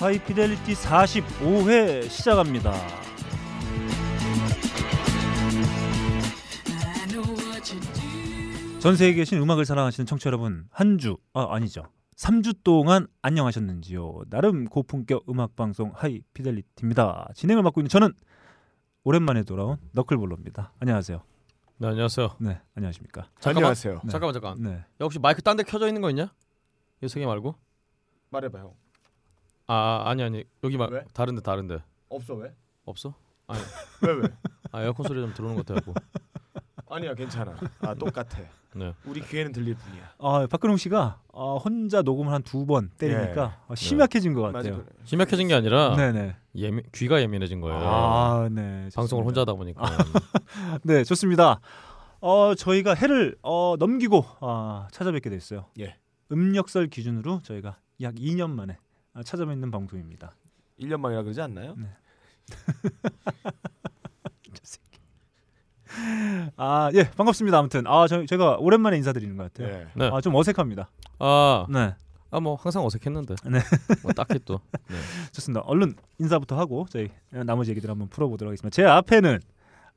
하이피델리티 45회 시작합니다. 전 세계에 계신 음악을 사랑하시는 청취자 여러분, 한 주, 아, 아니죠. 3주 동안 안녕하셨는지요. 나름 고품격 음악 방송 하이피델리티입니다. 진행을 맡고 있는 저는 오랜만에 돌아온 너클볼러입니다. 안녕하세요. 네 안녕하세요. 네, 안녕하십니까? 잠깐만. 안녕하세요. 네. 잠깐만 잠깐. 네. 야, 혹시 마이크 딴 데 켜져 있는 거 있냐? 예승이 말고? 말해 봐요. 아, 아 아니 아니 여기 말 왜? 다른데 다른데 없어 왜? 없어? 왜 왜? 아 에어컨 소리 좀 들어오는 것 같아갖고. 아니야 괜찮아. 아 똑같아. 네. 우리 귀에는 들릴 뿐이야. 아, 박근홍 씨가 아, 혼자 녹음을 한 두 번 때리니까 아, 심약해진 것 맞아 같아요. 그래. 심약해진 게 아니라 네네. 예민 귀가 예민해진 거예요. 아, 네. 방송을. 혼자 하다 보니까. 네, 좋습니다. 어, 저희가 해를 어, 넘기고 아, 찾아뵙게 됐어요. 예. 음력설 기준으로 저희가 약 2년 만에 아, 찾아뵙는 방송입니다. 1년 만이라 그러지 않나요? 아, 예, 반갑습니다. 아무튼 아, 저, 제가 오랜만에 인사드리는 것 같아요. 예. 네. 아, 좀 어색합니다. 아, 네, 아 뭐 항상 어색했는데. 네. 뭐 딱히 또. 네. 좋습니다. 얼른 인사부터 하고 저희 나머지 얘기들 한번 풀어보도록 하겠습니다. 제 앞에는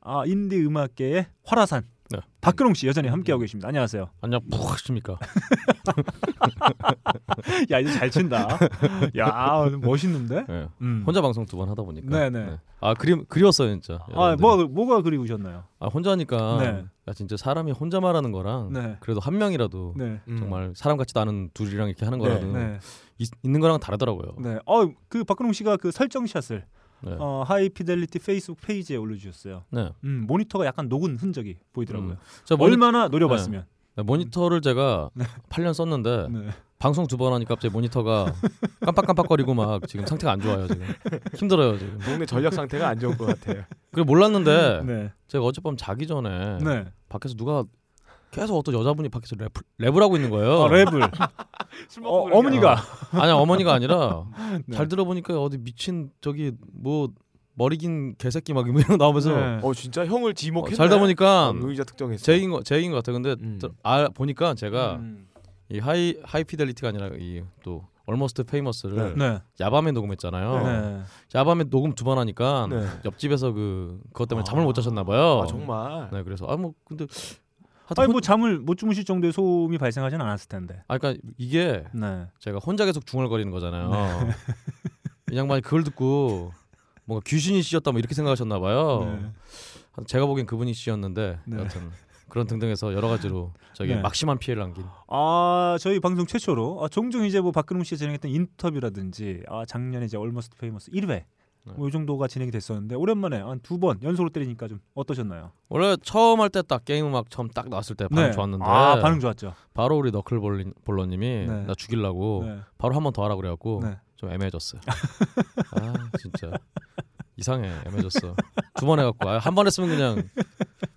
아, 인디 음악계의 화라산 네. 박근홍 씨 여전히 함께하고 계십니다. 안녕하세요. 안녕 푹 하십니까? 야, 이제 잘 친다. 야, 멋있는데? 네. 음. 혼자 방송 두 번 하다 보니까. 네네. 아 그리 그리웠어요 진짜. 아, 여러분들이. 뭐가 뭐가 그리우셨나요? 아 혼자 하니까. 네. 야 진짜 사람이 혼자 말하는 거랑 네. 그래도 한 명이라도 네. 음. 정말 사람 같지도 않은 둘이랑 이렇게 하는 네, 거라도 네. 있, 있는 거랑 다르더라고요. 네. 어, 그 박근홍 씨가 그 설정샷을 네. 어, High Fidelity 페이스북 페이지에 올려 주셨어요. 네. 음, 모니터가 약간 녹은 흔적이 보이더라고요. 음. 저 모니, 얼마나 노려봤으면. 네, 모니터를 제가 네. 8년 썼는데 네. 방송 두 번 하니까 갑자기 모니터가 깜빡깜빡거리고 막 지금 상태가 안 좋아요 지금 힘들어요 지금. 동네 전력 상태가 안 좋은 것 같아요. 그리고 몰랐는데 네. 제가 어젯밤 자기 전에 네. 밖에서 누가 계속 어떤 여자분이 밖에서 랩, 랩을 하고 있는 거예요. 아, 랩을. 술 어, 어머니가 아니 어머니가 아니라 네. 잘 들어보니까 어디 미친 저기 뭐 머리 긴 개새끼 막 이런 거 나오면서 네. 어 진짜 형을 어, 지목했네. 살다 보니까 어, 의자 특정했어. 제 얘기인 거, 제 얘기인 것 같아. 근데 음. 저- 아 보니까 제가 음. 이 하이 High Fidelity가 아니라 이 또 Almost Famous를 네. 야밤에 녹음했잖아요. 네. 야밤에 녹음 두 번 하니까 네. 옆집에서 그 그것 때문에 아. 잠을 못 자셨나 봐요. 아 정말. 네, 그래서 아 뭐 근데 아니 혼- 뭐 잠을 못 주무실 정도의 소음이 발생하진 않았을 텐데. 아 그러니까 이게 네. 제가 혼자 계속 중얼거리는 거잖아요. 이 양반이 그걸 듣고 뭔가 귀신이 씌었다 뭐 이렇게 생각하셨나 봐요. 네. 제가 보기엔 그분이 씌었는데 네. 여튼 그런 등등해서 여러 가지로 저기 네. 막심한 피해를 안긴. 아 저희 방송 최초로 아, 종종 이제 뭐 박근홍 씨가 진행했던 인터뷰라든지 아 작년에 이제 Almost Famous 1회 뭐이 정도가 진행이 됐었는데 오랜만에 한 두 번 연속으로 때리니까 좀 어떠셨나요? 원래 처음 할 때 딱 게임 음악 처음 딱 나왔을 때 반응 좋았는데 아 반응 좋았죠. 바로 우리 너클 볼러님이 네. 나 죽이려고 네. 바로 한 번 더 하라 그래갖고 네. 좀 애매해졌어요. 아 진짜 이상해 애매해졌어. 두 번 해갖고 아, 한 번 했으면 그냥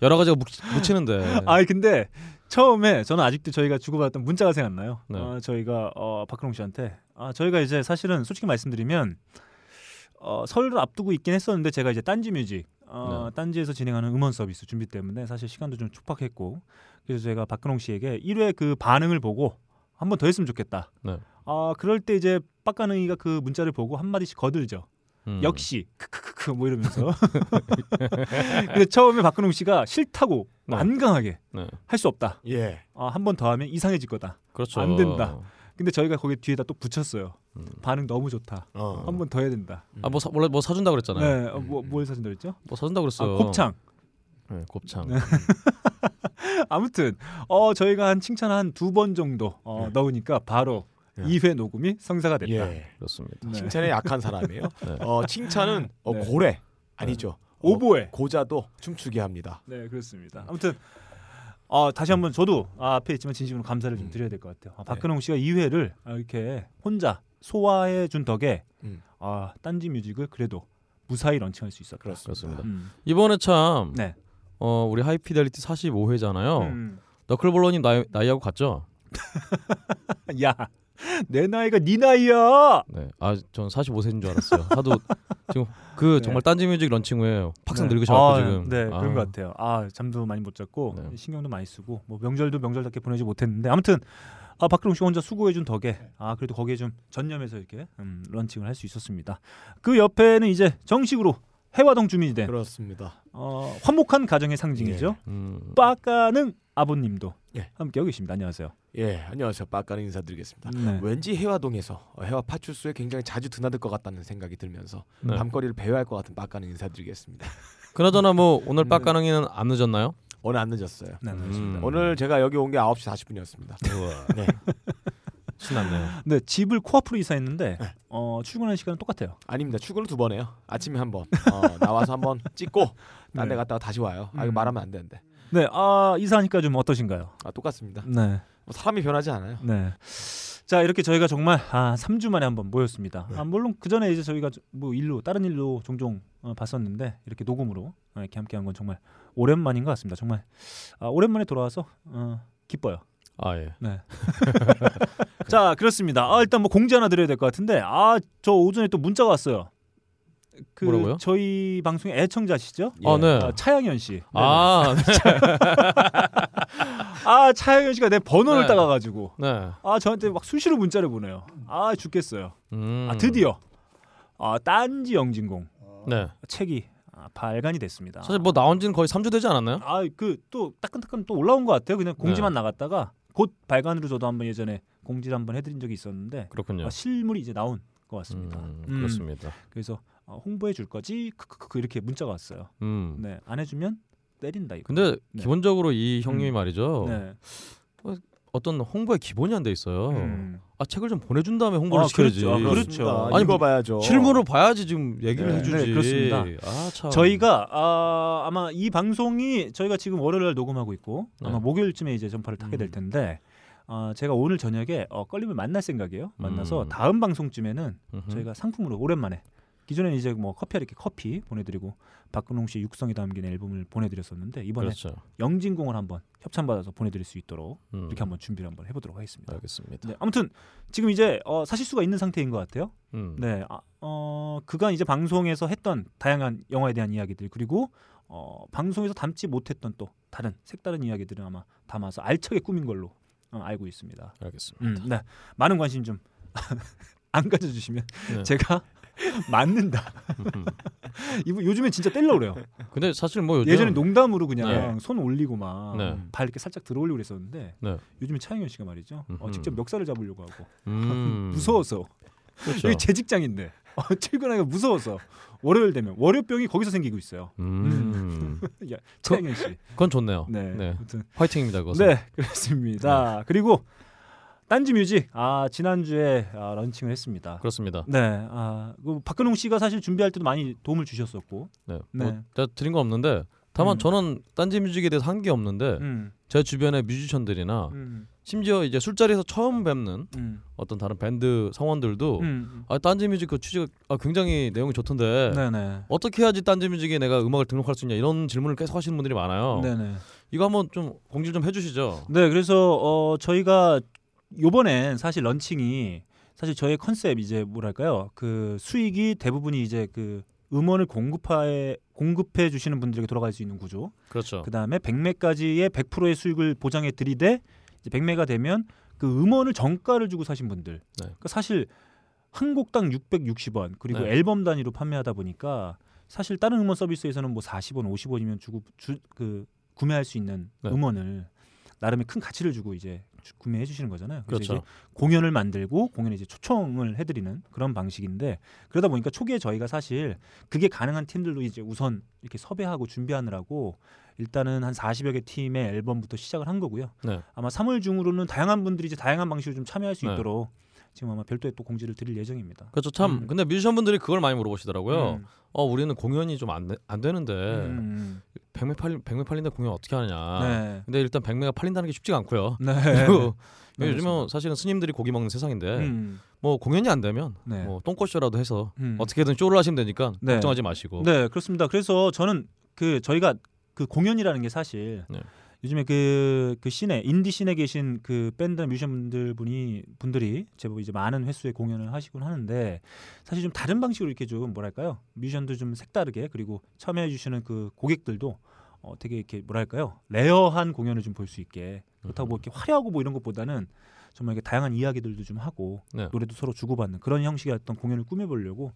여러 가지가 묻, 묻히는데. 아 근데 처음에 저는 아직도 저희가 주고받았던 문자가 생각나요. 네. 어, 저희가 어, 박근홍 씨한테 아 저희가 이제 사실은 솔직히 말씀드리면 어, 설을 앞두고 있긴 했었는데 제가 이제 딴지 뮤직 어, 네. 딴지에서 진행하는 음원 서비스 준비 때문에 사실 시간도 좀 촉박했고 그래서 제가 박근홍 씨에게 1회 그 반응을 보고 한 번 더 했으면 좋겠다. 네. 아 그럴 때 이제 빡가능이가 그 문자를 보고 한 마디씩 거들죠. 음. 역시 크크크크 뭐 이러면서. 근데 처음에 박근홍 씨가 싫다고 네. 완강하게 네. 할수 없다. 예. 아, 한 번 더 하면 이상해질 거다. 그렇죠. 안 된다. 근데 저희가 거기 뒤에다 또 붙였어요. 음. 반응 너무 좋다. 어. 한번 더 해야 된다. 아뭐 원래 뭐 사준다 그랬잖아요. 네, 어, 뭐, 뭘 사준다 그랬죠? 뭐 사준다 아, 그랬어요. 곱창. 네, 곱창. 네. 아무튼 어 저희가 한 칭찬 한 두 번 정도 어, 네. 넣으니까 바로 네. 2회 녹음이 성사가 됐다. 예. 그렇습니다. 네. 칭찬에 약한 사람이에요. 네. 어 칭찬은 어, 네. 고래 아니죠. 어, 오보에. 고자도 춤추게 합니다. 네, 그렇습니다. 아무튼 어, 다시 한번 저도 아, 앞에 있지만 진심으로 감사를 좀 드려야 될 것 같아요. 아, 박근홍 씨가 2회를 아, 이렇게 혼자 소화해 준 덕에 음. 아, 딴지 뮤직을 그래도 무사히 런칭할 수 있었다. 그렇습니다. 음. 이번에 참 네. 어, 우리 High Fidelity 45회잖아요. 음. 너클볼러님 나이, 나이하고 같죠? 야, 내 나이가 네 나이야. 네. 아, 전 45세인 줄 알았어요. 하도 지금 그 네. 정말 딴지뮤직 런칭 후에 팍삭 네. 늙으셔갖고 아, 지금. 네, 아, 그런 것 같아요. 아, 잠도 많이 못 잤고 네. 신경도 많이 쓰고 뭐 명절도 명절답게 보내지 못했는데 아무튼 아 박근홍 씨가 혼자 수고해준 덕에 아 그래도 거기에 좀 전념해서 이렇게 음, 런칭을 할 수 있었습니다. 그 옆에는 이제 정식으로 해화동 주민이 된 그렇습니다. 어, 화목한 가정의 상징이죠. 음. 빠까능 아버님도 예. 함께 하고 계십니다. 안녕하세요. 예, 안녕하세요. 빡가는 인사드리겠습니다. 네. 왠지 해화동에서 어, 해화 파출소에 굉장히 자주 드나들 것 같다는 생각이 들면서 네. 밤거리를 배회할 것 같은 빡가는 인사드리겠습니다. 그나저나 뭐 오늘 네. 빡가능이는 안 늦었나요? 오늘 안 늦었어요. 네, 음. 오늘 제가 여기 온 게 9시 40분이었습니다. 네. 신났네요. 네, 집을 코앞으로 이사했는데 네. 어, 출근하는 시간은 똑같아요. 아닙니다. 출근을 두 번 해요. 아침에 한 번. 어, 나와서 한 번 찍고 딴데 네. 갔다가 다시 와요. 아, 이거 음. 말하면 안 되는데. 네, 아 이사하니까 좀 어떠신가요? 아, 똑같습니다. 네, 뭐 사람이 변하지 않아요. 네. 자 이렇게 저희가 정말 아 3주 만에 한번 모였습니다. 네. 아, 물론 그 전에 이제 저희가 저- 뭐 일로 다른 일로 종종 어, 봤었는데 이렇게 녹음으로 어, 이렇게 함께한 건 정말 오랜만인 것 같습니다. 정말 아, 오랜만에 돌아와서 어, 기뻐요. 아 예. 네. 자 그렇습니다. 아, 일단 뭐 공지 하나 드려야 될 것 같은데 아 저 오전에 또 문자가 왔어요. 그 뭐라고요? 저희 방송의 애청자시죠? 예. 아 네. 아, 차영현 씨. 아 아 차영현 씨가 내 번호를 네. 따가가지고 네. 아 저한테 막 수시로 문자를 보내요. 아 죽겠어요. 음. 아 드디어 아 딴지 영진공 네. 책이 아, 발간이 됐습니다. 사실 뭐 나온 지는 거의 3주 되지 않았나요? 아 그 또 따끈따끈 또 올라온 것 같아요. 그냥 공지만 네. 나갔다가 곧 발간으로 저도 한번 예전에 공지를 한번 해드린 적이 있었는데 그렇군요. 아, 실물이 이제 나온 것 같습니다. 음, 음. 그렇습니다. 그래서 어, 홍보해 줄 거지 크크크 이렇게 문자가 왔어요. 음. 네 안 해주면 때린다 이거. 근데 네. 기본적으로 이 형님이 음. 말이죠. 네. 어떤 홍보의 기본이 안 돼 있어요. 음. 아 책을 좀 보내준 다음에 홍보를 아, 시켜야지. 그렇죠. 그렇습니다. 그렇죠. 아니, 아니, 읽어봐야죠. 실물을 봐야지 지금 얘기를 네. 해주지. 네, 그렇습니다. 아 참. 저희가 아, 아마 이 방송이 저희가 지금 월요일 날 녹음하고 있고 네. 아마 목요일쯤에 이제 전파를 타게 될 음. 텐데 아, 제가 오늘 저녁에 어, 껄림을 만날 생각이에요. 만나서 음. 다음 방송쯤에는 음흠. 저희가 상품으로 오랜만에 기존에는 이제 뭐 커피 이렇게 커피 보내드리고 박근홍 씨 육성이 담긴 앨범을 보내드렸었는데 이번에 그렇죠. 영진공을 한번 협찬 받아서 보내드릴 수 있도록 음. 이렇게 한번 준비를 한번 해보도록 하겠습니다. 알겠습니다. 네, 아무튼 지금 이제 어, 사실 수가 있는 상태인 것 같아요. 음. 네, 아, 어, 그간 이제 방송에서 했던 다양한 영화에 대한 이야기들 그리고 어, 방송에서 담지 못했던 또 다른 색다른 이야기들을 아마 담아서 알차게 꾸민 걸로 어, 알고 있습니다. 알겠습니다. 음, 네, 많은 관심 좀 안 가져주시면 네. 제가 맞는다. 음. 이분 요즘에 진짜 뗄려 그래요. 근데 사실 뭐 요즘 예전에 농담으로 그냥 네. 손 올리고 막발 네. 이렇게 살짝 들어올리고 그랬었는데 네. 요즘에 차영현 씨가 말이죠. 어, 음흠. 직접 멱살을 잡으려고 하고 음. 무서워서 그렇죠. 여기 제 직장인데 어, 출근하기가 무서워서 월요일 되면 월요병이 거기서 생기고 있어요. 음. 야, 차영현 씨. 그건 좋네요. 네. 네. 아무튼 화이팅입니다. 그것은. 네, 그렇습니다. 그리고 딴지 뮤직 아 지난주에 아, 런칭을 했습니다. 그렇습니다. 네, 아, 그 박근홍 씨가 사실 준비할 때도 많이 도움을 주셨었고, 네. 네. 뭐 제가 드린 건 없는데 다만 음. 저는 딴지 뮤직에 대해서 한 게 없는데 음, 제 주변의 뮤지션들이나 음, 심지어 이제 술자리에서 처음 뵙는 음, 어떤 다른 밴드 성원들도 음, 아 딴지 뮤직 그 취지가 아, 굉장히 내용이 좋던데 네, 네, 어떻게 해야지 딴지 뮤직에 내가 음악을 등록할 수 있냐 이런 질문을 계속 하시는 분들이 많아요. 네, 네. 이거 한번 좀 공지 좀 해주시죠. 네, 그래서 어, 저희가 요번엔 사실 런칭이 사실 저의 컨셉 이제 뭐랄까요 그 수익이 대부분이 이제 그 음원을 공급해 공급해 주시는 분들에게 돌아갈 수 있는 구조. 그렇죠. 그 다음에 100매까지의 100%의 수익을 보장해 드리되 이제 100매가 되면 그 음원을 정가를 주고 사신 분들. 그러니까 사실 한 곡당 660원 그리고 네. 앨범 단위로 판매하다 보니까 사실 다른 음원 서비스에서는 뭐 40원, 50원이면 주고 주, 그 구매할 수 있는 네. 음원을 나름의 큰 가치를 주고 이제 주- 구매해 주시는 거잖아요. 그래서 그렇죠. 이제 공연을 만들고 공연에 이제 초청을 해드리는 그런 방식인데 그러다 보니까 초기에 저희가 사실 그게 가능한 팀들로 이제 우선 이렇게 섭외하고 준비하느라고 일단은 한 40여 개 팀의 앨범부터 시작을 한 거고요. 네. 아마 3월 중으로는 다양한 분들이 이제 다양한 방식으로 좀 참여할 수 네. 있도록 지금 아마 별도의 또 공지를 드릴 예정입니다. 그렇죠. 참 음. 근데 뮤지션 분들이 그걸 많이 물어보시더라고요. 음, 어 우리는 공연이 좀안안 되는데 음, 백매 팔 백매 팔린데 공연 어떻게 하느냐. 네. 근데 일단 백매가 팔린다는 게 쉽지가 않고요. 네. 그리고 네, 요즘은 사실은 스님들이 고기 먹는 세상인데 음, 뭐 공연이 안 되면 네. 뭐 똥꼬쇼라도 해서 음. 어떻게든 쇼를 하시면 되니까 네. 걱정하지 마시고. 네, 그렇습니다. 그래서 저는 그 저희가 그 공연이라는 게 사실 네. 요즘에 그, 그 scene에 인디 scene에 계신 그 밴드 뮤지션분들 분이 분들이 제법 이제 많은 횟수의 공연을 하시곤 하는데 사실 좀 다른 방식으로 이렇게 좀 뭐랄까요 뮤지션들 좀 색다르게 그리고 참여해 주시는 그 고객들도 어, 되게 이렇게 뭐랄까요 rare한 공연을 좀 볼 수 있게 그렇다고 뭐 이렇게 화려하고 뭐 이런 것보다는 정말 이게 다양한 이야기들도 좀 하고 네. 노래도 서로 주고받는 그런 형식의 어떤 공연을 꾸며보려고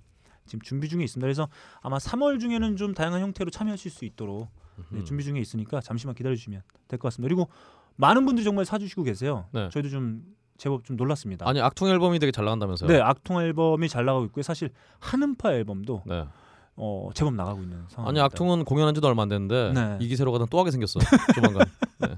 지금 준비 중에 있습니다. 그래서 아마 3월 중에는 좀 다양한 형태로 참여하실 수 있도록 네, 음. 준비 중에 있으니까 잠시만 기다려 주시면 될 것 같습니다. 그리고 많은 분들이 정말 사주시고 계세요. 네. 저희도 좀 제법 좀 놀랐습니다. 아니 악퉁 앨범이 되게 잘 나간다면서요? 네, 악통 앨범이 잘 나가고 있고요. 사실 한음파 앨범도 네. 어, 제법 나가고 있는 상황입니다. 아니 악퉁은 공연한 지도 얼마 안 됐는데 네. 이 기세로 가다 또 하게 생겼어. 조만간. 네.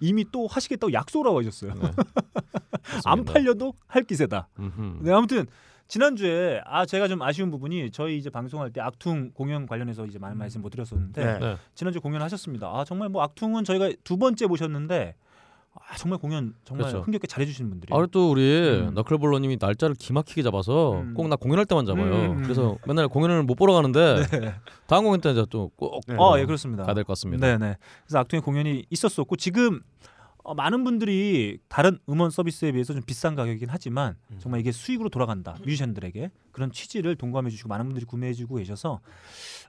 이미 또 하시겠다고 약속을 하고 하셨어요. 네. 안. 팔려도 할 기세다. 음흠. 네, 아무튼 지난주에 아 제가 좀 아쉬운 부분이 저희 이제 방송할 때 악퉁 공연 관련해서 이제 많은 말씀 못 드렸었는데 네. 네. 지난주 공연하셨습니다. 아 정말 뭐 악퉁은 저희가 두 번째 모셨는데 아, 정말 공연 정말 그렇죠. 흥겹게 잘해주시는 분들이. 아, 또 우리 음. 너클볼러님이 날짜를 기막히게 잡아서 음. 꼭나 공연할 때만 잡아요. 음. 그래서 맨날 공연을 못 보러 가는데 네. 다음 공연 때 또꼭 네. 어, 예 그렇습니다. 가야 될 것 같습니다. 네 네. 그래서 악퉁의 공연이 있었었고 지금 어, 많은 분들이 다른 음원 서비스에 비해서 좀 비싼 가격이긴 하지만 음. 정말 이게 수익으로 돌아간다 뮤지션들에게 그런 취지를 동감해 주시고 많은 분들이 구매해 주고 계셔서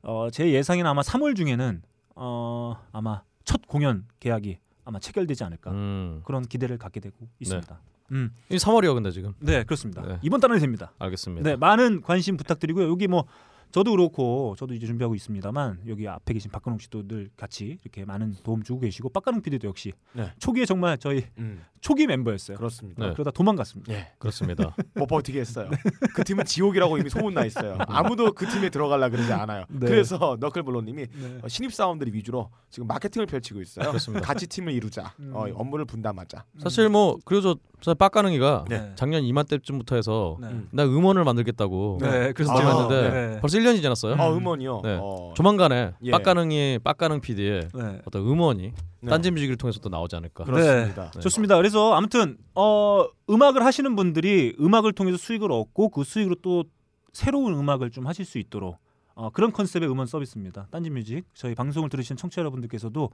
어, 제 예상에는 아마 3월 중에는 어, 아마 첫 공연 계약이 아마 체결되지 않을까 음. 그런 기대를 갖게 되고 있습니다. 음, 이 3월이요, 근데 지금. 네 그렇습니다. 네. 이번 달에 됩니다. 알겠습니다. 네 많은 관심 부탁드리고요. 여기 뭐 저도 그렇고 저도 이제 준비하고 있습니다만 여기 앞에 계신 박근홍 씨도 늘 같이 이렇게 많은 도움 주고 계시고 빡가능 PD도 역시 네. 초기에 정말 저희 음, 초기 멤버였어요. 그렇습니다. 네. 그러다 도망갔습니다. 예. 그렇습니다. 못 버티게 했어요. 그 팀은 지옥이라고 이미 소문 나 있어요. 아무도 그 팀에 들어가려 그러지 않아요. 네. 그래서 너클블로님이 네. 어, 신입 사원들이 위주로 지금 마케팅을 펼치고 있어요. 그렇습니다. 같이 팀을 이루자. 음. 어, 업무를 분담하자. 사실 뭐 그래서 저 빡가능이가 네. 작년 이맘때쯤부터 해서 네. 음. 나 음원을 만들겠다고 네, 그래서 아, 제가 했는데 네. 벌써 1년이 지났어요. 어, 음원이요. 네. 어, 조만간에 예. 빡가능이 빡가능 PD의 네. 어떤 음원이 네. 딴지 뮤직을 통해서 또 나오지 않을까. 그렇습니다. 네. 좋습니다. 그래서 아무튼 어, 음악을 하시는 분들이 음악을 통해서 수익을 얻고 그 수익으로 또 새로운 음악을 좀 하실 수 있도록 어, 그런 컨셉의 음원 서비스입니다. 딴지뮤직 저희 방송을 들으시는 청취자 여러분들께서도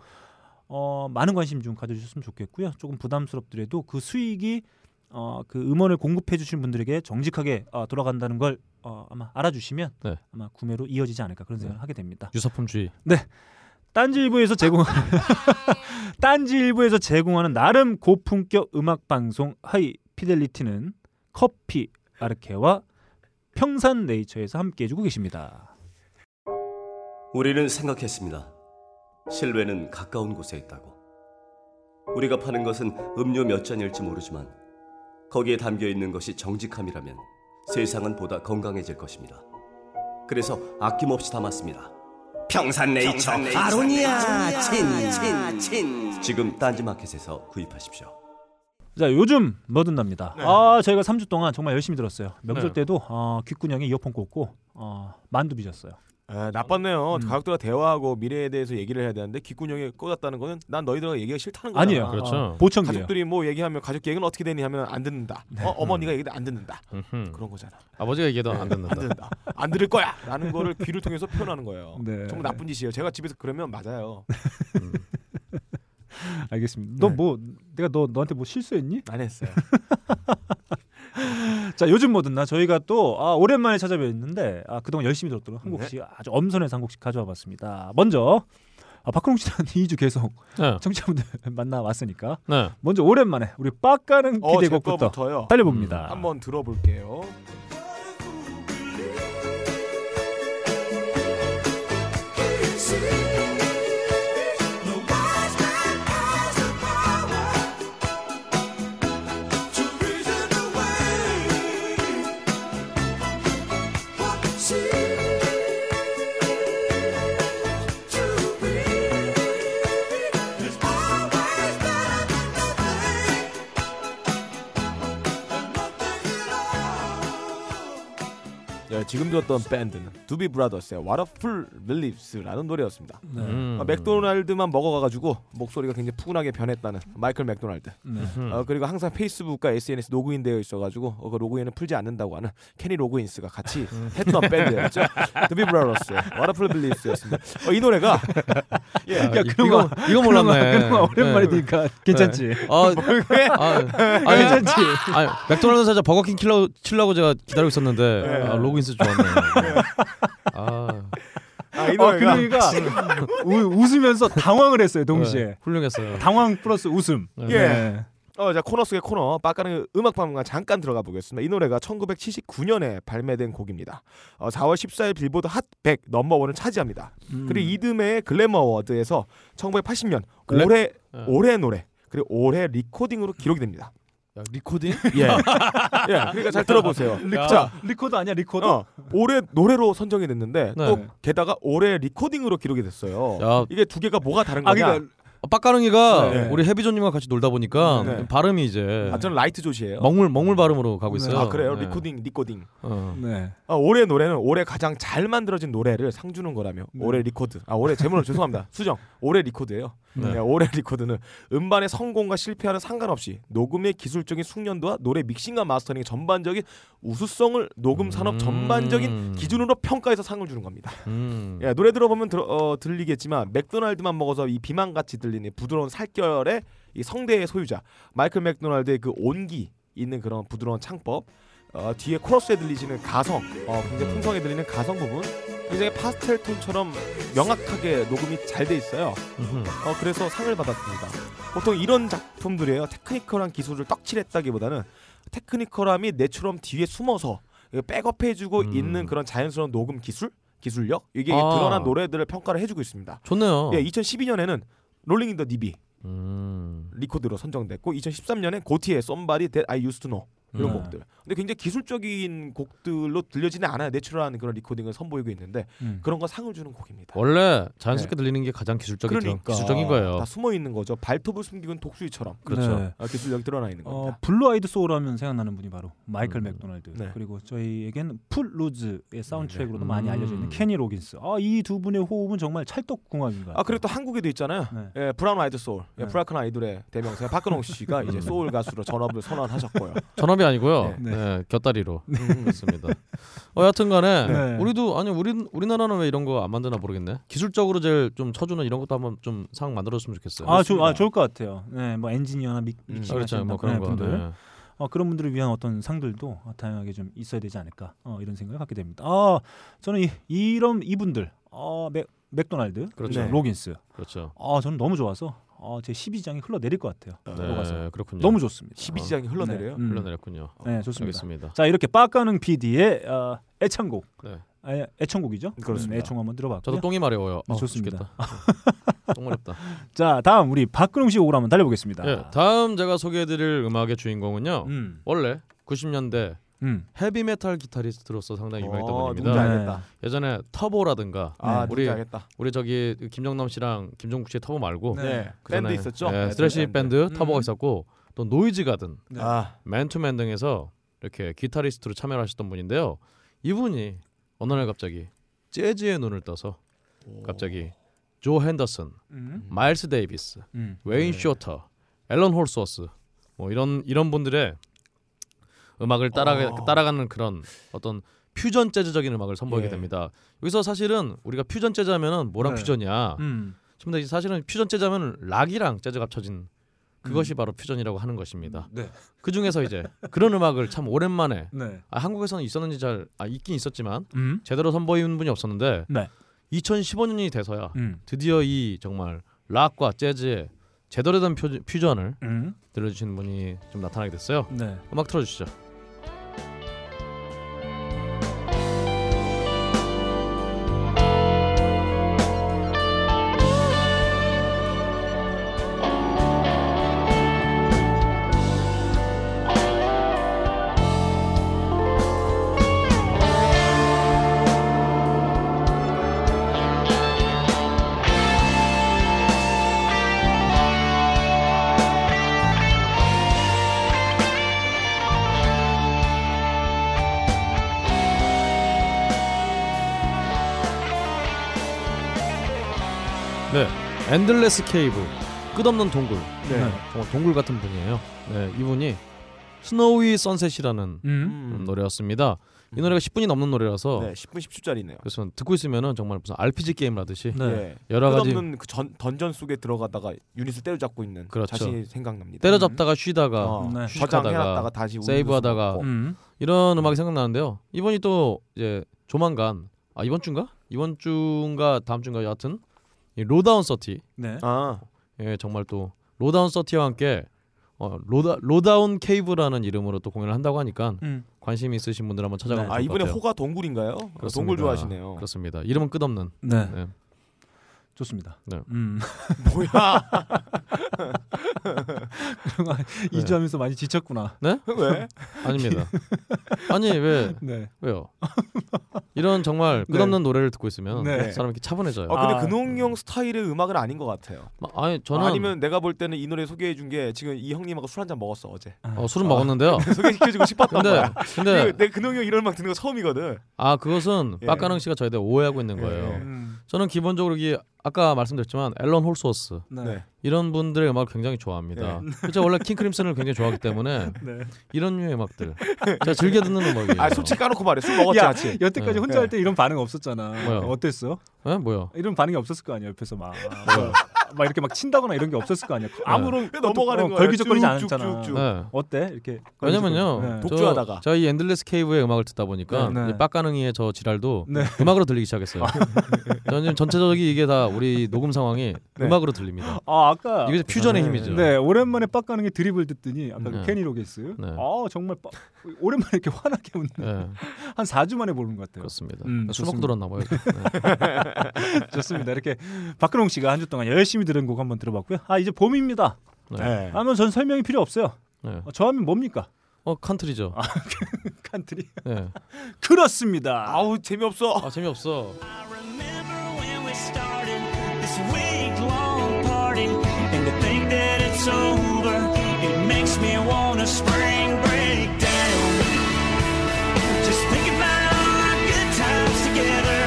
어, 많은 관심 좀 가져주셨으면 좋겠고요. 조금 부담스럽더라도 그 수익이 어, 그 음원을 공급해 주신 분들에게 정직하게 어, 돌아간다는 걸 어, 아마 알아주시면 네. 아마 구매로 이어지지 않을까 그런 네. 생각을 하게 됩니다. 유사품주의. 딴지일보에서 제공 딴지일보에서 제공하는 나름 고품격 음악 방송 하이 피델리티는 커피 아르케와 평산 네이처에서 함께 해주고 계십니다. 우리는 생각했습니다. 실외는 가까운 곳에 있다고. 우리가 파는 것은 음료 몇 잔일지 모르지만 거기에 담겨 있는 것이 정직함이라면 세상은 보다 건강해질 것입니다. 그래서 아낌없이 담았습니다. 평산네이처 아로니아 친친 친 지금 딴지마켓에서 구입하십시오. 자 요즘 뭐든 납니다. 네. 아 저희가 3주 동안 정말 열심히 들었어요. 명절 네. 때도 어, 귓구녕에 이어폰 꽂고 어, 만두 빚었어요. 에, 나빴네요. 음. 가족들과 대화하고 미래에 대해서 얘기를 해야 되는데 귓구녕에 꽂았다는 거는 난 너희들과 얘기가 싫다는 거야. 아니에요. 그렇죠. 어, 보청기예요. 가족들이 뭐 얘기하면 가족 얘기는 어떻게 되니 하면 안 듣는다. 어, 어머니가 얘기도 안 듣는다. 음흠. 그런 거잖아. 아버지가 얘기해도 안안 듣는다. 듣는다. 안 들을 거야라는 거를 귀를 통해서 표현하는 거예요. 네. 정말 나쁜 짓이에요. 제가 집에서 그러면 맞아요. 음. 알겠습니다. 너 네. 뭐 내가 너 너한테 뭐 실수했니? 안 했어요. 자 요즘 뭐든 나 저희가 또 아, 오랜만에 찾아뵙는데 아, 그동안 열심히 들었던 한 네. 곡씩 아주 엄선해서 한 곡씩 가져와 봤습니다. 먼저 아, 박근홍 씨랑 2주 계속 네. 청취자분들 만나 왔으니까 네. 먼저 오랜만에 우리 빡가는 어, 제 기대 곡부터 거부터요. 달려봅니다. 한번 들어볼게요. 네, 지금 들었던 밴드는 두비 브라더스의 What a Fool Believes라는 노래였습니다. 네. 음. 어, 맥도날드만 먹어가가지고 목소리가 굉장히 푸근하게 변했다는 마이클 맥도날드. 네. 음. 어, 그리고 항상 페이스북과 SNS 로그인되어 있어가지고 어, 그 로그인을 풀지 않는다고 하는 케니 로그인스가 같이 음. 했던 밴드였죠. 두비 브라더스의 What a Fool Believes였습니다. 어, 이 노래가 예, 아, 야, 이- 그런 이거 거- 이거 몰랐네. 그나마 오랜만에 네. 들으니까 괜찮지. 아, 왜? 아, 아니, 괜찮지. 아니, 맥도날드 사자 버거킹 킬러 칠라고 제가 기다리고 있었는데 네. 아, 로긴스 좋았네. 아, 아, 이 어, 노래가 그러니까 우, 웃으면서 당황을 했어요 동시에. 네, 훌륭했어요. 당황 플러스 웃음. 네. 예. 어, 자 코너 속의 코너 빡가능 음악방송관 잠깐 들어가 보겠습니다. 이 노래가 1979년에 발매된 곡입니다. 어, 4월 14일 빌보드 핫 100 넘버원을 차지합니다. 음. 그리고 이듬해 그래미 Award에서 1980년 글래- 올해 예. 올해 노래 그리고 올해 recording으로 기록이 됩니다. 야, recording? 예. 예. 그러니까 잘 들어보세요. 야. 자, 리코더 아니야 리코더? 어, 올해 노래로 선정이 됐는데 네. 또 게다가 올해 recording으로 기록이 됐어요. 야, 이게 두 개가 뭐가 다른 아 거냐? 그러니까 어, 빡가능이가 네. 우리 해비조님과 같이 놀다 보니까 네. 발음이 이제 아, 저는 라이트 조시예요. 먹물 먹물 발음으로 가고 네. 있어요. 아 그래요? 네. recording, recording. 어. 네. 아, 올해 노래는 올해 가장 잘 만들어진 노래를 상 주는 거라며. 네. 올해 리코드. 아 올해 제목을 죄송합니다. 수정. 올해 record예요. 네. 네, 올해 record는 음반의 성공과 실패와는 상관없이 녹음의 기술적인 숙련도와 노래 믹싱과 마스터링의 전반적인 우수성을 녹음 산업 음. 전반적인 기준으로 평가해서 상을 주는 겁니다. 음. 예, 노래 들어보면 들어, 어, 들리겠지만 맥도날드만 먹어서 이 비만같이 들리는 부드러운 살결의 이 성대의 소유자 마이클 맥도날드의 그 온기 있는 그런 부드러운 창법 어, 뒤에 코러스에 들리시는 가성 어, 굉장히 풍성하게 들리는 가성 부분 굉장히 파스텔 톤처럼 명확하게 녹음이 잘 돼 있어요. 어, 그래서 상을 받았습니다. 보통 이런 작품들이에요. technical한 기술을 떡칠했다기보다는 technical함이 내처럼 뒤에 숨어서 이거 백업 해주고 음. 있는 그런 자연스러운 녹음 기술, 기술력 이게 아. 드러난 노래들을 평가를 해주고 있습니다. 좋네요. 예, 2012년에는 Rolling in the Deep이 음. record로 선정됐고 2013년에 고티의 Somebody That I Used to Know 이런 네. 곡들. 근데 굉장히 기술적인 곡들로 들려지는 않아요. natural한 그런 recording을 선보이고 있는데 음. 그런 거 상을 주는 곡입니다. 원래 자연스럽게 들리는 게 가장 기술적인 그러니까 기술적인 거예요. 다 숨어 있는 거죠. 발톱을 숨기는 독수리처럼 그렇죠. 네. 아, 기술력이 드러나 있는 어, 겁니다. blue eyed soul 하면 생각나는 분이 바로 마이클 음. 맥도날드 네. 그리고 저희에겐 Footloose의 사운드트랙으로도 많이 음. 알려져 있는 케니 로긴스 아, 이 두 분의 호흡은 정말 찰떡궁합인 것 같아요 아 그리고 또 한국에도 있잖아요. 네. 예, 브라운 아이드 소울, 예, 네. 브라큰 아이돌의 대명사 박근홍 씨가 이제 소울 가수로 전업을 선언하셨고요. 전업이 아니고요. 네. 네. 곁다리로 음, 그렇습니다. 어, 여튼간에 네. 우리도 아니 우리 우리나라는 왜 이런 거 안 만드나 모르겠네. 기술적으로 제일 좀 쳐주는 이런 것도 한번 좀 상 만들었으면 좋겠어요. 아, 조, 아 좋을 것 같아요. 네, 뭐 엔지니어나 믹, 음. 믹싱 아, 그렇죠. 뭐 그런 거. 분들, 네. 어, 그런 분들을 위한 어떤 상들도 어, 다양하게 좀 있어야 되지 않을까 어, 이런 생각을 갖게 됩니다. 아, 저는 이, 이런 이분들, 어, 맥, 맥도날드, 그렇죠. 네. 로긴스, 그렇죠. 아, 저는 너무 좋아서 어, 제 십이지장이 흘러내릴 것 같아요. 네, 그렇군요. 너무 좋습니다. 십이지장이 흘러내려요. 네. 음. 흘러내렸군요. 네, 좋습니다. 알겠습니다. 자 이렇게 빡가는 PD의 어, 애창곡, 네. 아, 애청곡이죠. 그렇습니다. 음, 애청 한번 들어봤고요. 저도 똥이 마려워요. 네, 어, 좋습니다. 죽겠다. 똥 마렵다. 자 다음 우리 박근홍 씨 한번 달려보겠습니다. 예, 다음 제가 소개해드릴 음악의 주인공은요. 음, 원래 90년대 음, 헤비메탈 기타리스트로서 상당히 유명했던 어, 분입니다. 누군지 네. 알겠다. 예전에 터보라든가 아, 네. 우리 알겠다. 우리 저기 김정남 씨랑 김종국 씨의 터보 말고 네. 네, 그전에, 밴드 있었죠. 예, 네, thrash 밴드 음. 터보가 있었고 또 노이즈 가든 네. 아, 맨투맨 등에서 이렇게 기타리스트로 참여를 하셨던 분인데요. 이분이 어느 날 갑자기 재즈의 눈을 떠서 갑자기 조 핸더슨, 음, 마일스 데이비스, 음. 웨인 네. 쇼터, 앨런 홀스워스 뭐 이런 이런 분들의 음악을 따라 어. 따라가는 그런 어떤 퓨전 재즈적인 음악을 선보이게 예. 됩니다. 여기서 사실은 우리가 퓨전 재즈 하면은 뭐랑 네. 퓨전이야? 음. 근데 사실은 퓨전 재즈 하면 락이랑 재즈가 합쳐진 그것이 음. 바로 퓨전이라고 하는 것입니다. 네. 그 중에서 이제 그런 음악을 참 오랜만에 네. 아, 한국에서는 있었는지 잘 아, 있긴 있었지만 음. 제대로 선보이는 분이 없었는데 네. 2015년이 돼서야 음. 드디어 이 정말 락과 재즈의 제대로 된 퓨, 퓨전을 음. 들려주시는 분이 좀 나타나게 됐어요. 네. 음악 틀어주시죠. Endless Cave 끝없는 동굴 네. 정말 동굴 같은 분이에요. 네, 이분이 Snowy Sunset이라는 음. 음. 노래였습니다. 이 노래가 10분이 넘는 노래라서 네, 10분 10초짜리네요. 그래서 듣고 있으면은 정말 무슨 RPG 게임을 하듯이 네. 예. 여러 가지 끝없는 그 전, 던전 속에 들어가다가 유닛을 때려잡고 있는 그렇죠. 자신이 생각납니다. 때려잡다가 쉬다가 어, 네. 저장해놨다가 다시 세이브하다가 음. 이런 음악이 생각나는데요. 이분이 또 이제 조만간 아 이번 주인가? 이번 주인가 다음 주인가 여하튼 이 Lowdown Thirty 네. 아, 예 정말 또 Lowdown Thirty와 함께 어, 로다 Lowdown Cave라는 이름으로 또 공연을 한다고 하니까 음. 관심 있으신 분들 한번 찾아가면 아 좋을 것 이번에. 호가 동굴인가요? 그렇습니다. 동굴 좋아하시네요. 그렇습니다. 이름은 끝없는. 네. 네. 좋습니다. 네. 음. 뭐야? 이주 하면서 많이 지쳤구나. 왜? 아닙니다. 아니 왜 네. 왜요? 이런 정말 끝없는 노래를 듣고 있으면 네. 사람이 이렇게 차분해져요. 아 근데 아. 근홍 형 스타일의 음악은 아닌 것 같아요. 마- 아니 저는 아니면 내가 볼 때는 이 노래 소개해 준 게 지금 이 형님하고 술 한 잔 먹었어 어제. 어, 술은 먹었는데요. 소개시켜주고 싶었던 근데 거야. 근데 내 근홍 형 이런 음악 듣는 거 처음이거든. 아 그것은 예. 빡가능 씨가 저에 대해 오해하고 있는 예. 거예요. 음. 저는 기본적으로 이 아까 말씀드렸지만 앨런 홀스워스 네. 네. 이런 분들의 음악을 굉장히 좋아합니다. 제가 원래 킹 크림슨을 굉장히 좋아하기 때문에 네. 이런 류의 음악들 제가 즐겨 듣는 음악이에요. 아 솔직히 까놓고 말해 술 먹었지 야, 같이. 여태까지 네. 혼자 할 때 이런 반응 없었잖아. 뭐요? 어땠어? 네? 뭐요? 이런 반응이 없었을 거 아니야 옆에서 막, 막 이렇게 막 친다거나 이런 게 없었을 거 아니야. 아무런 왜 넘어가는 어, 거야? 걸기적거리지. 않았잖아. 네. 어때? 이렇게 왜냐면요. 네. 독- 독주하다가. 저, 제가 이 Endless Cave의 음악을 듣다 보니까 네, 네. 이 빡가능이의 저 지랄도 네. 음악으로 들리기 시작했어요. 저는 지금 전체적인 이게 다 우리 녹음 상황이 네. 음악으로 들립니다. 아 아까 이게 퓨전의 네. 힘이죠. 네 오랜만에 빡가능의 드립을 듣더니 아까 그 네. 케니 로긴스. 네. 아 정말 빡, 오랜만에 이렇게 환하게 웃는 네, 한 4주 만에 보는 것 같아요. 그렇습니다. 음, 술 먹고 좋습니다. 들었나 봐요. 네. 좋습니다. 이렇게 박근홍 씨가 한 주 동안 열심히 들은 곡 한번 들어봤고요. 아 이제 봄입니다. 네. 네. 하면 전 설명이 필요 없어요. 네. 어, 저 하면 뭡니까? 어 country죠. Country. 네. 그렇습니다. 아우 재미없어. 아 재미없어. that it's over, it makes me want a spring break down. Just thinking about our good times together,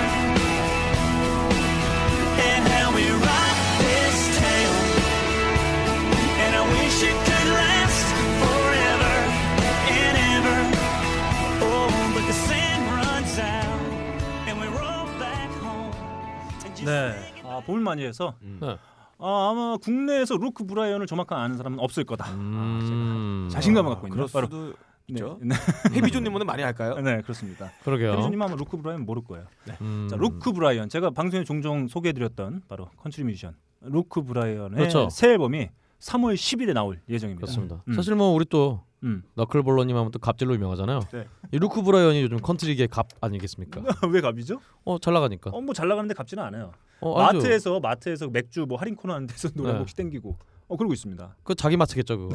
and how we rock this town. And I wish it could last forever and ever. Oh, but the sand runs out, and we roll back home. and just 네. think 아, 봄을 많이 해서 네. 아, 아마 국내에서 루크 브라이언을 저만큼 아는 사람은 없을 거다. 음. 자신감을 갖고 있는 바로 네. 네. 해비조님은 많이 할까요? 네, 그렇습니다. 그러게요. 해비조님 아마 루크 브라이언 모를 거예요. 음. 자, 루크 브라이언 제가 방송에 종종 소개해드렸던 바로 컨트리 뮤지션 루크 브라이언의 그렇죠. 새 앨범이 3월 10일에 나올 예정입니다. 그렇습니다. 음. 사실 뭐 우리 또 음. 너클볼러님 하면 또 갑질로 유명하잖아요. 네. 이 루크 브라이언이 요즘 컨트리계 갑 아니겠습니까? 왜 갑이죠? 어 잘 나가니까. 어, 뭐 잘 나가는데 갑지는 않아요. 어. 마트에서 마트에서 맥주 뭐 할인 코너 하는 데서 노래 네. 한 곡씩 땡기고 어 그러고 있습니다. 그 자기 마트겠죠 그거.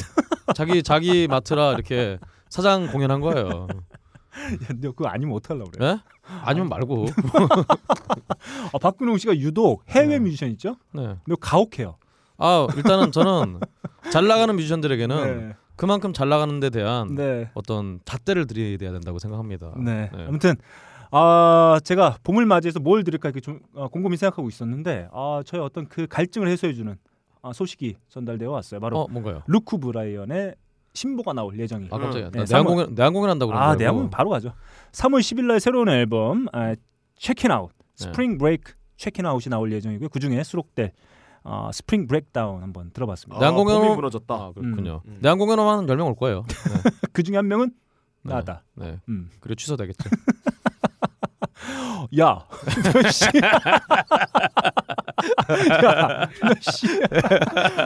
자기 자기 마트라 이렇게 사장 공연한 거예요. 야, 너 그거 아니면 어떡하려고 그래? 예? 아니면 말고. 아, 박근홍 씨가 유독 해외 네. 뮤지션 있죠? 네. 너 가혹해요. 아 일단은 저는 잘 나가는 뮤지션들에게는 네. 그만큼 잘 나가는 데 대한 네. 어떤 잣대를 드려야 된다고 생각합니다. 네. 네. 아무튼 아 제가 봄을 맞이해서 뭘 드릴까 이렇게 좀 어, 곰곰이 생각하고 있었는데 아 저의 어떤 그 갈증을 해소해 주는 아, 소식이 전달되어 왔어요. 바로 어 뭔가요? 루크 브라이언의 신보가 나올 예정이. 아 갑자기 네, 나 내한 삼월- 공연 내한 공연 한다고 아 거예요. 내용은 바로 가죠. 3월 10일 날 새로운 앨범 아, 아웃 네. Spring Break Checkin' Out이 나올 예정이고요. 그 중에 수록될 어, Spring Breakdown 한번 들어봤습니다. 내한 공연은- 봄이 무너졌다. 아 그렇군요. 음. 내한 한 10명 올 거예요. 네. 그 중에 한 명은 네. 나다. 네. 음. 그리고 취소되겠죠. 야, 너 씨. 야, 너 씨.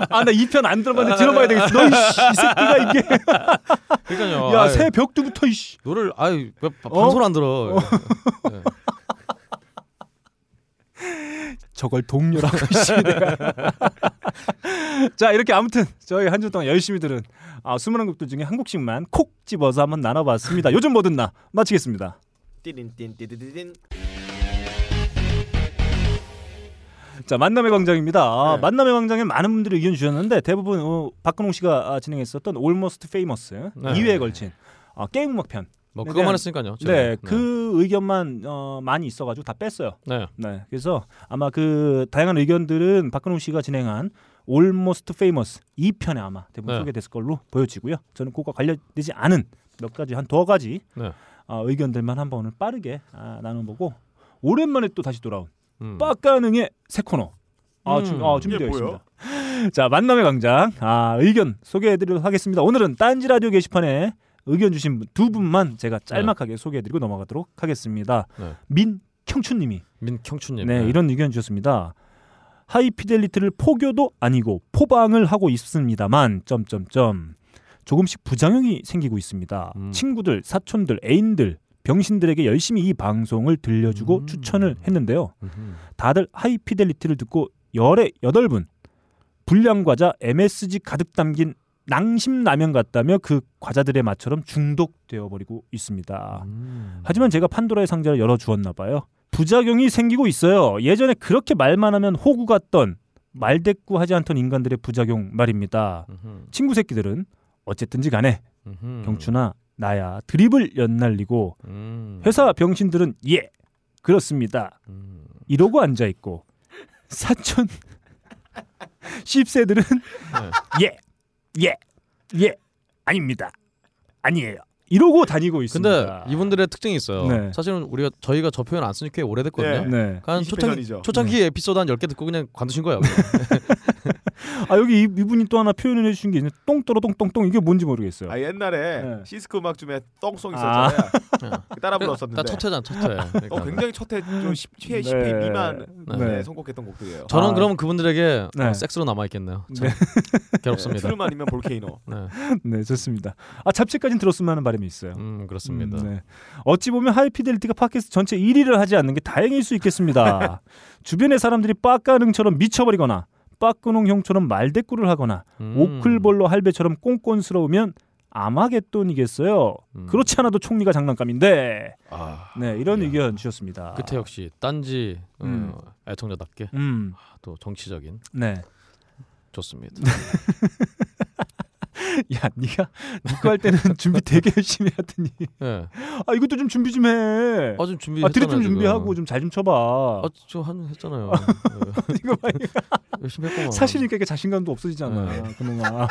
아, 나 이 편 안 들어봤는데 들어봐야 되겠어. 너 이, 씨, 이 새끼가 이게. 그러니까요. 야, 아이, 새 벽두부터 이씨. 노를 아이 왜 바- 어? 방송 안 들어. 네. 저걸 동료라고. 자, 이렇게 아무튼 저희 한 주 동안 열심히 들은 아, 수많은 곡들 중에 한 곡씩만 콕 집어서 한번 나눠봤습니다. 요즘 뭐 듣나 마치겠습니다. 띠린띠린띠린. 자 만남의 광장입니다. 아, 네. 만남의 광장에 많은 분들이 의견 주셨는데 대부분 어, 박근홍 씨가 아, 진행했었던 Almost Famous 네. 2회에 걸친 아, 게임 음악 편. 뭐 네, 그것만 네. 했으니까요. 제가. 네, 그 의견만 어, 많이 있어가지고 다 뺐어요. 네. 네, 그래서 아마 그 다양한 의견들은 박근홍 씨가 진행한 Almost Famous 2편에 아마 대부분 네. 소개됐을 걸로 보여지고요. 저는 그거 관련되지 않은 몇 가지 한 두 가지 네. 아, 의견들만 한번 오늘 빠르게 아, 나눠보고 오랜만에 또 다시 돌아온 음. 빡가능의 새 코너 아, 음. 주, 아, 준비되어? 있습니다. 자 만남의 광장 아, 의견 소개해드리도록 하겠습니다. 오늘은 딴지 라디오 게시판에 의견 주신 분, 두 분만 제가 짤막하게 소개해드리고 넘어가도록 하겠습니다. 네. 민경춘님이 민경춘님. 네, 이런 의견 주셨습니다. 하이피델리티를 포교도 아니고 포방을 하고 있습니다만 점점점 조금씩 부작용이 생기고 있습니다. 음. 친구들, 사촌들, 애인들, 병신들에게 열심히 이 방송을 들려주고 음. 추천을 했는데요. 음흠. 다들 하이피델리티를 듣고 열에 여덟 분 불량 과자 MSG 가득 담긴 낭심 라면 같다며 그 과자들의 맛처럼 중독되어 버리고 있습니다. 음. 하지만 제가 판도라의 상자를 열어 주었나 봐요. 부작용이 생기고 있어요. 예전에 그렇게 말만 하면 호구 같던 말대꾸하지 않던 인간들의 부작용 말입니다. 음흠. 친구 새끼들은 어쨌든지 간에 음흠. 경추나 나야 드립을 연날리고 음. 회사 병신들은 예 그렇습니다 음. 이러고 앉아 있고 사촌 씹새들은 네. 예 예 예 아닙니다 아니에요 이러고 다니고 있습니다. 근데 이분들의 특징이 있어요. 네. 사실은 우리가 저희가 저 표현 안쓴지꽤 오래됐거든요. 네. 네. 한 20회 초창기. 초창기 에피소드 한 10개 듣고 그냥 관두신 거예요. 아 여기 이, 이분이 또 하나 표현을 해주신 게 있는데 똥떨어 똥똥똥 이게 뭔지 모르겠어요. 아 옛날에 네. 시스코 음악 줌에 똥송 아. 있었잖아요. 따라 나 불렀었는데. 첫 회잖아, 첫 회. 그러니까. 어, 굉장히 첫회 좀 10회 네. 10회 미만 네. 네. 선곡했던 곡들이에요. 저는 아. 그럼 그분들에게 네. 어, 섹스로 남아 있겠네요. 네. 괴롭습니다. 트름 아니면 볼케이노. 네. 네 좋습니다. 아 잡채까지는 들었으면 하는 바람이 있어요. 음 그렇습니다. 음, 네. 어찌 보면 하이피델리티가 팟캐스트 전체 1위를 하지 않는 게 다행일 수 있겠습니다. 주변의 사람들이 빡가능처럼 미쳐버리거나 빠끄농 형처럼 말대꾸를 하거나 음. 오클볼러 할배처럼 꼰꼰스러우면 아마겟돈이겠어요. 음. 그렇지 않아도 총리가 장난감인데. 아, 네 이런 야. 의견 주셨습니다. 끝에 역시 딴지 음. 어, 애청자답게 음, 또 정치적인 네. 좋습니다. 야, 네가 니거 할 때는 준비 되게 열심히 하더니 네. 아 이것도 좀 준비 좀 해. 아좀 아, 준비했잖아요. 드립 좀. 준비하고 좀잘좀 쳐봐. 아 저 한 했잖아요. 네. 이거 봐, 열심히 했구만. 사실이니까 이게 자신감도 없어지잖아. 네. 그놈아.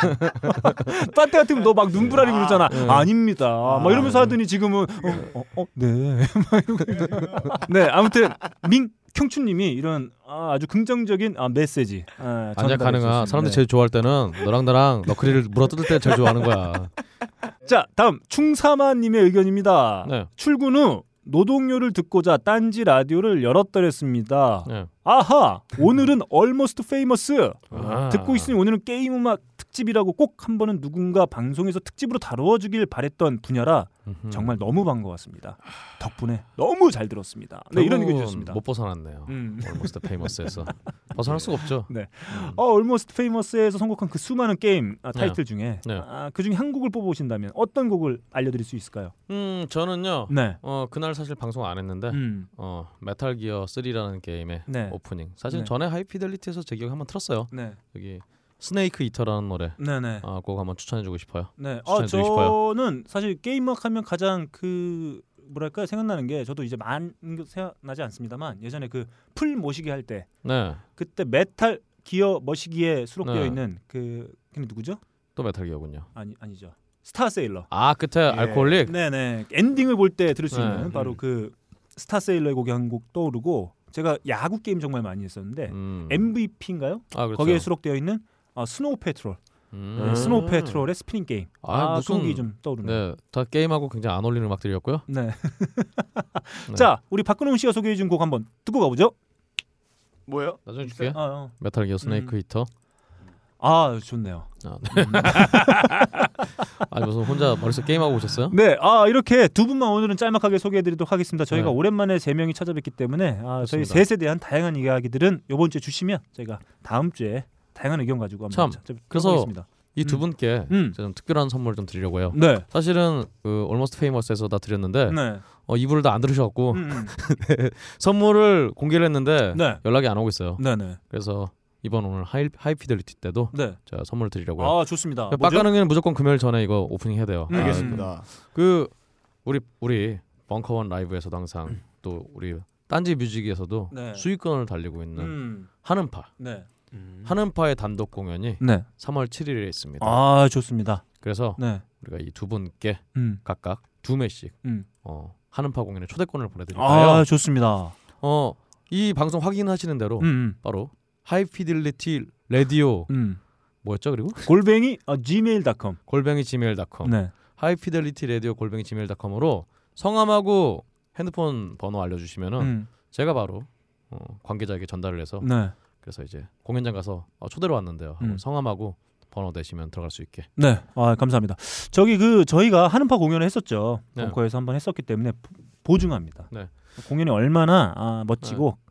딴때 같으면 너 막 눈부라리고 그러잖아. 네. 아닙니다. 막 이러면서 하더니 지금은 어, 어, 어 네. 네, 아무튼 민 경춘님이 이런 아, 아주 긍정적인 아, 메시지. 아, 아니야. 전달해주셨습니다. 사람들 네. 제일 좋아할 때는 너랑 나랑 너클리를 물어뜯을 때 제일 좋아하는 거야. 자, 다음 충사마님의 의견입니다. 네. 출근 후 노동요를 듣고자 딴지 라디오를 열었더랬습니다. 네. 아하, 오늘은 Almost Famous 아. 듣고 있으니 오늘은 게임 음악 특집이라고 꼭 한 번은 누군가 방송에서 특집으로 다루어 주길 바랬던 분야라 음흠. 정말 너무 반가웠습니다. 덕분에 너무 잘 들었습니다. 네, 이런 결국은 주셨습니다. 못 벗어났네요. 음. Almost Famous에서 벗어날 수가 없죠. 네. 음. 어, Almost Famous에서 선곡한 그 수많은 게임 아, 타이틀 중에 네. 아, 그 중에 한 곡을 뽑아오신다면 어떤 곡을 알려드릴 수 있을까요? 음 저는요. 네. 어 그날 사실 방송 안 했는데 음. 어 메탈 기어 3라는 게임의 네. 오프닝. 사실 네. 전에 하이피델리티에서 제 기억 한번 틀었어요. 네. 여기 Snake Eater라는 노래 네네. 아, 꼭 한번 추천해주고 싶어요. 네. 어, 추천해드리고 싶어요. 저는 사실 게임 음악 하면 가장 그 뭐랄까 생각나는 게 저도 이제 게 생각나지 않습니다만 예전에 그 풀 모시기 할 때 네. 그때 메탈 기어 머시기에 수록되어 네. 있는 그 걔는 누구죠? 또 메탈 기어군요. 아니 아니죠. 스타 세일러. 아 끝에 Alcoholic. 네네. 엔딩을 볼 때 들을 수 네. 있는 바로 음. 그 스타 세일러의 곡이 한 곡 떠오르고 제가 야구 게임 정말 많이 했었는데 음. MVP인가요? 아 그렇죠. 거기에 수록되어 있는 어, 스노우 패트롤. 음. 네, 스노우 패트롤의 Spitting Games. 아, 아, 무슨- 그 곡이 좀 떠오르네요. 네, 다 게임하고 굉장히 안 어울리는 음악들이었고요. 네. 네. 자, 우리 박근홍 씨가 소개해 준 곡 한번 듣고 가보죠. 뭐예요? 나중에 줄게. 아, 어. 메탈 기어 Snake 음. Eater. 아 좋네요. 아, 네. 아니 무슨 혼자 머릿속 게임하고 오셨어요? 네, 아 이렇게 두 분만 오늘은 짤막하게 소개해드리도록 하겠습니다. 저희가 네. 오랜만에 세 명이 찾아뵙기 때문에 아, 저희. 셋에 대한 다양한 이야기들은 이번 주에 주시면 저희가 다음 주에 다양한 의견 가지고 한번 참, 그래서 하겠습니다. 이두 음. 분께 음. 좀 특별한 선물 좀 드리려고요. 네, 사실은 그 Almost Famous에서 다 드렸는데 네, 어, 이분을 다 안 들으셔갖고 음, 음. 선물을 공개를 했는데 네, 연락이 안 오고 있어요. 네, 네, 그래서 이번 오늘 하이 하이피델리티 때도 네. 제가 선물 드리려고요. 아 좋습니다. 뭐죠? 빡가능이는 무조건 금요일 전에 이거 오프닝 해야 돼요. 음. 아, 알겠습니다. 그 우리 우리 벙커원 라이브에서도 항상 또 우리 딴지 뮤직에서도 네. 수익권을 달리고 있는 음, 한음파 네, 한음파의 단독 공연이 네. 3월 7일에 있습니다. 아 좋습니다. 그래서 네, 우리가 이 두 분께 음, 각각 두 매씩 음. 어, 한음파 공연의 초대권을 보내드릴까요? 아 좋습니다. 어, 이 방송 확인하시는 대로 음, 음, 바로 하이피델리티 라디오 음. 뭐였죠 그리고 골뱅이 어, gmail.com. 골뱅이 gmail.com 네, 하이피델리티 라디오 골뱅이 gmail.com으로 성함하고 핸드폰 번호 알려주시면은 음, 제가 바로 어, 관계자에게 전달을 해서 네. 그래서 이제 공연장 가서 어, 초대로 왔는데요. 음. 성함하고 번호 되시면 들어갈 수 있게. 네, 아 감사합니다. 저기 그 저희가 한음파 공연을 했었죠. 네. 벙커에서 한번 했었기 때문에 보- 보증합니다. 네. 공연이 얼마나 아, 멋지고 아,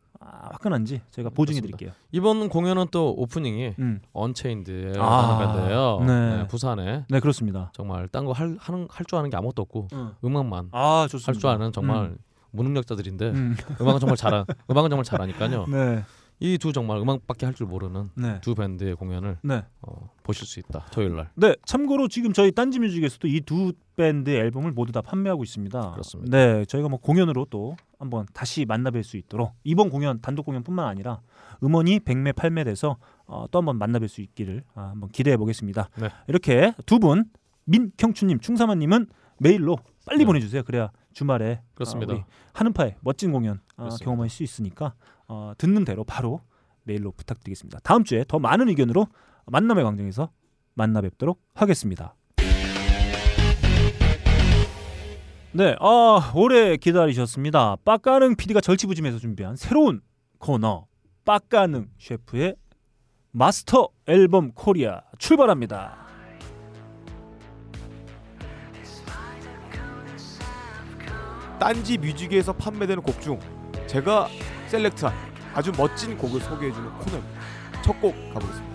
화끈한지 저희가 보증해. 드릴게요. 이번 공연은 또 오프닝이 음, 언체인드의 아, 밴드예요. 네. 네, 부산에 네 그렇습니다. 정말 딴 거 할 하는 할 줄 아는 게 아무것도 없고 음 악만 아 좋습니다. 할줄 아는 정말 무능력자들인데 음, 음. 악은 정말 잘한 음악은 정말 잘하니까요. 네, 이 두 정말 음악밖에 할 줄 모르는 네, 두 밴드의 공연을 네. 어, 보실 수 있다. 토요일 날. 네, 참고로 지금 저희 딴지뮤직에서도 이 두 밴드의 앨범을 모두 다 판매하고 있습니다. 그렇습니다. 네, 저희가 뭐 공연으로 또 한번 다시 만나뵐 수 있도록 이번 공연 단독 공연뿐만 아니라 음원이 백매 팔매돼서 어, 또 한번 만나뵐 수 있기를 아, 한번 기대해 보겠습니다. 네. 이렇게 두 분 민경춘님, 충사만님은 메일로 빨리 네. 보내주세요. 그래야 주말에 그렇습니다. 어, 우리 한음파의 멋진 공연 어, 그렇습니다. 경험할 수 있으니까 어, 듣는 대로 바로 메일로 부탁드리겠습니다. 다음 주에 더 많은 의견으로 만남의 광장에서 만나 뵙도록 하겠습니다. 네, 아 오래 기다리셨습니다. 빡가능 PD가 절치부짐해서 준비한 새로운 코너 빡가능 셰프의 마스터 앨범 코리아 출발합니다. 딴지 뮤직에서 판매되는 곡 중 제가 셀렉트한 아주 멋진 곡을 소개해주는 코너입니다. 첫 곡 가보겠습니다.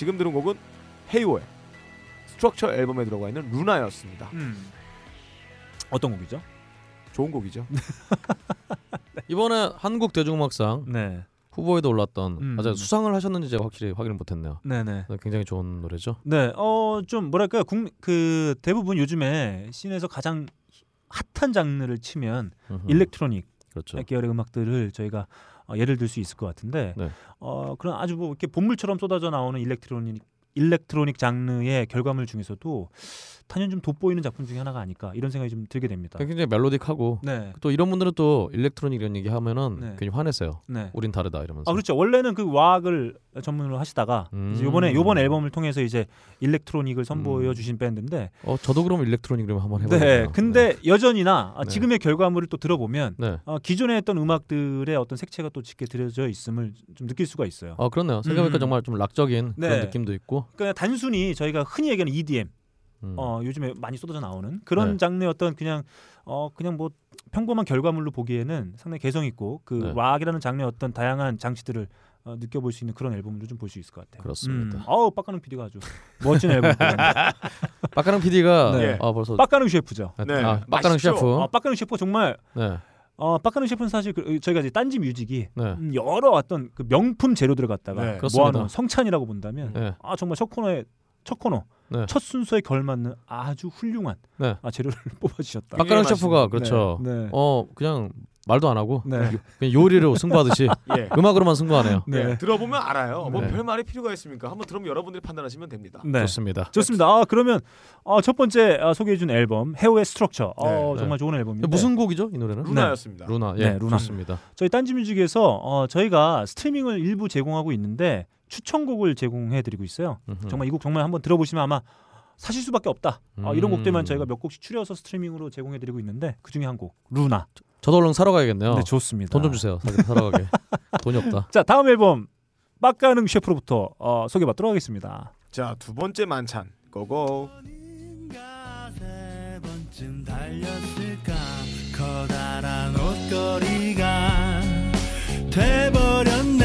지금 들은 곡은 해오의 Structure 앨범에 들어가 있는 Luna였습니다. 음. 어떤 곡이죠? 좋은 곡이죠. 이번에 한국 대중음악상 네, 후보에도 올랐던 음. 아주 수상을 하셨는지 제가 확실히 확인을 못했네요. 네, 네. 네, 굉장히 좋은 노래죠. 네, 어좀 뭐랄까요, 국, 그 대부분 요즘에 scene에서 가장 핫한 장르를 치면. 일렉트로닉 그렇죠. 계열의 음악들을 저희가 어, 예를 들 수 있을 것 같은데, 네. 어 그런 아주 뭐 이렇게 봇물처럼 쏟아져 나오는 일렉트로닉 일렉트로닉 장르의 결과물 중에서도 단연 좀 돋보이는 작품 중에 하나가 아닐까 이런 생각이 좀 들게 됩니다. 굉장히 melodic하고 네, 또 이런 분들은 또 일렉트로닉 이런 얘기 하면은 네. 괜히 화내세요. 네. 우린 다르다 이러면서. 아 그렇죠. 원래는 그 락을 전문으로 하시다가 음. 이제 요번에 요번 앨범을 통해서 이제 일렉트로닉을 선보여 음. 주신 밴드인데 어 저도 그럼 일렉트로닉 그러면 한번 해봐야 네, 근데 여전히나 아, 네. 지금의 결과물을 또 들어보면 네. 어, 기존에 했던 음악들의 어떤 색채가 또 짙게 들여져 있음을 좀 느낄 수가 있어요. 아 그렇네요. 생각해보니까 음. 정말 좀 락적인 네. 그런 느낌도 있고. 그러니까 단순히 저희가 흔히 얘기하는 EDM, 음. 어, 요즘에 많이 쏟아져 나오는 그런 네. 장르의 어떤 그냥 어 그냥 뭐 평범한 결과물로 보기에는 상당히 개성 있고 그 네. 락이라는 장르의 어떤 다양한 장치들을 어, 느껴볼 수 있는 그런 앨범을 좀볼 수 있을 것 같아요. 그렇습니다. 음, 어우 빡가능 PD가 아주 멋진 앨범. 빡가능 PD가 네. 아 벌써 빡가능 셰프죠. 네. 아, 빡가능? 셰프. 어, 빡가능 셰프 정말 네. 어, 빡가능 셰프는 사실 그, 저희가 이제 딴지 뮤직이 네. 음, 여러 어떤 그 명품 재료들을 갖다가 네. 그렇습니다. 모아놓은 성찬이라고 본다면 네. 아 정말 첫 코너에 첫 코너 네. 첫 순서에 걸맞는 아주 훌륭한 네. 아, 재료를 뽑아주셨다. 굉장히 셰프가 그렇죠. 네. 어 그냥 말도 안 하고 네. 그냥 요리로 승부하듯이 예. 음악으로만 승부하네요. 네. 네. 들어보면 알아요. 뭐 네. 별 말이 필요가 있습니까? 한번 들으면 여러분들이 판단하시면 됩니다. 네. 좋습니다. 좋습니다. 아, 그러면 어, 첫 번째 아, 소개해준 앨범 헤오의 Structure 어, 네, 정말 좋은 앨범인데 무슨 곡이죠 이 노래는? 루나였습니다. 루나. 예, 네, 루나. 좋습니다. 저희 딴지뮤직에서 어, 저희가 스트리밍을 일부 제공하고 있는데 추천곡을 제공해드리고 있어요. 음흠. 정말 이 곡 정말 한번 들어보시면 아마 사실 수밖에 없다. 어, 이런 음. 곡들만 저희가 몇 곡씩 추려서 스트리밍으로 제공해드리고 있는데 그 중에 한 곡 루나. 저도 얼른 사러 가야겠네요. 네 좋습니다. 돈 좀 주세요. 사- 사러 가게. 돈이 없다. 자 다음 앨범 빡가능 셰프로부터 어, 소개받도록 하겠습니다. 자, 두 번째 만찬. 고고. 커다란 옷걸이가 돼버렸네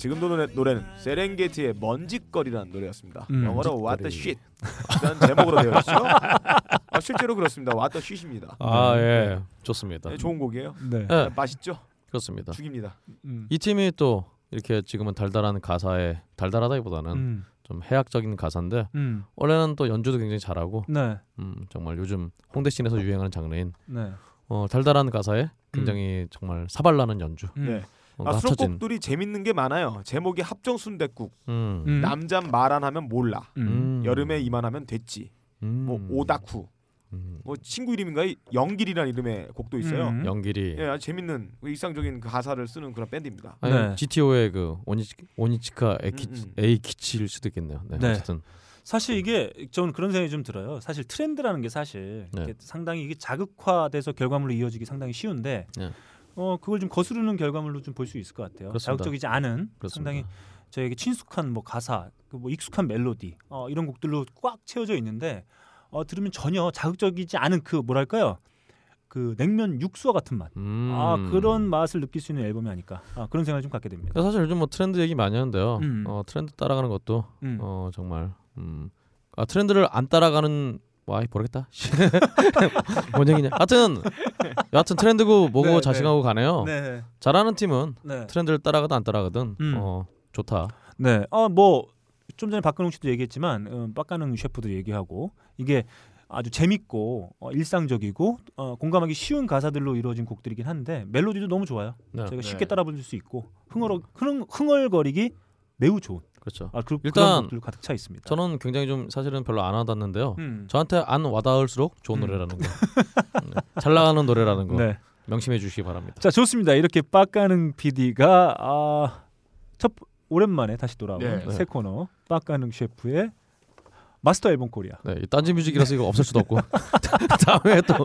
지금 노래, 노래는 세렝게티의 먼지거리라는 노래였습니다. 음. 영어로 What the shit 이라는 제목으로 되어 있죠. 아, 실제로 그렇습니다. What the shit입니다. 아 예, 좋습니다. 네, 좋은 곡이에요. 네. 예, 맛있죠? 그렇습니다. 죽입니다. 음. 이 팀이 또 이렇게 지금은 달달한 가사에 달달하다기보다는 음. 좀 해학적인 가사인데 음. 원래는 또 연주도 굉장히 잘하고 네. 음, 정말 요즘 홍대씬에서 유행하는 장르인 네. 어, 달달한 가사에 굉장히 정말 사발나는 연주 음. 네. 어, 아, 합쳐진 수록곡들이 재밌는 게 많아요. 제목이 합정순댓국, 음. 음. 남잔 말 안 하면 몰라, 음. 여름에 이만하면 됐지, 음. 뭐 오다쿠, 음. 뭐 친구 이름인가 영길이라는 이름의 곡도 있어요. 음. 영길이 예, 아주 재밌는 그 일상적인 그 가사를 쓰는 그런 밴드입니다. 아니, 네. GTO의 그 오니즈, 오니즈카 에이키, 음, 음. 에이키치 일 수도 있겠네요. 네, 네. 어쨌든 사실 이게 저는 그런 생각이 좀 들어요. 사실 트렌드라는 게 사실 네. 상당히 이게 자극화돼서 결과물로 이어지기 상당히 쉬운데 네. 어 그걸 좀 거스르는 결과물로 좀 볼 수 있을 것 같아요. 그렇습니다. 자극적이지 않은 그렇습니다. 상당히 저에게 친숙한 뭐 가사, 그뭐 익숙한 멜로디 어, 이런 곡들로 꽉 채워져 있는데 어, 들으면 전혀 자극적이지 않은 그 뭐랄까요 그 냉면 육수와 같은 맛. 음. 아 그런 맛을 느낄 수 있는 앨범이 아닐까. 아, 그런 생각을 좀 갖게 됩니다. 사실 요즘 뭐 트렌드 얘기 많이 하는데요. 음. 어, 트렌드 따라가는 것도 음. 어, 정말 음. 아, 트렌드를 안 따라가는 와이 모르겠다. 뭔 얘기냐? 하여튼 여하튼 트렌드고 뭐고 네, 네. 자신하고 가네요. 네, 잘하는 팀은 네, 트렌드를 따라가든 안 따라가든 음. 어, 좋다. 네. 어뭐좀 전에 박근홍 씨도 얘기했지만 음, 빡가능 셰프도 얘기하고 이게 아주 재밌고 어, 일상적이고 어, 공감하기 쉬운 가사들로 이루어진 곡들이긴 한데 멜로디도 너무 좋아요. 네. 저희가 네. 쉽게 따라 부를 수 있고 흥얼 흥, 흥얼거리기 매우 좋은 그렇죠. 아, 그, 일단 가득 차 있습니다. 저는 굉장히 좀 사실은 별로 안 와닿는데요. 음. 저한테 안 와닿을수록 좋은 음. 노래라는 거, 네. 잘 나가는 노래라는 거 네. 명심해 주시기 바랍니다. 자 좋습니다. 이렇게 빡가능 PD가 아, 첫 오랜만에 다시 돌아온 네. 새 코너 빡가능 셰프의 마스터 앨범 코리아. 네, 이 딴지 뮤직이라서 이거 없을 수도 없고 다음에 또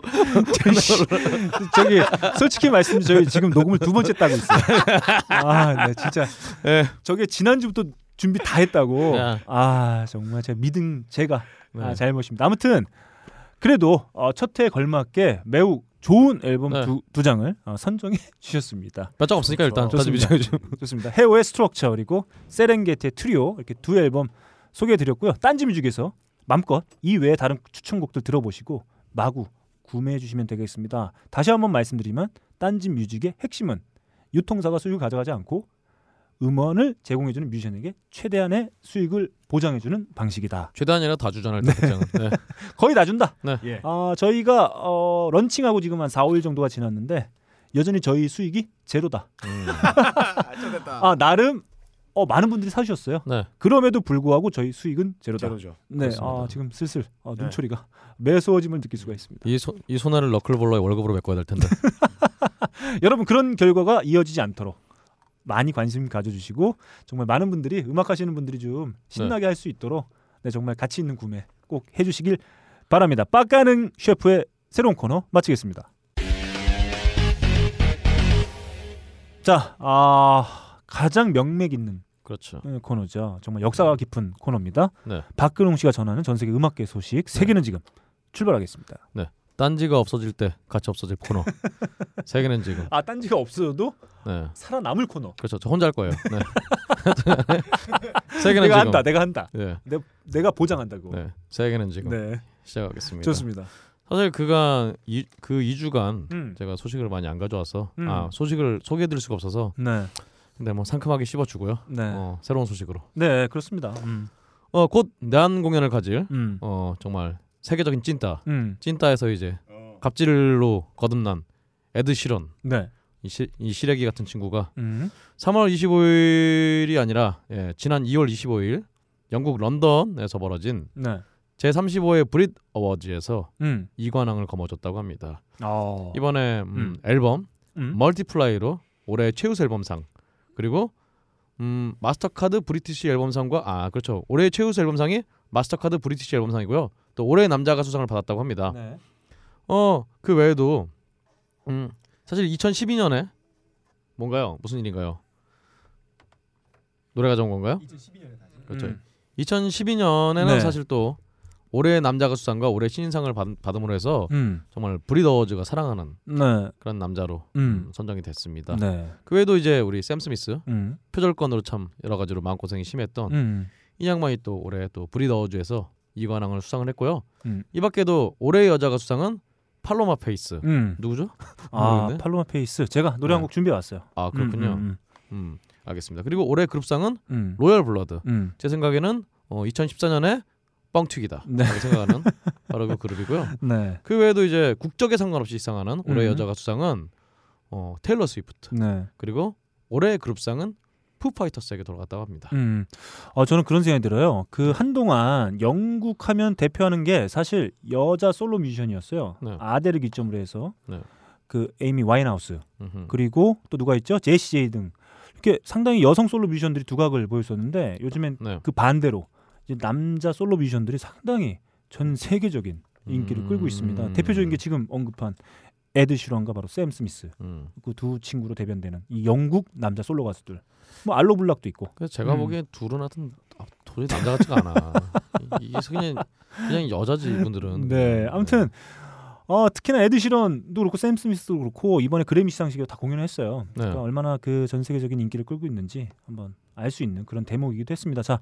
저기 솔직히 말씀 저희 지금 녹음을 두 번째 따고 있어요. 아, 네 진짜. 네. 저게 지난주부터 준비 다 했다고. 네. 아 정말 제 믿은 제가 네. 아, 잘못입니다. 아무튼 그래도 어, 첫 회 걸맞게 매우 좋은 앨범 네. 두, 두 장을 어, 선정해 주셨습니다. 몇 장 없으니까 일단 좋습니다. 좋습니다. 헤오의 Structure 그리고 세렝게티의 트리오 이렇게 두 앨범 소개해드렸고요. 딴지뮤직에서 맘껏 이 외에 다른 추천곡들 들어보시고 마구 구매해 주시면 되겠습니다. 다시 한번 말씀드리면 딴지뮤직의 핵심은 유통사가 수익을 가져가지 않고 음원을 제공해주는 뮤지션에게 최대한의 수익을 보장해주는 방식이다. 최대한이라 다 주잖아요. 장은. 네. 거의 다 준다. 예. 아 저희가 어, 런칭하고 지금 한 4, 5일 정도가 지났는데 여전히 저희 수익이 제로다. 음. 아 나름 어, 많은 분들이 사주셨어요. 네. 그럼에도 불구하고 저희 수익은 제로다. 제로죠. 네. 아, 지금 슬슬 어, 네. 눈초리가 매서워짐을 느낄 수가 있습니다. 이, 소, 이 손해를 너클볼러의 월급으로 메꿔야 될 텐데. 여러분 그런 결과가 이어지지 않도록 많이 관심 가져주시고 정말 많은 분들이 음악하시는 분들이 좀 신나게 할수 있도록 네, 정말 가치 있는 구매 꼭 해주시길 바랍니다. 빡가능 셰프의 새로운 코너 마치겠습니다. 자, 아, 가장 명맥 있는 그렇죠. 네, 코너죠. 정말 역사가 깊은 코너입니다. 네. 박근홍 씨가 전하는 전 세계 음악계 소식 세계는 지금 출발하겠습니다. 딴지가 없어질 때 같이 없어질 코너. 세계는 지금. 아 딴지가 없어도 네. 살아남을 코너. 그렇죠. 저 혼자 할 거예요. 네. 세계는 내가 지금. 한다. 내가 한다. 네. 내, 내가 보장한다고. 네. 세계는 지금 네, 시작하겠습니다. 좋습니다. 사실 그간 이, 그 2주간 음. 제가 소식을 많이 안 가져와서 음. 아 소식을 소개해드릴 수가 없어서 네, 근데 뭐 상큼하게 씹어주고요. 네, 어, 새로운 소식으로. 네, 그렇습니다. 음, 어, 곧 내한 공연을 가질 음, 어 정말 세계적인 찐따. 음, 찐따에서 이제 갑질로 거듭난 에드 시런. 네, 이, 시, 이 시래기 같은 친구가 음, 3월 25일이 아니라 예, 지난 2월 25일 영국 런던에서 벌어진 네, 제 35회 브릿 어워즈에서 음, 이관왕을 거머쥐었다고 합니다. 어, 이번에 음, 음. 앨범 음, Multiply로 올해 최우수 앨범상 그리고 음, 마스터카드 British 앨범상과 아 그렇죠. 올해 최우수 앨범상이 마스터카드 British 앨범상이고요 또 올해 남자 가 수상을 받았다고 합니다. 네, 어그 외에도 음 사실 2012년에 뭔가요 무슨 일인가요? 노래 가져온 건가요? 2012년에 다시. 그렇죠. 음, 2012년에는 네. 사실 또 올해 남자 가수상과 올해 신인상을 받, 받음으로 해서 음. 정말 브리더워즈가 사랑하는 네. 그런 남자로 음. 음, 선정이 됐습니다. 네. 그 외에도 이제 우리 샘 스미스 음. 표절권으로 참 여러 가지로 마음고생이 심했던 음. 이 양반이 또 올해 또 Brit Awards에서 이관왕을 수상을 했고요. 음. 이 밖에도 올해 여자 가 수상은 팔로마 페이스 음. 누구죠? 아. 팔로마 페이스. 제가 노래 한 네. 곡 준비해 왔어요. 아 그렇군요. 음. 음, 알겠습니다. 그리고 올해 그룹상은 음. 로열 블러드. 음. 제 생각에는 어, 2014년에 뻥튀기다. 네. 라고 생각하는 바로 그 그룹이고요. 네. 그 외에도 이제 국적에 상관없이 수상하는 올해 음. 여자 가수상은 어, 테일러 스위프트. 네. 그리고 올해 그룹상은 푸파이터스에게 돌아갔다고 합니다. 음. 어 저는 그런 생각이 들어요. 그 한동안 영국 하면 대표하는 게 사실 여자 솔로 뮤지션이었어요. 네. 아델을 기점으로 해서 네. 그 에이미 와인하우스 음흠. 그리고 또 누가 있죠? 제시 제이 등 이렇게 상당히 여성 솔로 뮤지션들이 두각을 보였었는데 요즘엔 네. 그 반대로 이제 남자 솔로 뮤지션들이 상당히 전 세계적인 인기를 음. 끌고 있습니다. 대표적인 게 지금 언급한 에드 시런과 바로 샘 스미스 음. 그 두 친구로 대변되는 이 영국 남자 솔로 가수들 뭐 알로 블락도 있고 그래서 제가 음. 보기엔 둘은 하여튼 아, 도저히 남자 같지가 않아. 이- 이게 그냥 그냥 여자지 이분들은. 네 아무튼 어, 특히나 에드 시런도 그렇고 샘 스미스도 그렇고 이번에 그래미 시상식에 다 공연을 했어요. 네. 그러니까 얼마나 그 전 세계적인 인기를 끌고 있는지 한번 알 수 있는 그런 대목이기도 했습니다. 자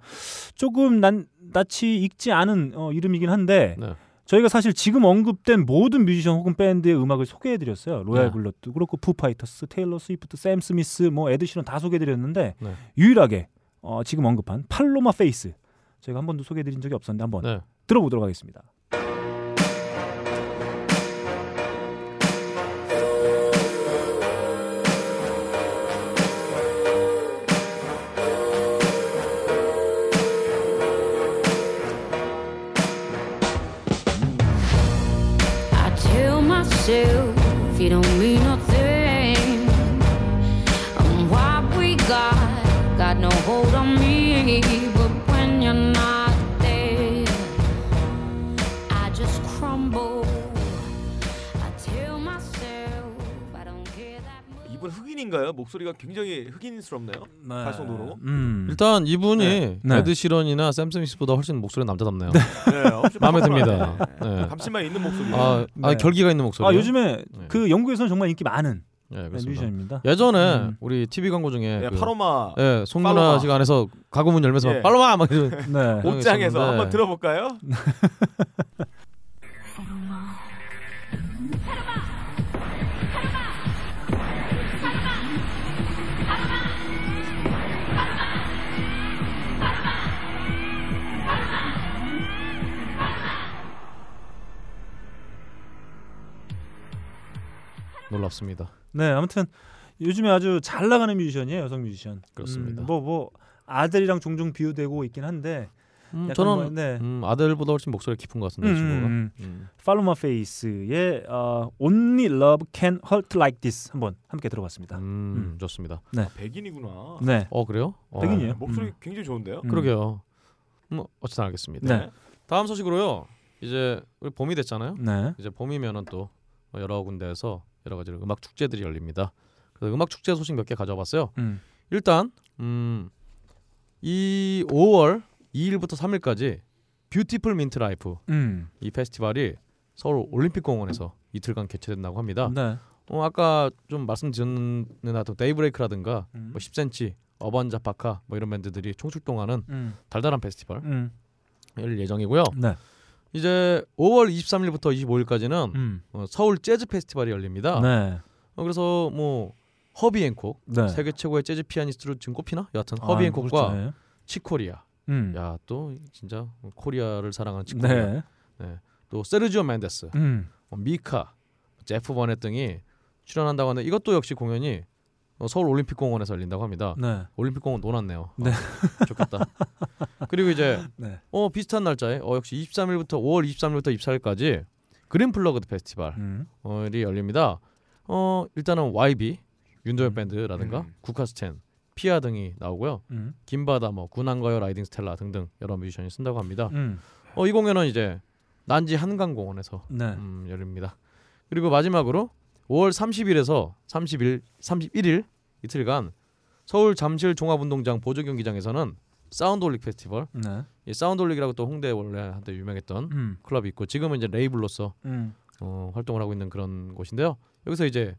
조금 난 낯이 익지 않은 어, 이름이긴 한데 네. 저희가 사실 지금 언급된 모든 뮤지션 혹은 밴드의 음악을 소개해드렸어요. 로얄 네. 블러드 그렇고 푸파이터스, 테일러 스위프트, 샘 스미스, 뭐 에드 시런 다 소개해드렸는데 네. 유일하게 어, 지금 언급한 팔로마 페이스 저희가 한 번도 소개해드린 적이 없었는데 한번 네. 들어보도록 하겠습니다. 이분 흑인인가요? 목소리가 굉장히 흑인스럽네요. 발성도로. 음. 일단 이분이 네. 네. 에드 시런이나 샘 스미스보다 훨씬 목소리 남자답네요. 네, 혹시 마음에. 듭니다. 네. 감칠맛 있는 목소리. 아, 아 네. 결기가 있는 목소리. 아 요즘에 네. 그 영국에서는 정말 인기 많은 네, 네, 그렇습니다. 뮤지션입니다. 예전에 음. 우리 TV 광고 중에 네, 그, 파로마 예, 팔로마. 씨가 안에서 가구문 열면서 예. 팔로마 막 이러면 네. 오- 옷장에서. 한번 들어볼까요? 놀랍습니다. 네, 아무튼 요즘에 아주 잘 나가는 뮤지션이에요, 여성 뮤지션. 그렇습니다. 뭐뭐 아들이랑 종종 비유되고 있긴 한데 음, 저는 뭐, 네. 음, 아들보다 훨씬 목소리가 깊은 것 같은데 음, 이 친구가. 음, 음. 팔로마 페이스의 어, Only Love Can Hurt Like This 한번 함께 들어봤습니다. 음, 좋습니다. 백인이구나. 네. 어 그래요? 어, 백인이에요. 목소리 음. 굉장히 좋은데요. 음. 그러게요. 뭐 어쨌든 알겠습니다. 네. 다음 소식으로요. 이제 우리 봄이 됐잖아요. 네. 이제 봄이면은 또 여러 군데에서 여러 가지 음악 축제들이 열립니다. 그래서 음악 축제 소식 몇 개 가져와봤어요. 음. 일단 음, 이 5월 2일부터 3일까지 Beautiful Mint Life 음. 이 페스티벌이 서울 올림픽공원에서 이틀간 개최된다고 합니다. 네. 어, 아까 좀 말씀드렸는 또 데이브레이크라든가 음. 뭐 10cm, 어반 자파카 뭐 이런 밴드들이 총출동하는 음. 달달한 페스티벌 음. 열 예정이고요. 네. 이제 5월 23일부터 25일까지는 음. 어, 서울 재즈 페스티벌이 열립니다. 네. 어, 그래서 뭐 허비 행콕 네. 세계 최고의 재즈 피아니스트로 지금 꼽히나? 여하튼 아, 허비 행콕과 그렇죠. 네. 칙 코리아. 음. 야 또 진짜 코리아를 사랑하는 칙 코리아. 네. 또 세르지오 멘데스, 음. 뭐 미카, 제프 버넷 등이 출연한다고 하는데 이것도 역시 공연이 어, 서울 올림픽공원에서 열린다고 합니다. 네. 올림픽공원 노났네요. 네. 아, 좋겠다. 그리고 이제 네. 어 비슷한 날짜에 어 역시 23일부터 5월 23일부터 24일까지 Green Plugged 페스티벌이 음. 열립니다. 어 일단은 YB 윤도현 음. 밴드라든가 음. 국카스텐, 피아 등이 나오고요. 음. 김바다, 뭐 구남과여라이딩스텔라 등등 여러 뮤지션이 선다고 합니다. 음. 어 이 공연은 이제 난지 한강공원에서 네. 음, 열립니다. 그리고 마지막으로 5월 30일에서 31, 31일 이틀간 서울 잠실 종합운동장 보조경기장에서는 사운드홀릭 페스티벌. 네. 이 사운드홀릭이라고 또 홍대에 원래 한때 유명했던 음. 클럽이 있고 지금은 이제 레이블로서 음. 어, 활동을 하고 있는 그런 곳인데요. 여기서 이제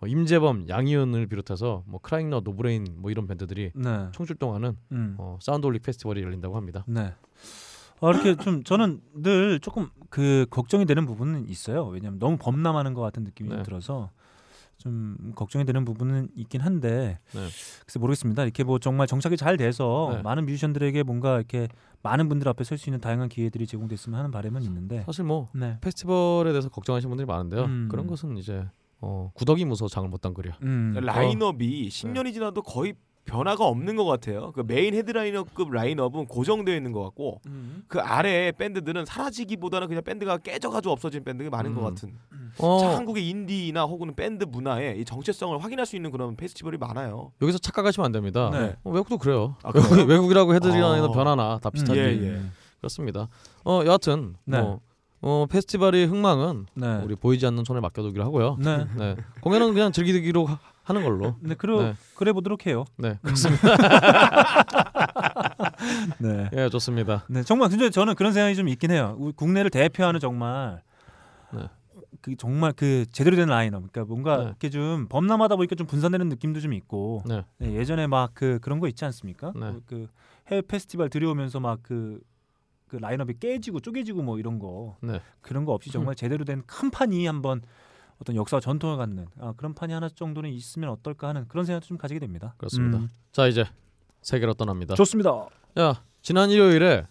어, 임재범, 양희은을 비롯해서 뭐 크라잉넛, 노브레인 뭐 이런 밴드들이 네. 총출동하는 음. 어, 사운드홀릭 페스티벌이 열린다고 합니다. 네. 어, 이렇게 좀 저는 늘 조금 그 걱정이 되는 부분은 있어요. 왜냐하면 너무 범람하는 것 같은 느낌이 좀 네. 들어서 좀 걱정이 되는 부분은 있긴 한데 네. 글쎄 모르겠습니다. 이렇게 뭐 정말 정착이 잘 돼서 네. 많은 뮤지션들에게 뭔가 이렇게 많은 분들 앞에 설 수 있는 다양한 기회들이 제공됐으면 하는 바람은 있는데. 사실 뭐 네. 페스티벌에 대해서 걱정하시는 분들이 많은데요. 음. 그런 것은 이제 어, 구더기 무서워 장을 못 담그랴. 음. 라인업이 10년이 지나도 거의 변화가 없는 것 같아요. 그 메인 headliner급 라인업은 고정되어 있는 것 같고 음. 그 아래 밴드들은 사라지기보다는 그냥 밴드가 깨져가지고 없어진 밴드가 많은 것 음. 같은. 어, 참 한국의 인디나 혹은 밴드 문화의 이 정체성을 확인할 수 있는 그런 페스티벌이 많아요. 여기서 착각하시면 안 됩니다. 네. 어, 외국도 그래요. 아? 외국, 외국이라고 해드리는 아. 변화나 다 비슷하지. 예, 예. 그렇습니다. 어 여하튼 네. 뭐 어, 페스티벌의 흥망은 네. 우리 보이지 않는 손에 맡겨두기로 하고요. 네. 네. 공연은 그냥 즐기기로 하- 하는 걸로. 네, 그러, 네. 그래 보도록 해요. 네, 그렇습니다. 네. 예, 좋습니다. 네, 정말 근데 저는 그런 생각이 좀 있긴 해요. 우리 국내를 대표하는 정말 네. 그 정말 그 제대로 된 라인업. 그러니까 뭔가 네. 이렇게 좀 범람하다 보니까 좀 분산되는 느낌도 좀 있고. 네. 네, 예전에 막 그 그런 거 있지 않습니까? 네. 그, 그 해외 페스티벌 들여오면서 막그 그 라인업이 깨지고 쪼개지고 뭐 이런 거 네. 그런 거 없이 정말 제대로 된 큰 판이 한번 어떤 역사와 전통을 갖는 아, 그런 판이 하나 정도는 있으면 어떨까 하는 그런 생각도 좀 가지게 됩니다. 그렇습니다. 음, 자, 이제 세계로 떠납니다. 좋습니다. 야, 지난 일요일에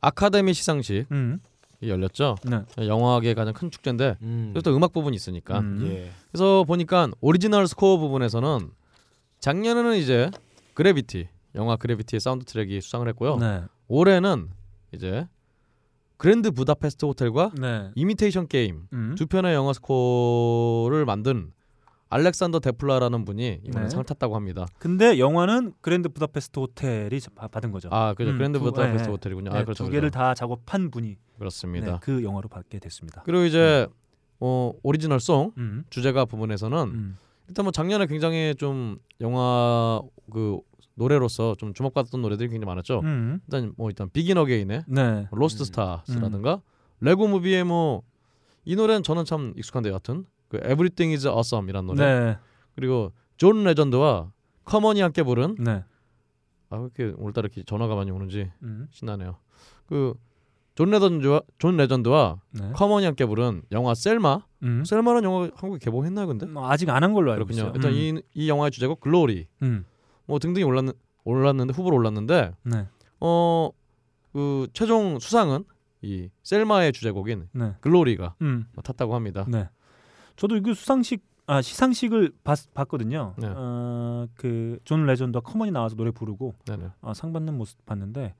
아카데미 시상식이 음, 열렸죠. 네. 영화계의 가장 큰 축제인데 음. 또 음악 부분이 있으니까. 음. 예. 그래서 보니까 오리지널 스코어 부분에서는 작년에는 이제 Gravity 영화 Gravity의 사운드 트랙이 수상을 했고요. 네. 올해는 이제 그랜드 부다페스트 호텔과 네. Imitation Game 음. 두 편의 영화 스코어를 만든 알렉산더 데스플라라는 분이 이번에 네. 상을 탔다고 합니다. 근데 영화는 그랜드 부다페스트 호텔이 받은 거죠. 아, 그죠. 음, 그랜드 두- 부다페스트 네, 호텔이군요. 네, 아, 그렇죠. 두 개를 그렇죠. 다 작업한 분이 그렇습니다. 네, 그 영화로 받게 됐습니다. 그리고 이제 어, 오리지널 송 음. 주제가 부분에서는 음. 일단 뭐 작년에 굉장히 좀 영화 그 노래로서 좀 주목받았던 노래들이 굉장히 많았죠. 음. 일단 뭐 일단 Begin Again의 네. Lost 음. Stars라든가 레고 무비의 뭐 이 노래는 저는 참 익숙한데 여하튼 그 Everything is Awesome이라는 노래 네. 그리고 존 레전드와 커먼이 함께 부른 네. 아 왜 이렇게 오늘따라 이렇게 전화가 많이 오는지 음. 신나네요. 그 존 레전드와 존 레전드와 네. 커먼이 함께 부른 영화 셀마 음. 셀마라는 영화 한국에 개봉했나요 근데? 뭐 아직 안 한 걸로 알고 그렇군요. 있어요. 일단 음. 이, 이 영화의 주제곡 Glory 음. 뭐 등등이 올랐는 올랐는데 후보로 올랐는데 네. 어 그 최종 수상은 이 셀마의 주제곡인 네. Glory가 음. 탔다고 합니다. 네. 저도 이거 수상식 아 시상식을 봤, 봤거든요. 네. 어 그 존 레전드와 커먼이 나와서 노래 부르고. 아, 상 받는 모습 봤는데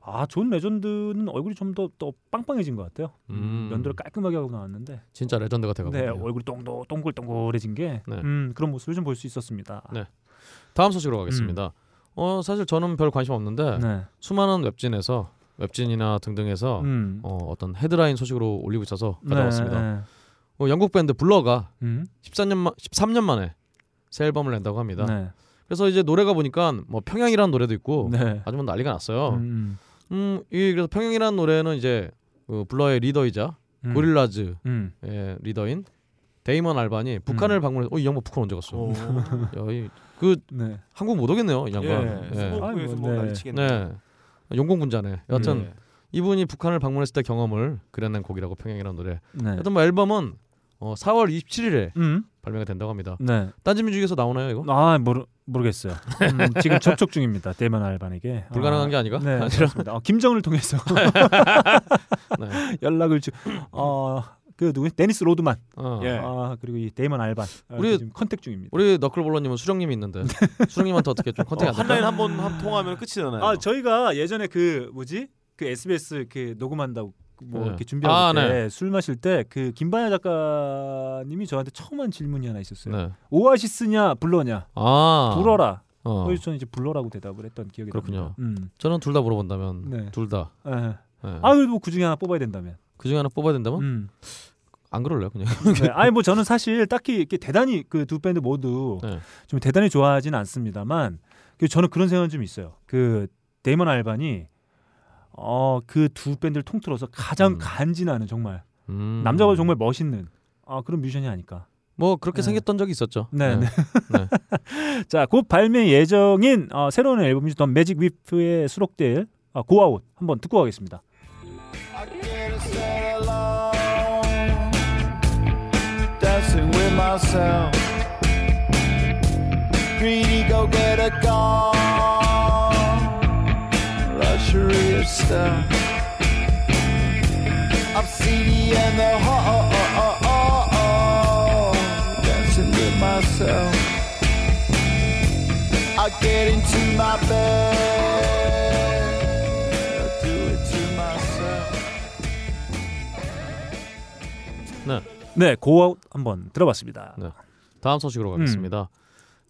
아 존 레전드는 얼굴이 좀 더 더 빵빵해진 것 같아요. 음. 면도를 깔끔하게 하고 나왔는데 진짜 레전드가 돼가고 네요 얼굴이 동동 동글동글해진 게 네. 음, 그런 모습을 좀 볼 수 있었습니다. 네. 다음 소식으로 가겠습니다. 어 사실 저는 별 관심 없는데 음. 네. 수많은 웹진에서 웹진이나 등등에서 음. 어, 어떤 헤드라인 소식으로 올리고 있어서 가져왔습니다. 네, 네. 어, 영국 밴드 블러가 음. 14년 마, 13년 만에 새 앨범을 낸다고 합니다. 네. 그래서 이제 노래가 보니까 뭐 평양이라는 노래도 있고 네. 아주 뭐 난리가 났어요. 음, 음, 이 그래서 평양이라는 노래는 이제 그 블러의 리더이자 음. 고릴라즈의 음. 리더인 데이먼 알반이 북한을 방문해서 어 이 양반 북한 언제 갔어? 오. 야, 이, 그 네. 한국 못 오겠네요, 이 양반. 예. 예. 아이고, 뭐 네. 난리치겠네. 네. 용공 분자네. 여하튼 예. 이분이 북한을 방문했을 때 경험을 그려낸 곡이라고 평양이라는 노래. 네. 하여튼 뭐 앨범은 어, 4월 27일에 음. 발매가 된다고 합니다. 네. 딴지뮤직에서 나오나요 이거? 아 모르 모르겠어요. 음, 지금 접촉 중입니다. 데이먼 알반에게 불가능한 게 아닌가? 네, 그렇습니다. 어, 김정은을 통해서 네. 연락을 주. 어 그 누구? 데니스 로드만. 어. 예. 아 그리고 이 데이먼 알반. 아, 우리- 지금 contact 중입니다. 우리 너클볼러님은 수령님이 있는데 수령님한테 어떻게 좀 contact 어, 안 될까? 핫라인 한번 한 통하면 끝이잖아요. 아 저희가 예전에 그 뭐지? 그 SBS 그 녹음한다고 뭐 네. 이렇게 준비할 아, 때 술 마실 때 그 김반야 작가님이 저한테 처음 한 질문이 하나 있었어요. 네. 오아시스냐 블러냐? 아. 블러라. 어. 그래서 저는 이제 블러라고 대답을 했던 기억이 그렇군요. 음. 저는 둘 다 물어본다면 네. 둘 다. 예. 네. 아 그래도 그 중에 하나 뽑아야 된다면. 그 중에 하나 뽑아야 된다면 음. 안 그럴래요 그냥. 네. 아니 뭐 저는 사실 딱히 이렇게 대단히 그 두 밴드 모두 네. 좀 대단히 좋아하진 않습니다만 그 저는 그런 생각은 좀 있어요. 그 데이먼 알반이 어 그 두 밴드를 통틀어서 가장 음. 간지나는 정말 음. 남자가 정말 멋있는 아 그런 뮤지션이 아닐까. 뭐 그렇게 네. 생겼던 적이 있었죠. 네, 네. 네. 자, 곧 발매 예정인 어, 새로운 앨범이죠. 더 매직 위프에 수록될 아, 고아웃 한번 듣고 가겠습니다. Myself. Greedy go get a gone, luxury of stuff. Seedy and the ho dancing with myself. I get into my bed, I do it to myself. 네, 고아웃 한번 들어봤습니다. 네. 다음 소식으로 가겠습니다.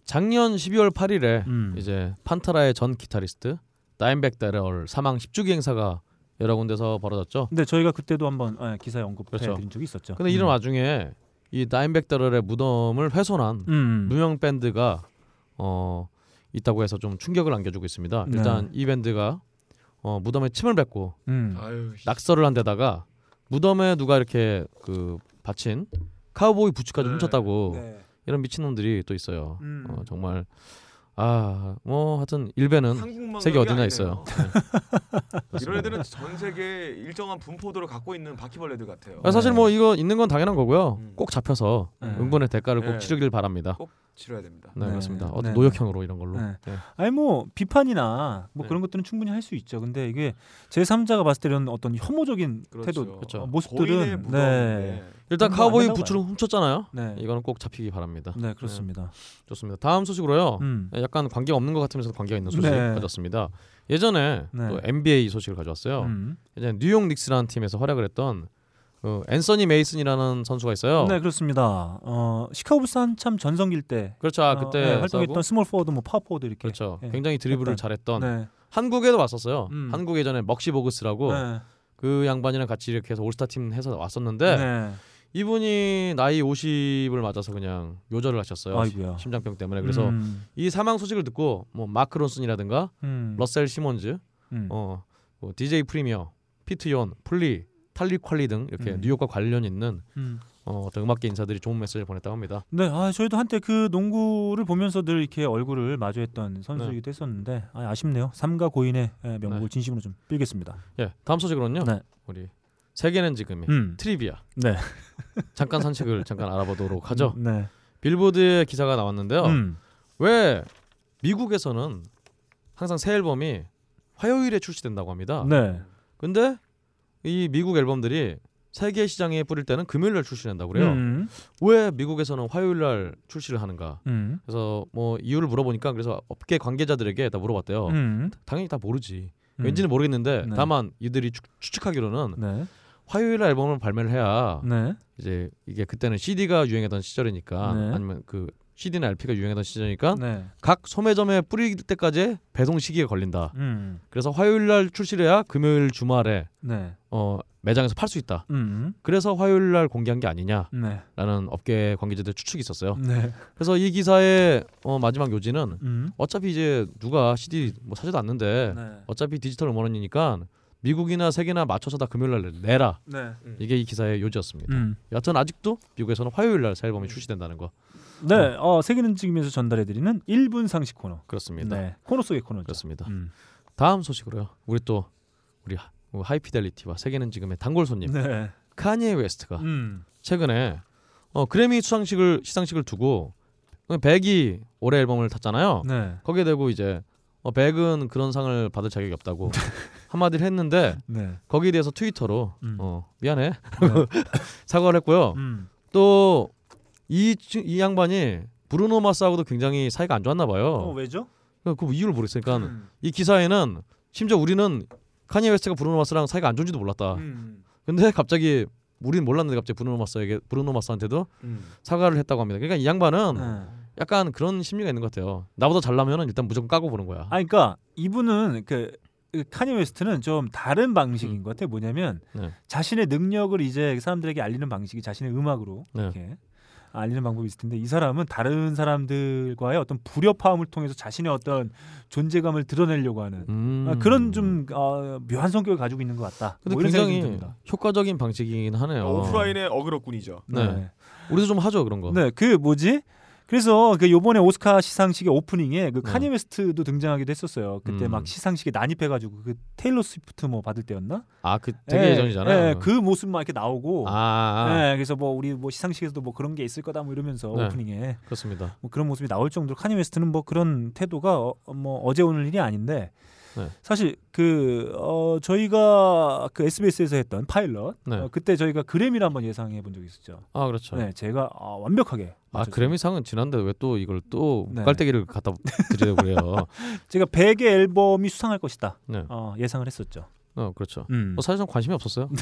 작년 12월 8일에 음. 이제 판타라의 전 기타리스트 다인백 데럴 사망 10주기 행사가 여러 군데서 벌어졌죠. 근데 저희가 그때도 한번 아, 기사에 언급해 그렇죠. 드린 적이 있었죠. 근데 이런 음. 와중에 이 다인백 데럴의 무덤을 훼손한 음. 무명 밴드가 어 있다고 해서 좀 충격을 안겨주고 있습니다. 네. 일단 이 밴드가 어 무덤에 침을 뱉고 음. 낙서를 한 데다가 무덤에 누가 이렇게 그 바친 카우보이 부츠까지 네. 훔쳤다고 네. 이런 미친놈들이 또 있어요. 음. 어, 정말 아 뭐 하여튼 한국만 세계 어디나 아니네요. 있어요. 이런 애들은 전 세계 일정한 분포도를 갖고 있는 바퀴벌레들 같아요. 아, 사실 뭐 이거 있는 건 당연한 거고요. 음. 꼭 잡혀서 네. 응분의 대가를 꼭 네. 치르길 바랍니다. 꼭 치러야 됩니다. 네, 네. 그렇습니다. 어떤 네. 노역형으로 이런 걸로. 네. 네. 아니 뭐 비판이나 뭐 네. 그런 것들은 충분히 할 수 있죠. 근데 이게 제 3자가 봤을 때 이런 어떤 혐오적인 태도, 그렇죠. 어, 모습들은. 네. 일단 카우보이 부츠를 훔쳤잖아요. 네. 이거는 꼭 잡히기 바랍니다. 네, 그렇습니다. 좋습니다. 다음 소식으로요. 음. 약간 관계가 없는 것 같으면서 관계가 있는 소식 네. 가졌습니다. 예전에 네. 또 NBA 소식을 가져왔어요. 음. 예전에 뉴욕 닉스라는 팀에서 활약을 했던 그 앤서니 메이슨이라는 선수가 있어요. 네, 그렇습니다. 어, 시카고 불스 한참 전성기일 때 그렇죠. 아, 어, 그때 네, 활동했던 스몰 포워드, 뭐 파워 포워드 이렇게. 그렇죠. 네. 굉장히 드리블을 했던. 잘했던 네. 한국에도 왔었어요. 음. 한국 예전에 먹시 보그스라고 네. 그 양반이랑 같이 이렇게 해서 올스타 팀 해서 왔었는데 네. 이분이 나이 50을 맞아서 그냥 요절을 하셨어요. 아이고야. 심장병 때문에. 그래서 음. 이 사망 소식을 듣고 뭐 마크 론슨이라든가 음. 러셀 시몬즈, 음. 어, 뭐 DJ 프리미어, 피트 욘, 플리, 탈립 콸리 등 이렇게 음. 뉴욕과 관련 있는 음. 어, 어떤 음악계 인사들이 좋은 메시지를 보냈다고 합니다. 네, 아 저희도 한때 그 농구를 보면서 늘 이렇게 얼굴을 마주했던 선수이기도 했었는데 아, 아쉽네요. 삼가 고인의 예, 명복을 네. 진심으로 좀 빌겠습니다. 예, 다음 소식으로는요. 네. 우리 세계는 지금이 음. trivia. 네. 잠깐 상식을 잠깐 알아보도록 하죠. 네. 빌보드의 기사가 나왔는데요. 음. 왜 미국에서는 항상 새 앨범이 화요일에 출시된다고 합니다. 네. 근데 이 미국 앨범들이 세계 시장에 뿌릴 때는 금요일 날 출시된다고 그래요. 음. 왜 미국에서는 화요일 날 출시를 하는가? 음. 그래서 뭐 이유를 물어보니까 그래서 업계 관계자들에게 다 물어봤대요. 음. 당연히 다 모르지. 음. 왠지는 모르겠는데 네. 다만 이들이 추, 추측하기로는 네. 화요일 날 앨범을 발매를 해야 네. 이제 이게 그때는 CD가 유행하던 시절이니까 네. 아니면 그 CD나 LP가 유행하던 시절이니까 네. 각 소매점에 뿌릴 때까지 배송 시기가 걸린다. 음. 그래서 화요일 날 출시를 해야 금요일 주말에 네. 어 매장에서 팔 수 있다. 음. 그래서 화요일 날 공개한 게 아니냐라는 네. 업계 관계자들 추측이 있었어요. 네. 그래서 이 기사의 어, 마지막 요지는 음. 어차피 이제 누가 CD 뭐 사지도 않는데 네. 어차피 디지털 음원이니까 미국이나 세계나 맞춰서 다 금요일 날 내라. 네. 이게 이 기사의 요지였습니다. 음. 여튼 아직도 미국에서는 화요일 날 새 앨범이 출시된다는 거 네. 어, 세계는 지금에서 전달해 드리는 1분 상식 코너. 그렇습니다. 네. 코너 속의 코너죠. 그렇습니다. 음. 다음 소식으로요. 우리 또 우리 하- 하이피델리티와 세계는 지금의 단골 손님 네. 카니에 웨스트가 음. 최근에 어, 그래미 수상식을 시상식을 두고 벡이 올해 앨범을 탔잖아요. 네. 거기에 대고 이제 어, 벡은 그런 상을 받을 자격이 없다고 한마디를 했는데 네. 거기에 대해서 트위터로 음. 어, 미안해 사과를 했고요. 음. 또 이 이 양반이 브루노 마스하고도 굉장히 사이가 안 좋았나 봐요. 어, 왜죠? 그, 그 이유를 모르겠으니까 음. 이 기사에는 심지어 우리는 카니에 웨스트가 브루노 마스랑 사이가 안 좋은지도 몰랐다. 음. 근데 갑자기 우리는 몰랐는데 갑자기 브루노 마스에게 브루노 마스한테도 음. 사과를 했다고 합니다. 그러니까 이 양반은 네. 약간 그런 심리가 있는 것 같아요. 나보다 잘나면은 일단 무조건 까고 보는 거야. 아, 그러니까 이분은 그, 그 카니 웨스트는 좀 다른 방식인 것 같아요. 뭐냐면 네. 자신의 능력을 이제 사람들에게 알리는 방식이 자신의 음악으로 네. 이렇게 알리는 방법이 있을 텐데 이 사람은 다른 사람들과의 어떤 불협화음을 통해서 자신의 어떤 존재감을 드러내려고 하는 음. 아, 그런 좀 어, 묘한 성격을 가지고 있는 것 같다. 근데 뭐 굉장히. 효과적인 방식이긴 하네요. 오프라인의 어그로꾼이죠. 네. 우리도 좀 하죠 그런 거. 네, 그 뭐지? 그래서 그 요번에 오스카 시상식의 오프닝에 그 네. 카니 웨스트도 등장하기도 했었어요. 그때 음. 막 시상식에 난입해가지고 그 테일러 스위프트 뭐 받을 때였나? 아 그 되게 예, 예전이잖아요. 예, 그 모습만 이렇게 나오고. 아, 아, 예, 그래서 뭐 우리 뭐 시상식에서도 뭐 그런 게 있을 거다 뭐 이러면서 네. 오프닝에 그렇습니다. 뭐 그런 모습이 나올 정도로 카니 웨스트는 뭐 그런 태도가 어, 뭐 어제 오늘 일이 아닌데 네. 사실 그 어, 저희가 그 SBS에서 했던 파일럿 네. 어, 그때 저희가 그래미를 한번 예상해 본 적이 있었죠. 아 그렇죠. 네, 제가 어, 완벽하게 아. 그래미상은 지난데 왜 또 이걸 또 네. 깔때기를 갖다 드리려고 그래요. 제가 벡의 앨범이 수상할 것이다. 네. 어, 예상을 했었죠. 어 그렇죠. 음. 뭐 사실상 관심이 없었어요. 뭐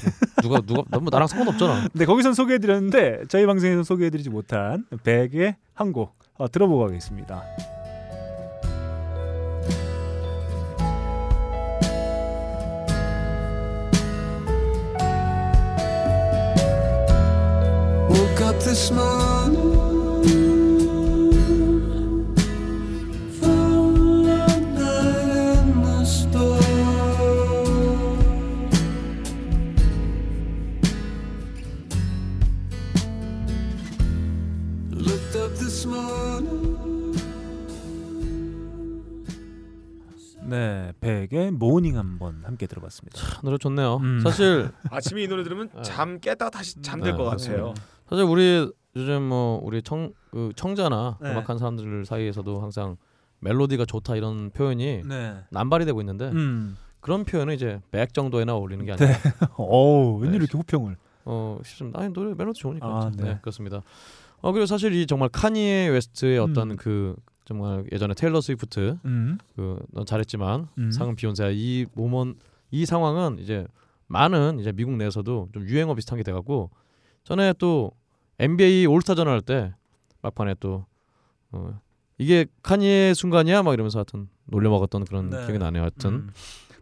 누가 누가 너무 나랑 상관없잖아. 네, 거기선 소개해드렸는데 저희 방송에서 소개해드리지 못한 벡의 한곡 어, 들어보고 가겠습니다. This morning. 네, 100의 모닝 한번 함께 들어봤습니다. 노래 좋네요. 음. 사실 아침에 이 노래 들으면 네. 잠 깼다가 다시 잠들 네, 것 같아요. 사실 우리 요즘 뭐 우리 청 그 청자나 네. 음악하는 사람들 사이에서도 항상 멜로디가 좋다 이런 표현이 네. 남발이 되고 있는데 음. 그런 표현은 이제 벡 정도에나 어울리는 게 아니라 어우, 웬일 네. 이렇게 호평을. 어 싶습니다. 아니 노래 멜로디 좋으니까 아, 네. 네. 그렇습니다. 어 그리고 사실 이 정말 카니에 웨스트의 어떤 음. 그 정말 예전에 테일러 스위프트 음. 그넌 잘했지만 음. 상은 비욘세야 이 moment 이 상황은 이제 많은 이제 미국 내에서도 좀 유행어 비슷한 게 돼갖고 전에 또 NBA 올스타전 할 때 막판에 또 어, 이게 카니의 순간이야 막 이러면서 하여튼 놀려 먹었던 그런 네. 기억이 나네요. 하여튼 음.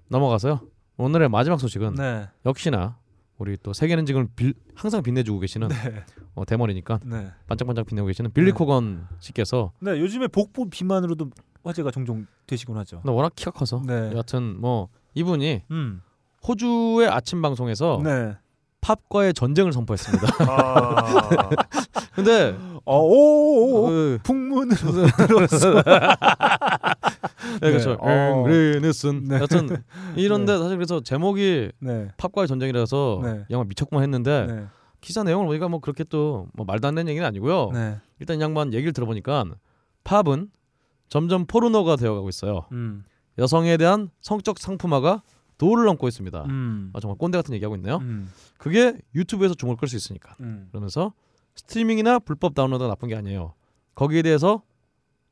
넘어가서요. 오늘의 마지막 소식은 네. 역시나 우리 또 세계는 지금 빌, 항상 빛내주고 계시는 네. 어, 대머리니까 네. 반짝반짝 빛내고 계시는 빌리 네. 코건 씨께서 네, 요즘에 복부 비만으로도 화제가 종종 되시곤 하죠. 나 워낙 키가 커서 네. 여하튼 뭐 이분이 음. 호주의 아침 방송에서 네. 팝과의 전쟁을 선포했습니다. 아, 근데 어, 오, 오, 오. 그, 풍문으로 들었어. 네, 그렇죠. 어. 앵그리 니슨. 네. 여튼 이런데 사실 그래서 제목이 네. 팝과의 전쟁이라서 네. 영화 미쳤구만 했는데 네. 기사 내용을 보니까 뭐 그렇게 또 뭐 말도 안 되는 얘기는 아니고요. 네. 일단 이 양반 얘기를 들어보니까 팝은 점점 포르노가 되어가고 있어요. 음. 여성에 대한 성적 상품화가 도를 넘고 있습니다. 음. 아, 정말 꼰대 같은 얘기하고 있네요. 음. 그게 유튜브에서 중을 끌 수 있으니까. 음. 그러면서 스트리밍이나 불법 다운로드가 나쁜 게 아니에요. 거기에 대해서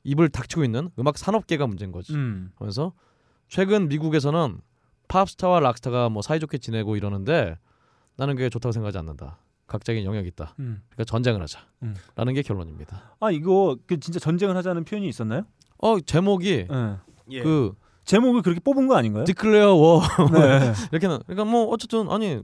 입을 닥치고 있는 음악 산업계가 문제인 거지. 음. 그래서 최근 미국에서는 팝스타와 락스타가 뭐 사이좋게 지내고 이러는데 나는 그게 좋다고 생각하지 않는다. 각자의 영역이 있다. 음. 그러니까 전쟁을 하자. 음. 라는 게 결론입니다. 아 이거 그 진짜 전쟁을 하자는 표현이 있었나요? 어 제목이 네. 예. 그 제목을 그렇게 뽑은 거 아닌가요? 디클레어 워 네. 이렇게 는 그러니까 뭐 어쨌든 아니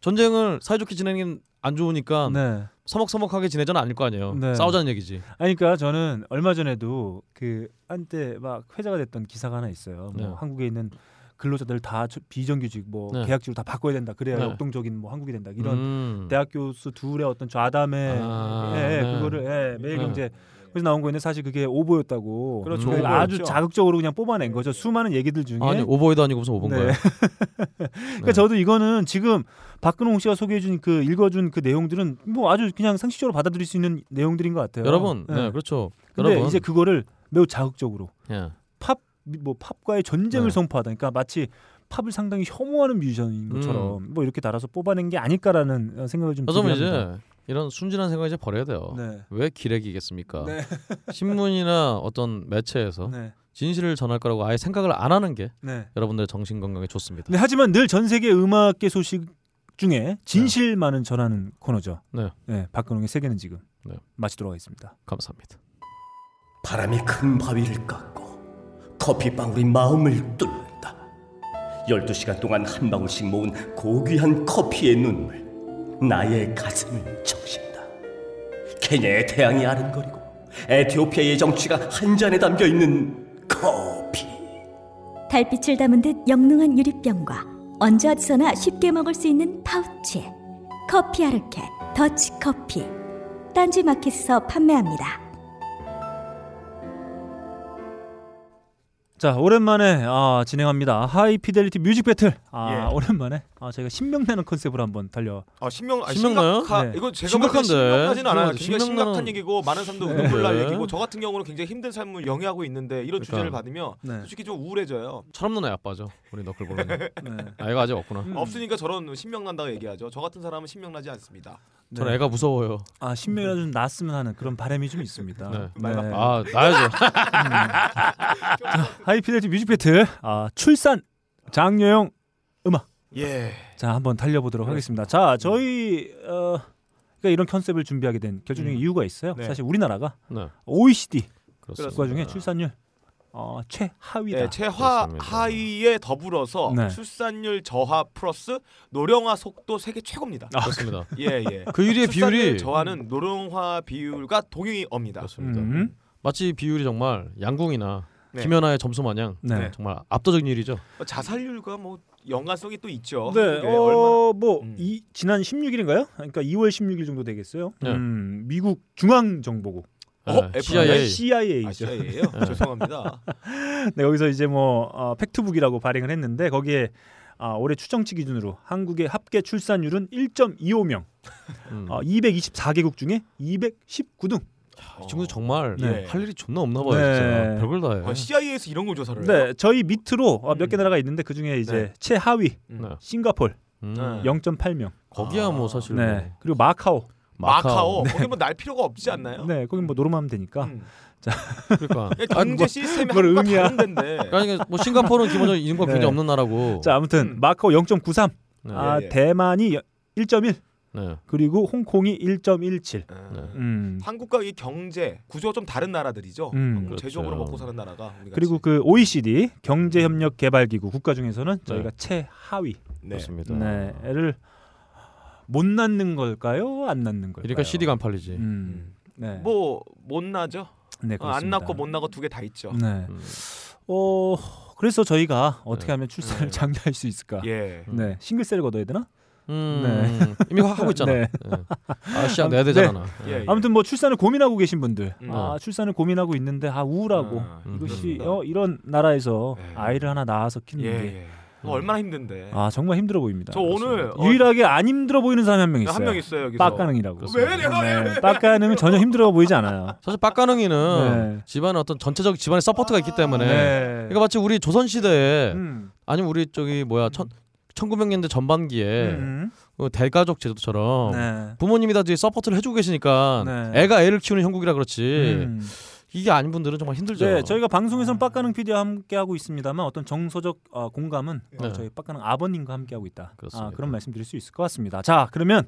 전쟁을 사이좋게 지내는 게안 좋으니까 네. 서먹서먹하게 지내자는 아닐 거 아니에요. 네. 싸우자는 얘기지. 아니 그러니까 저는 얼마 전에도 그 한때 막 회자가 됐던 기사가 하나 있어요. 뭐 네. 한국에 있는 근로자들 다 저- 비정규직 뭐 네. 계약직으로 다 바꿔야 된다. 그래야 네. 역동적인 뭐 한국이 된다. 이런 음. 대학 교수 둘의 어떤 좌담의 아, 예, 예, 네. 그거를 예, 매일 경제 네. 그래서 나온 거였는데 사실 그게 오보였다고. 그렇죠, 그러니까 오보였죠. 아주 자극적으로 그냥 뽑아낸 거죠. 수많은 얘기들 중에. 아니 오버헤드 아니고 무슨 오보인 네. 그러니까 저도 이거는 지금 박근홍 씨가 소개해준 그 읽어준 그 내용들은 뭐 아주 그냥 상식적으로 받아들일 수 있는 내용들인 것 같아요. 여러분, 네, 예. 그렇죠. 근데 여러분, 이제 그거를 매우 자극적으로 예. 팝뭐 팝과의 전쟁을 네. 선포하다. 그러니까 마치 팝을 상당히 혐오하는 뮤지션인 것처럼 뭐 이렇게 달아서 뽑아낸 게 아닐까라는 생각을 좀 합니다. 이제 이런 순진한 생각 이제 버려야 돼요. 네. 왜 기레기겠습니까? 네. 신문이나 어떤 매체에서 네. 진실을 전할 거라고 아예 생각을 안 하는 게 네. 여러분들의 정신 건강에 좋습니다. 네, 하지만 늘 전 세계 음악계 소식 중에 진실만은 전하는 코너죠. 네. 박근홍의 세계는 지금 네. 마치도록 하겠습니다. 감사합니다. 바람이 큰 바위를 깎고 커피방울이 마음을 뚫는다. 12시간 동안 한 방울씩 모은 고귀한 커피의 눈물 나의 가슴을 적신다. 케냐의 태양이 아른거리고 에티오피아의 정취가 한 잔에 담겨 있는 커피. 달빛을 담은 듯 영롱한 유리병과 언제 어디서나 쉽게 먹을 수 있는 파우치 커피 아르케 더치 커피 딴지 마켓에서 판매합니다. 자 오랜만에 아, 진행합니다. High Fidelity Music Battle. 아 예. 오랜만에 아, 저희가 신명나는 컨셉으로 한번 달려. 아 신명 아, 신명나요? 심각하, 네. 이거 제가 심각한데. 심각하진 않아요. 굉장히 심각한 얘기고 많은 사람도 네. 눈물 날 네. 얘기고 저 같은 경우는 굉장히 힘든 삶을 영위하고 있는데 이런 주제를 그러니까. 받으면 네. 솔직히 좀 우울해져요. 철없는 애 아빠죠. 우리 너클 보는. 네. 아 애가 아직 없구나. 음. 없으니까 저런 신명 난다고 얘기하죠. 저 같은 사람은 신명 나지 않습니다. 저는 네. 애가 무서워요. 아 신명이라 좀 났으면 하는 그런 바람이 좀 있습니다. 네. 말 막- 아 나야죠. High Fidelity Music Battle. 아 출산 장려용 예. 자 한번 달려보도록 하겠습니다. 자 저희 어, 그러니까 이런 컨셉을 준비하게 된 결정적인 음. 이유가 있어요. 네. 사실 우리나라가 네. OECD 그렇습니다. 국가 중에 출산율 어, 최하위다. 예, 최하 그렇습니다. 하위에 더불어서 네. 출산율 저하 플러스 노령화 속도 세계 최고입니다. 그렇습니다. 예, 예. 그 출산율 비율이 저하는 노령화 비율과 동의어입니다. 그렇습니다. 음. 마치 비율이 정말 양궁이나 네. 김연아의 점수 마냥 네. 정말 압도적인 일이죠. 어, 자살률과 뭐 연관성이 또 있죠. 네, 얼마나 어뭐 음. 이 지난 16일인가요? 그러니까 2월 16일 정도 되겠어요. 네. 음, 미국 중앙 정보국 어? 네, FBI? CIA. CIA죠. CIA예요. 네. 죄송합니다. 네, 거기서 이제 뭐 어, Factbook이라고 발행을 했는데 거기에 아, 올해 추정치 기준으로 한국의 합계 출산율은 1.25명, 음. 어, 224개국 중에 219등. 이 친구 정말 네. 할 일이 존나 없나 봐요. 네. 진짜 별걸 다 해. 어, CIA에서 이런 걸 조사를 해요. 네, 저희 밑으로 어, 몇개 음. 나라가 있는데 그 중에 이제 네. 최하위 음. 네. 싱가폴 음. 네. 0.8명. 거기야 뭐 아. 사실 네. 뭐. 그리고 마카오. 마카오 거기 뭐 날 필요가 없지 않나요? 네, 거기 뭐 노름하면 되니까. 음. 그러니까. 그냥 아니, 경제 뭐- 시스템이 뭘 한국과 의미야. 다른. 그러니까 뭐 싱가포르는 기본적으로 인구가 네. 굉장히 없는 나라고. 자, 아무튼 음. 마카오 0.93, 네. 아, 예. 대만이 1.1, 네. 그리고 홍콩이 1.17. 어. 네. 음. 한국과 이 경제 구조가 좀 다른 나라들이죠. 음. 그렇죠. 제조업으로 먹고 사는 나라가. 그리고 같이. 그 OECD 경제협력개발기구 국가 중에서는 저희가 최하위. 네. 그렇습니다. 네, 애를 못 낳는 걸까요? 안 낳는 걸까요? 그러니까 CD가 안 팔리지. 음. 네. 뭐못 나죠. 네, 어, 안. 낳고 못 낳고 두 개 다 있죠. 네. 음. 어, 그래서 저희가 어떻게 네. 하면 출산을 네. 장려할 수 있을까? 예. 네, 싱글세를 거둬야 되나? 음. 이미 하고 있잖아. 네. 네. 아 시작 내야 되잖아. 예, 예. 아무튼 뭐 출산을 고민하고 계신 분들, 음. 아 출산을 고민하고 있는데 아 우울하고 아, 음. 이것이. 어, 이런 나라에서 네. 아이를 하나 낳아서 키는 예, 게 예. 어, 얼마나 힘든데. 아 정말 힘들어 보입니다. 저 오늘 어, 유일하게 안 힘들어 보이는 사람이 한 명 있어요. 한 명 있어요 여기서. 빡가능이라고. 왜 내가 왜? 네, 빡가능은 전혀 힘들어 보이지 않아요. 사실 빡가능이는 네. 집안에 어떤 전체적 집안의 support가 있기 때문에 네. 그러니까 마치 우리 조선 시대에 음. 아니면 우리 저기 뭐야 천 1900년대 전반기에 음. 그 대가족 제도처럼 네. 부모님이 다 뒤에 support를 해주고 계시니까 네. 애가 애를 키우는 형국이라 그렇지 음. 이게 아닌 분들은 정말 힘들죠. 네, 저희가 방송에서는 빡가능 PD와 함께 하고 있습니다만 어떤 정서적 어, 공감은 어, 네. 저희 빡가능 아버님과 함께 하고 있다. 그렇습니다. 아, 그런 말씀드릴 수 있을 것 같습니다. 자, 그러면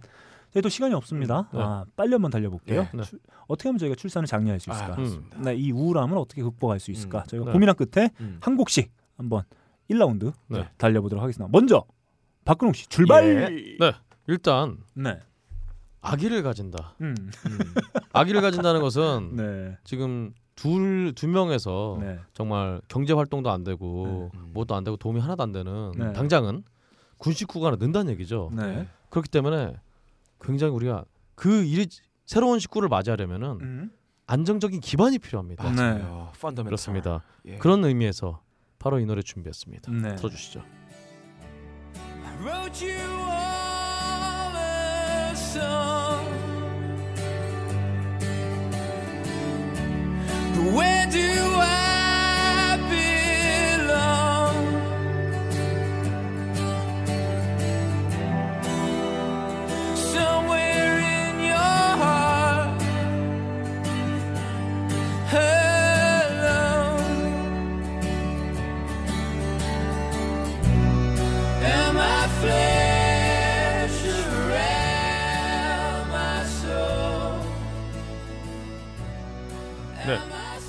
저희도 시간이 없습니다. 네. 아, 빨리 한번 달려볼게요. 네. 출- 어떻게 하면 저희가 출산을 장려할 수 있을까? 아. 네, 이 우울함을 어떻게 극복할 수 있을까? 음, 저희가 네. 고민한 끝에 음. 한 곡씩 한번 1라운드 네. 달려보도록 하겠습니다. 먼저 박근홍 씨 출발. 예. 네. 일단 네. 아기를 가진다. 음. 아기를 가진다는 것은 네. 지금 둘 두 명에서 네. 정말 경제 활동도 안 되고 네. 음. 뭐도 안 되고 도움이 하나도 안 되는 네. 당장은 군 식구가 하나 는다는 얘기죠. 네. 그렇기 때문에 굉장히 우리가 그 일이 새로운 식구를 맞이하려면은 음. 안정적인 기반이 필요합니다. 네. 그렇습니다. 예. 그런 의미에서 바로 이 노래 준비했습니다. 네. 들어주시죠. wrote you all a song. Where do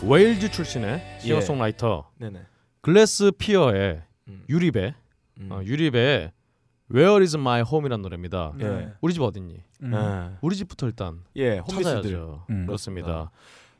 웨일즈 출신의 싱어송라이터 네네. 글래스 페어의 음. 유리배 음. 어, 유리배의 Where is my home이라는 노래입니다. 예. 우리 집 어딨니? 음. 예. 우리 집부터 일단 예. 찾아야죠. 음. 그렇습니다.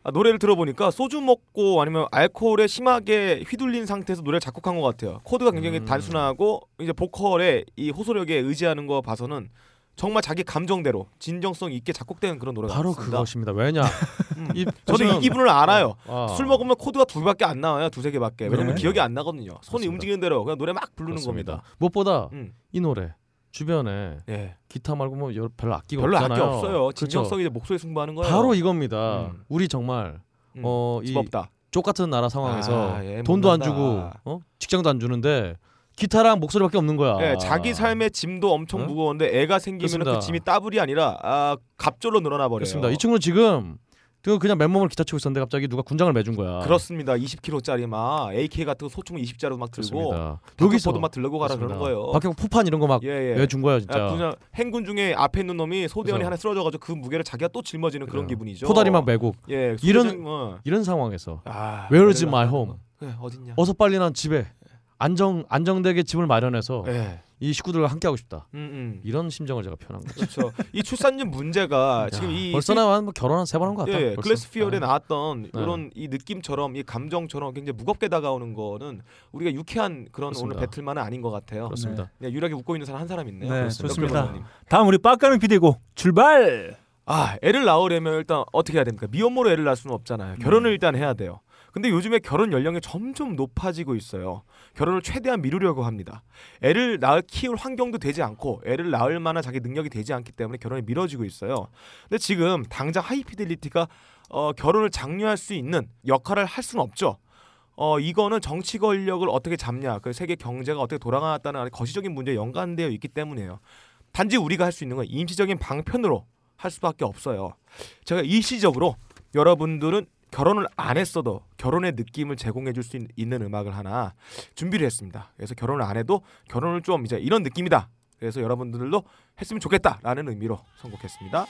아, 노래를 들어보니까 소주 먹고 아니면 알코올에 심하게 휘둘린 상태에서 노래를 작곡한 것 같아요. 코드가 굉장히 음. 단순하고 이제 보컬의 이 호소력에 의지하는 거 봐서는 정말 자기 감정대로 진정성 있게 작곡된 그런 노래가 바로 같습니다. 그것입니다. 왜냐? 음. 이 저는 이 기분을 알아요. 아, 술 먹으면 코드가 두 개밖에 안 나와요. 두세 개밖에. 왜냐면 네. 기억이 안 나거든요. 손이 그렇습니다. 움직이는 대로 그냥 노래 막 부르는 그렇습니다. 겁니다. 무엇보다 음. 이 노래 주변에 예. 기타 말고 뭐 별로 악기가 별로 없잖아요. 악기 없어요. 그렇죠? 진정성이 이제 목소리 승부하는 거예요. 바로 이겁니다. 음. 우리 정말 음. 어, 이. 쪽 같은 나라 상황에서 아, 예, 돈도 안. 주고 어? 직장도 안 주는데 기타랑 목소리밖에 없는 거야. 예, 자기 삶의 짐도 엄청 어? 무거운데 애가 생기면 그. 짐이 따블이 아니라 아, 갑절로 늘어나 버려요. 그렇습니다. 이 친구는 지금 그 그냥 맨몸으로 기타 치고 있었는데 갑자기 누가 군장을 매준 거야. 그렇습니다. 20kg짜리 막 AK 같은 거 소총 20자루 막 들고 그렇습니다. 여기서 여기서 막 들고 가라 그러는 거예요. 박형 포판 이런 거막 예, 예. 외준 거야 진짜. 야, 그냥 행군 중에 앞에 있는 놈이 소대원이 그래서- 하나 쓰러져가지고 그 무게를 자기가 또 짊어지는 그런 그래요. 기분이죠. 포다리 막 메고 예, 이런- 소대장, 뭐. 이런 상황에서 아, Where is my home? 그래, 어딨냐? 어서 빨리 난 집에 안정 안정되게 집을 마련해서 예, 이 식구들과 함께 하고 싶다. 음, 음. 이런 심정을 제가 표현한 거죠. 그렇죠. 이 출산율 문제가 지금 이 벌써 나한 뭐 결혼 한 세 번 한 것 같다. 예. 클래스피어에 아. 나왔던 네. 이런 이 느낌처럼 이 감정처럼 굉장히 무겁게 다가오는 거는 우리가 유쾌한 그런 그렇습니다. 오늘 배틀만은 아닌 것 같아요. 그렇습니다. 그냥 유일하게 웃고 있는 사람 한 사람 있네요. 네, 그렇습니다. 좋습니다. 다음 우리 빡가는 피디고 출발. 아, 애를 낳으려면 일단 어떻게 해야 됩니까? 미혼모로 애를 낳을 수는 없잖아요. 결혼을 일단 해야 돼요. 근데 요즘에 결혼 연령이 점점 높아지고 있어요. 결혼을 최대한 미루려고 합니다. 애를 낳을 키울 환경도 되지 않고 애를 낳을 만한 자기 능력이 되지 않기 때문에 결혼이 미뤄지고 있어요. 근데 지금 당장 하이피델리티가 어, 결혼을 장려할 수 있는 역할을 할 수는 없죠. 어 이거는 정치 권력을 어떻게 잡냐, 그 세계 경제가 어떻게 돌아가다는 아주 거시적인 문제에 연관되어 있기 때문이에요. 단지 우리가 할 수 있는 건 임시적인 방편으로 할 수밖에 없어요. 제가 일시적으로 여러분들은 결혼을 안 했어도 결혼의 느낌을 제공해 줄 수 있는 음악을 하나 준비를 했습니다. 그래서 결혼을 안 해도 결혼을 좀 이제 이런 느낌이다. 그래서 여러분들도 했으면 좋겠다라는 의미로 선곡했습니다.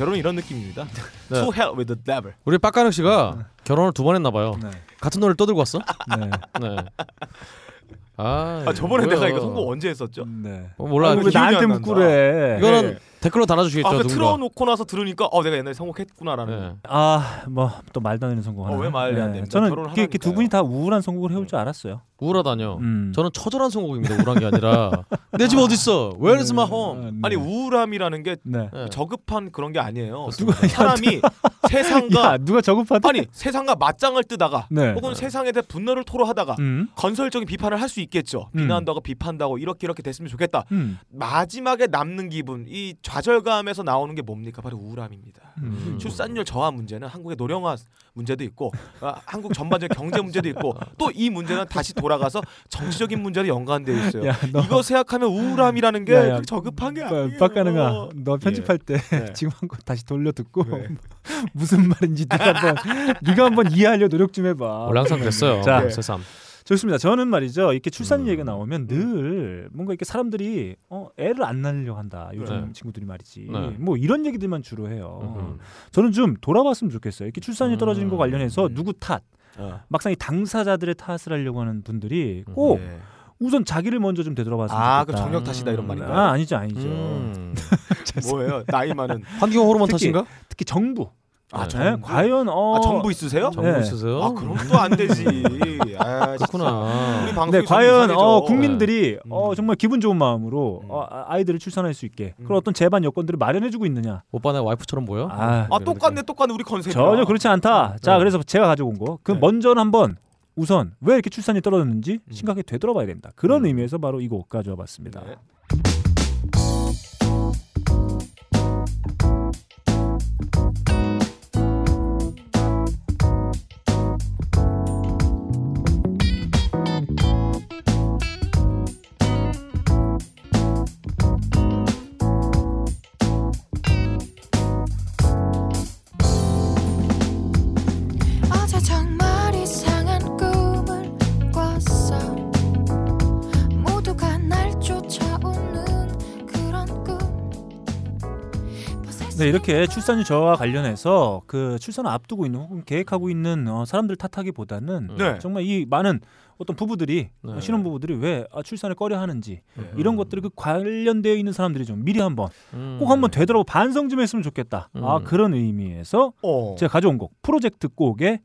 결혼은 이런 느낌입니다. 네. To hell with the devil. 우리 빡가능 씨가 결혼을 두 번 했나 봐요. 네. 같은 노래를 떠들고 왔어? 네. 네. 아, 아 저번에 뭐야. 내가 이거 선곡 언제 했었죠? 네. 어, 몰라. 아, 왜 기억이 나한테 안 난다. 묻고래? 이거는 네. 댓글로 달아주시겠죠. 아, 그. 틀어놓고 나서 들으니까 어 내가 옛날에 선곡했구나라는. 네. 아, 뭐 또 말도 안 되는 하나. 어, 왜 말이 안 됩니까? 저는 이렇게, 이렇게 두. 분이 다 우울한 선곡을 해올 줄 알았어요. 우울하다뇨. 음. 저는 처절한 선곡입니다. 우울한 게 아니라 내 집 어디 있어? Where is my home? 네. 아니 우울함이라는 게 네. 네. 저급한 그런 게 아니에요. 그렇습니다. 사람이 세상과 야, 누가 저급하다? 아니 세상과 맞짱을 뜨다가 네. 혹은 세상에 대해 분노를 토로하다가 음. 건설적인 비판을 할 수 있겠죠. 음. 비판도 하고 이렇게 이렇게 됐으면 좋겠다. 음. 마지막에 남는 기분, 이 좌절감에서 나오는 게 뭡니까? 바로 우울함입니다. 음. 출산율 저하 문제는 한국의 노령화 문제도 있고 아, 한국 전반적 경제 문제도 있고 또 이 문제는 다시 돌아가서 정치적인 문제도 연관되어 있어요. 야, 너 이거 생각하면 우울함이라는 게 야, 야. 저급한 게 아니에요. 빡가능아, 너 편집할 때 네. 지금 한 거 다시 돌려 듣고 네. 무슨 말인지 네가 한번 네가 한번 이해하려 노력 좀 해봐. 원래 항상 그랬어요. 자, 네. 좋습니다. 저는 말이죠. 이렇게 출산 음. 얘기가 나오면 늘 뭔가 이렇게 사람들이 어, 애를 안 낳으려고 한다. 요즘 네. 친구들이 말이지. 네. 뭐 이런 얘기들만 주로 해요. 음. 저는 좀 돌아봤으면 좋겠어요. 이렇게 출산율 떨어지는 거 음. 관련해서 누구 탓, 어. 막상 이 당사자들의 탓을 하려고 하는 분들이 꼭 네. 우선 자기를 먼저 좀 되돌아봤으면 아, 좋겠다. 그 정력 탓이다 이런 음. 말인가요? 아, 아니죠, 아니죠. 음. 뭐예요? 나이 많은 환경 호르몬 특히- 탓인가? 특히 정부. 아, 네. 정부? 과연 어 아, 정부 있으세요? 정부 네. 있으세요? 아, 그럼 또 안 되지. 아, 진짜. 그렇구나. 우리 방송이 네, 과연 어, 국민들이 음. 어, 정말 기분 좋은 마음으로 음. 어, 아- 아이들을 출산할 수 있게 음. 그런 어떤 제반 여건들을 마련해주고 있느냐? 오빠 내 와이프처럼 보여? 아, 아, 똑같네, 똑같네. 우리 컨셉. 전혀 그렇지 않다. 자, 네. 그래서 제가 가지고 온 거. 그 네. 먼저는 한번 우선 왜 이렇게 출산이 떨어졌는지 음. 심각하게 되돌아봐야 된다. 그런 음. 의미에서 바로 이곡 가져와 봤습니다. 이렇게 출산율 저하와 관련해서 그 출산을 앞두고 있는 혹은 계획하고 있는 어, 사람들 탓하기보다는 네. 정말 이 많은 어떤 부부들이 네. 어, 신혼 부부들이 왜 아, 출산을 꺼려하는지 네. 이런 것들이 그 관련되어 있는 사람들이 좀 미리 한번 음. 꼭 한번 되돌아보 반성 좀 했으면 좋겠다. 아 음. 그런 의미에서 어. 제가 가져온 곡 프로젝트 곡의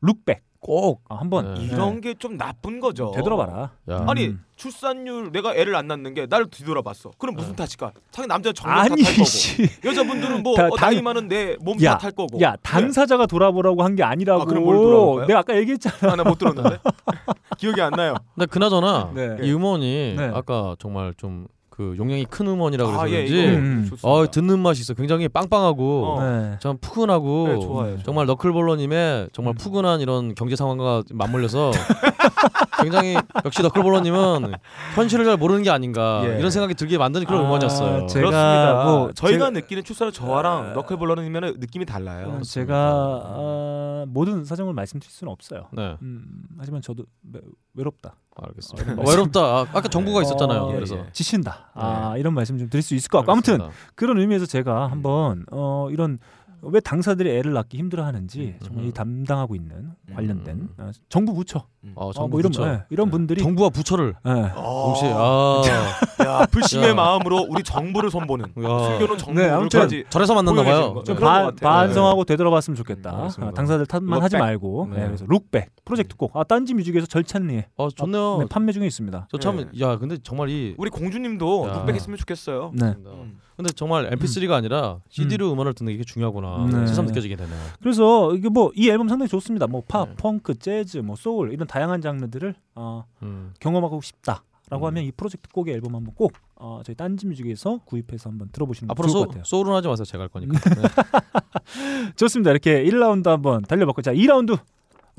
룩백 꼭 아, 한번 네. 이런 게 좀 나쁜 거죠. 되돌아봐라. 야. 아니 음. 출산율 내가 애를 안 낳는 게 나를 뒤돌아봤어. 그럼 무슨 네. 탓일까? 당연히 남자 정력 아니 탓할 거고 씨. 여자분들은 뭐 다- 어, 당- 나이 많은 내몸 야, 탓할 거고. 야 당사자가 돌아보라고 한 게 아니라고. 아, 그럼 뭘 돌아볼 거야? 내가 아까 얘기했잖아. 하나 못 들었는데 기억이 안 나요. 근데 그나저나 네. 이 음원이 네. 아까 정말 좀 그 용량이 큰 음원이라 그래서 아, 예, 그런지 이거 음. 좋습니다. 어 듣는 맛이 있어. 굉장히 빵빵하고 어. 네. 참 푸근하고 네, 좋아요, 좋아요. 정말 너클볼러님의 정말 푸근한 이런 경제 상황과 맞물려서 굉장히 역시 너클볼러님은 현실을 잘 모르는 게 아닌가 예. 이런 생각이 들게 만드는 그런 아, 음원이었어요. 제- 그렇습니다. 뭐 저희가 제가- 느끼는 출산은 저와랑 너클볼러님은 느낌이 달라요. 어, 제가 아, 모든 사정을 말씀드릴 수는 없어요. 네, 음, 하지만 저도 매- 외롭다. 알겠습니다. 어, 어, 외롭다. 아, 아까 정부가 있었잖아요. 어, 그래서 예, 예. 지친다. 아, 이런 말씀 좀 드릴 수 있을 것 같고 알겠습니다. 아무튼 그런 의미에서 제가 한번 어, 이런 왜 당사들이 애를 낳기 힘들어하는지 음, 정말 음. 이 담당하고 있는 관련된 음. 어, 정부 부처 어, 어, 정부 뭐 이런 부처. 예, 이런 네. 분들이 정부와 부처를 예. 동시에 아, 야 불심의 야. 마음으로 우리 정부를 손보는 야. 숨겨놓은 정부 네, 까지 절에서 만났나 봐요. 거. 좀 네, 그런 반- 것 같아요. 반성하고 되돌아봤으면 좋겠다. 음. 아, 당사들 탓만 하지. 말고 네. 네, 그래서 Look Back 프로젝트 꼭 아, 딴지 뮤직에서 절찬리에 어, 좋네요. 네, 판매 중에 있습니다. 저참 네. 야, 근데 정말 이 우리 공주님도 야. look back했으면 좋겠어요. 네. 음. 근데 정말 MP3가 아니라 CD로 음. 원을 듣는 게 중요하구나. 네. 새삼 느껴지게 되네요. 그래서 이게 뭐 이 앨범 상당히 좋습니다. 뭐 팝, 네. 펑크, 재즈, 뭐 소울 이런 다양한 장르들을 어, 음. 경험하고 싶다 라고 음. 하면 이 프로젝트 곡의 앨범 한번 꼭 어, 저희 딴지 뮤직에서 구입해서 한번 들어보시는 거 앞으로 좋을 소, 것 같아요. 소울은 하지 마세요. 제가 할 거니까. 네. 좋습니다. 이렇게 1라운드 한번 달려봤고 자 2라운드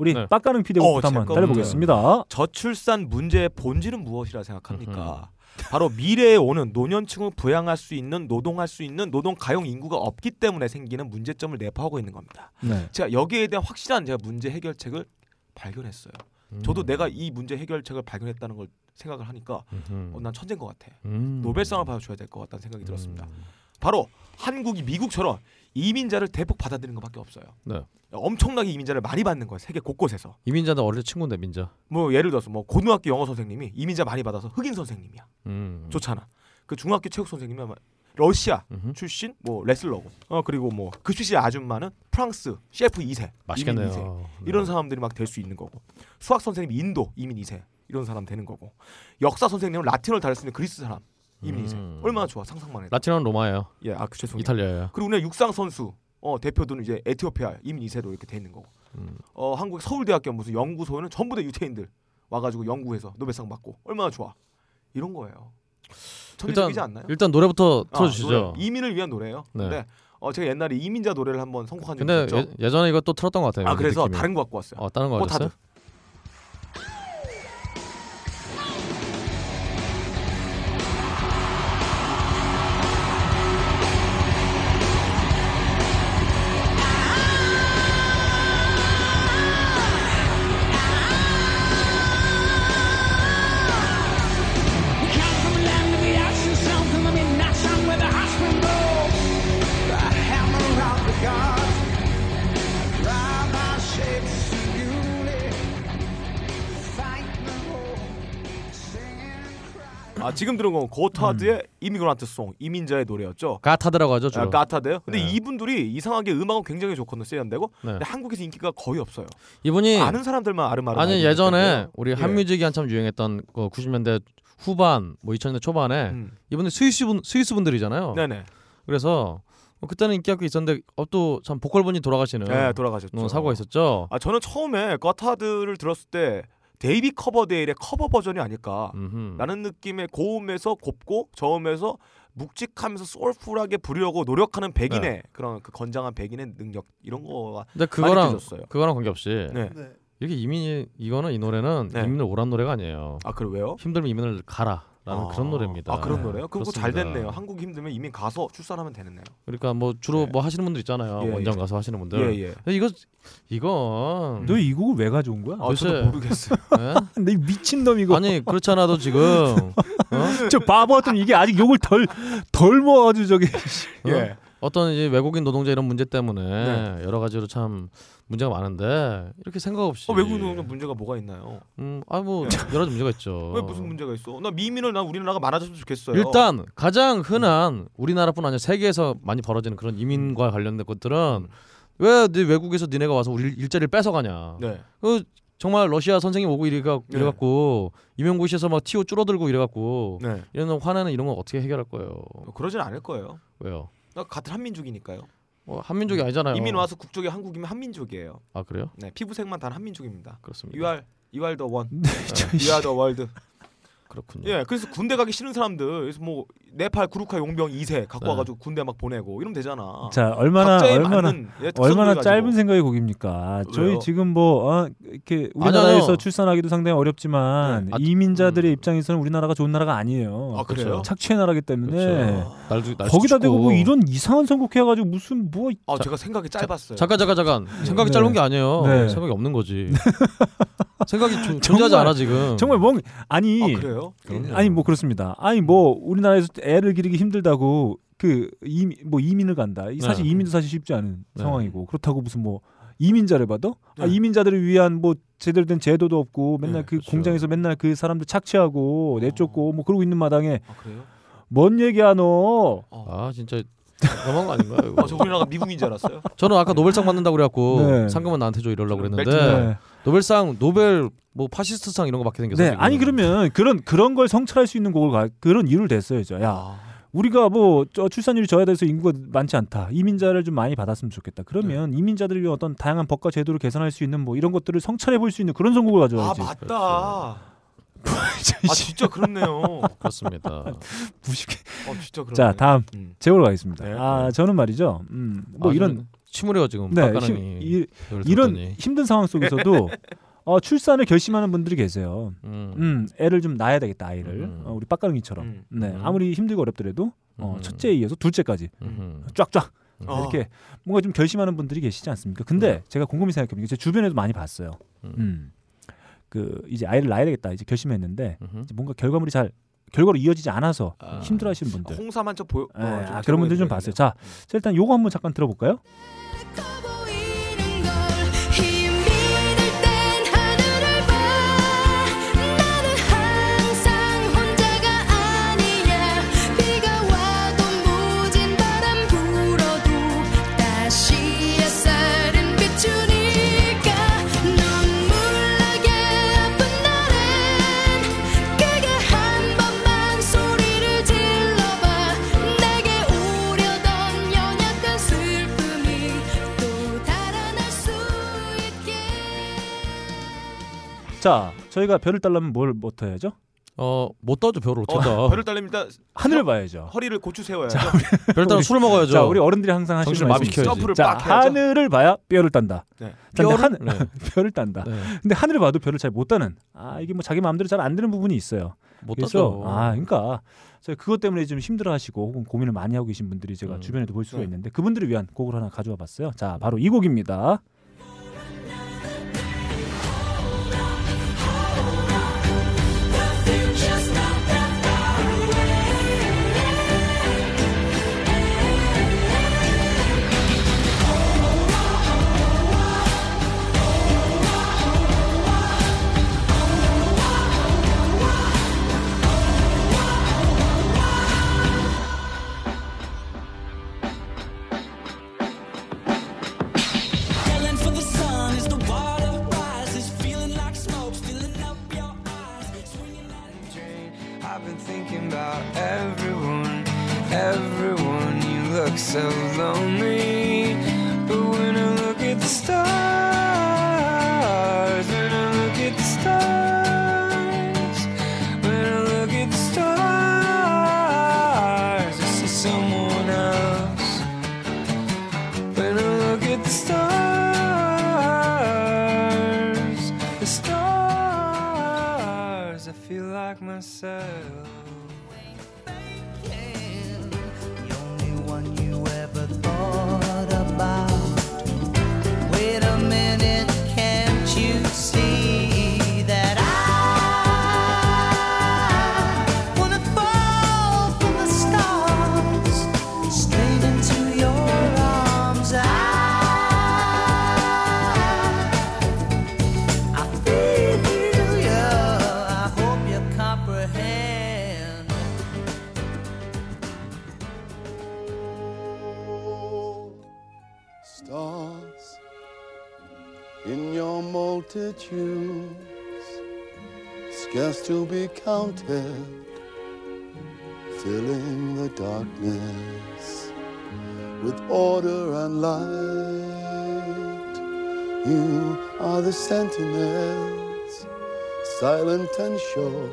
우리 네. 빡가능 피디 어, 곡부터 한번 잠깐만요. 달려보겠습니다. 저출산 문제의 본질은 무엇이라 생각합니까? 바로 미래에 오는 노년층을 부양할 수 있는 노동할 수 있는 노동 가용 인구가 없기 때문에 생기는 문제점을 내포하고 있는 겁니다. 네. 제가 여기에 대한 확실한 제가 문제 해결책을 발견했어요. 음. 저도 내가 이 문제 해결책을 발견했다는 걸 생각을 하니까. 어, 난 천재인 것 같아. 음. 노벨상을 받아줘야 될 것 같다는 생각이 들었습니다. 음. 바로 한국이 미국처럼 이민자를 대폭 받아들이는 것밖에 없어요. 네. 엄청나게 이민자를 많이 받는 거예요. 세계 곳곳에서. 이민자도 어릴 때 친구인데 민자. 뭐 예를 들어서 뭐 고등학교 영어 선생님이 이민자 많이 받아서 흑인 선생님이야. 음. 좋잖아. 그 중학교 체육 선생님이 아마 러시아 음흠. 출신 뭐 레슬러고. 어 그리고 뭐 그 출신 아줌마는 프랑스 셰프 2세. 맛있겠네요. 이민 2세. 네. 이런 사람들이 막 될 수 있는 거고. 수학 선생님이 인도 이민 2세. 이런 사람 되는 거고. 역사 선생님은 라틴어를 다룰 수 있는 그리스 사람 이민 2세. 음. 얼마나 좋아 상상만 해도. 라틴어는 로마예요. 예, 아, 그 죄송해요. 이탈리아예요. 그리고 우리가 육상 선수 어, 대표들은 이제 에티오피아 이민 2세로 이렇게 돼 있는 거고. 음. 어, 한국 서울대학교 무슨 연구소에는 전부 다 유태인들 와가지고 연구해서 노벨상 받고 얼마나 좋아. 이런 거예요. 일단 않나요? 일단 노래부터 아, 틀어주시죠. 노래. 이민을 위한 노래예요. 네. 근데 어, 제가 옛날에 이민자 노래를 한번 선곡한 적이 근데 있었죠. 예, 예전에 이거 또 틀었던 것 같아요. 아 왠지 그래서 느낌이. 다른 거 갖고 왔어요. 어 다른 거 꽃하드. 같았어요? 지금 들은 건 고타드의 음. 이미그란트 송 이민자의 노래였죠. 가타드라고 하죠 주로. 아, 까타드요. 근데 네. 이분들이 이상하게 음악은 굉장히 좋거든요. 세련되고. 네. 근데 한국에서 인기가 거의 없어요. 이분이 아는 사람들만 아름아름. 아니 예전에 있는데요. 우리 예. 한뮤직이 한참 유행했던 그 90년대 후반 뭐 2000년대 초반에 음. 이분들 스위스 분 스위스 분들이잖아요. 네네. 그래서 뭐 그때는 인기가 꽤 있었는데 어, 또참 보컬분이 돌아가시는 네 돌아가셨죠. 어, 사고가 있었죠. 아 저는 처음에 까타드를 들었을 때 데이빗 커버데일의 커버 버전이 아닐까. 음흠. 라는 느낌의 고음에서 곱고 저음에서 묵직하면서 soulful하게 부르려고 노력하는 백인의 그런 그 건장한 백인의 능력 이런 거가 근데 그거랑. 그거랑 관계없이 네. 이렇게 이민이 이거는 이 노래는 네. 이민을 오란 노래가 아니에요. 아 그래 왜요? 힘들면 이민을 가라 라는 아, 그런 노래입니다. 아 그런 노래요? 그거 잘. 됐네요. 한국 힘들면 이민 가서 출산하면 되겠네요. 그러니까 뭐 주로 네. 뭐 하시는 분들 있잖아요. 예, 원정 예. 가서 하시는 분들. 예예. 근데 이거 이건 너 이 곡을 왜 가져온 거야? 아 저도 도대체- 모르겠어요. 예? 내 미친 놈 이거. 아니 그렇지 않아도 지금 어? 저 바보 같은 이게 아직 욕을 덜덜 모아가지고 저기. 예. 어 떤 이제 외국인 노동자 이런 문제 때문에 네. 여러 가지로 참 문제가 많은데 이렇게 생각 없이 어, 외국인 노동자 문제가 뭐가 있나요? 음, 아 뭐 여러 가지 문제가 있죠. 왜 무슨 문제가 있어? 나 미민을 난 우리나라가 많아졌으면 좋겠어요. 일단 가장 흔한 우리나라뿐 아니라 세계에서 많이 벌어지는 그런 이민과 관련된 것들은 왜 네 외국에서 니네가 와서 우리 일자리를 뺏어가냐. 네. 그 정말 러시아 선생님 오고 이래가 네. 이래갖고 임용고시에서 막 티오 줄어들고 이래갖고 네. 이런 화내는 이런 건 어떻게 해결할 거예요? 그러진 않을 거예요. 왜요? 나 같은 한민족이니까요. 뭐 한민족이 아니잖아요. 이민 와서 국적이 한국이면 한민족이에요. 아 그래요? 네, 피부색만 단 한민족입니다. 그렇습니다. You are you are the one. 네, 저 You are the world. 그렇군요. 예, 그래서 군대 가기 싫은 사람들, 그래서 뭐 네팔 구루카 용병 2세 갖고 네. 와가지고 군대 막 보내고 이러면 되잖아. 자 얼마나 얼마나 맞는, 예, 얼마나 가지고. 짧은 생각의 곡입니까? 저희 왜요? 지금 뭐 어, 이렇게 우리나라에서 아니요. 출산하기도 상당히 어렵지만 네. 아, 이민자들의 음. 입장에서는 우리나라가 좋은 나라가 아니에요. 아 그래요? 착취의 나라기 때문에 그렇죠. 날도 날도 거기다 대고 뭐. 이런 이상한 선곡해가지고 무슨 뭐 아 자, 제가 생각이 짧았어요. 잠깐 잠깐 잠깐 생각이 네. 짧은 게 아니에요. 네. 생각이 없는 거지. 생각이 조- 정말- 존재하지 않아 지금. 정말 멍 아니 아 그래요? 그럼요. 아니 뭐 그렇습니다. 아니 뭐 우리나라에서 애를 기르기 힘들다고 그 이민 뭐 이민을 간다. 이 사실 네. 이민도 사실 쉽지 않은 네. 상황이고 그렇다고 무슨 뭐 이민자를 봐도 아, 네. 이민자들을 위한 뭐 제대로 된 제도도 없고 맨날 네, 그 그렇죠. 공장에서 맨날 그 사람들 착취하고 내쫓고 뭐 그러고 있는 마당에 아 그래요? 뭔 얘기야 너? 아 진짜 너무한 거 아닌가요? 이거? 아, 저 우리나라가 미국인 줄 알았어요. 저는 아까 노벨상 받는다고 그래갖고 네. 상금은 나한테 줘 이러려고 그랬는데 멜트네. 노벨상 노벨 뭐 파시스트상 이런 거 받게 생겼어요. 네, 지금. 아니 그러면 그런 그런 걸 성찰할 수 있는 곡을 가, 그런 이유를 댔어야죠. 야, 아, 우리가 뭐 저 출산율이 저하돼서 인구가 많지 않다. 이민자를 좀 많이 받았으면 좋겠다. 그러면 이민자들을 위한 어떤 다양한 법과 제도를 개선할 수 있는 뭐 이런 것들을 성찰해 볼 수 있는 그런 선곡을 아 가져와야지. 맞다. 아 진짜 그렇네요. 그렇습니다. 무식해. 어 진짜 그렇네. 자, 다음 음. 제보로 가겠습니다. 네. 아, 저는 말이죠. 음, 뭐 아, 이런 저는 침울해요 지금. 네, 힘- 이, 들었더니. 힘든 상황 속에서도 어, 출산을 결심하는 분들이 계세요. 음. 음, 애를 좀 낳아야 되겠다 아이를. 음. 어, 우리 빡가능이처럼. 음. 네, 음. 아무리 힘들고 어렵더라도 어, 음. 첫째에 이어서 둘째까지 음. 쫙쫙 어. 이렇게 뭔가 좀 결심하는 분들이 계시지 않습니까? 근데 제가 곰곰이 생각해보니까 제 주변에도 많이 봤어요. 음. 음. 그 이제 아이를 낳아야 되겠다 이제 결심했는데. 이제 뭔가 결과물이 잘 결과로 이어지지 않아서 아. 힘들어하시는 분들. 홍삼 한첩 보여. 예, 어, 좀 아, 그런 분들 좀 봤어요. 자, 자, 일단 요거 한번 잠깐 들어볼까요? 자, 저희가 별을 달라면 뭘 못 해야죠? 어못 떠죠 별을 어떻게 어, 떠? 별을 달리면 일단 하늘을 봐야죠. 허리를 고추 세워야죠. 별 따라 술을 먹어야죠. 자, 우리 어른들이 항상 하시는 정신을 말씀이 마비시켜야지. 있어요. 점프를 자, 빡 해야죠. 하늘을 봐야 뼈를 딴다. 네. 자, 근데? 하늘, 네. 뼈를 딴다. 네. 근데 하늘을 봐도 별을 잘 못 따는. 아, 이게 뭐 자기 마음대로 잘 안 되는 부분이 있어요. 못 그래서 떠죠. 아, 그러니까 저 그것 때문에 좀 힘들어하시고 혹은 고민을 많이 하고 계신 분들이 제가 음. 주변에도 볼 수가 네. 있는데 그분들을 위한 곡을 하나 가져와 봤어요. 자, 바로 이 곡입니다. counted, filling the darkness with order and light. You are the sentinels, silent and sure,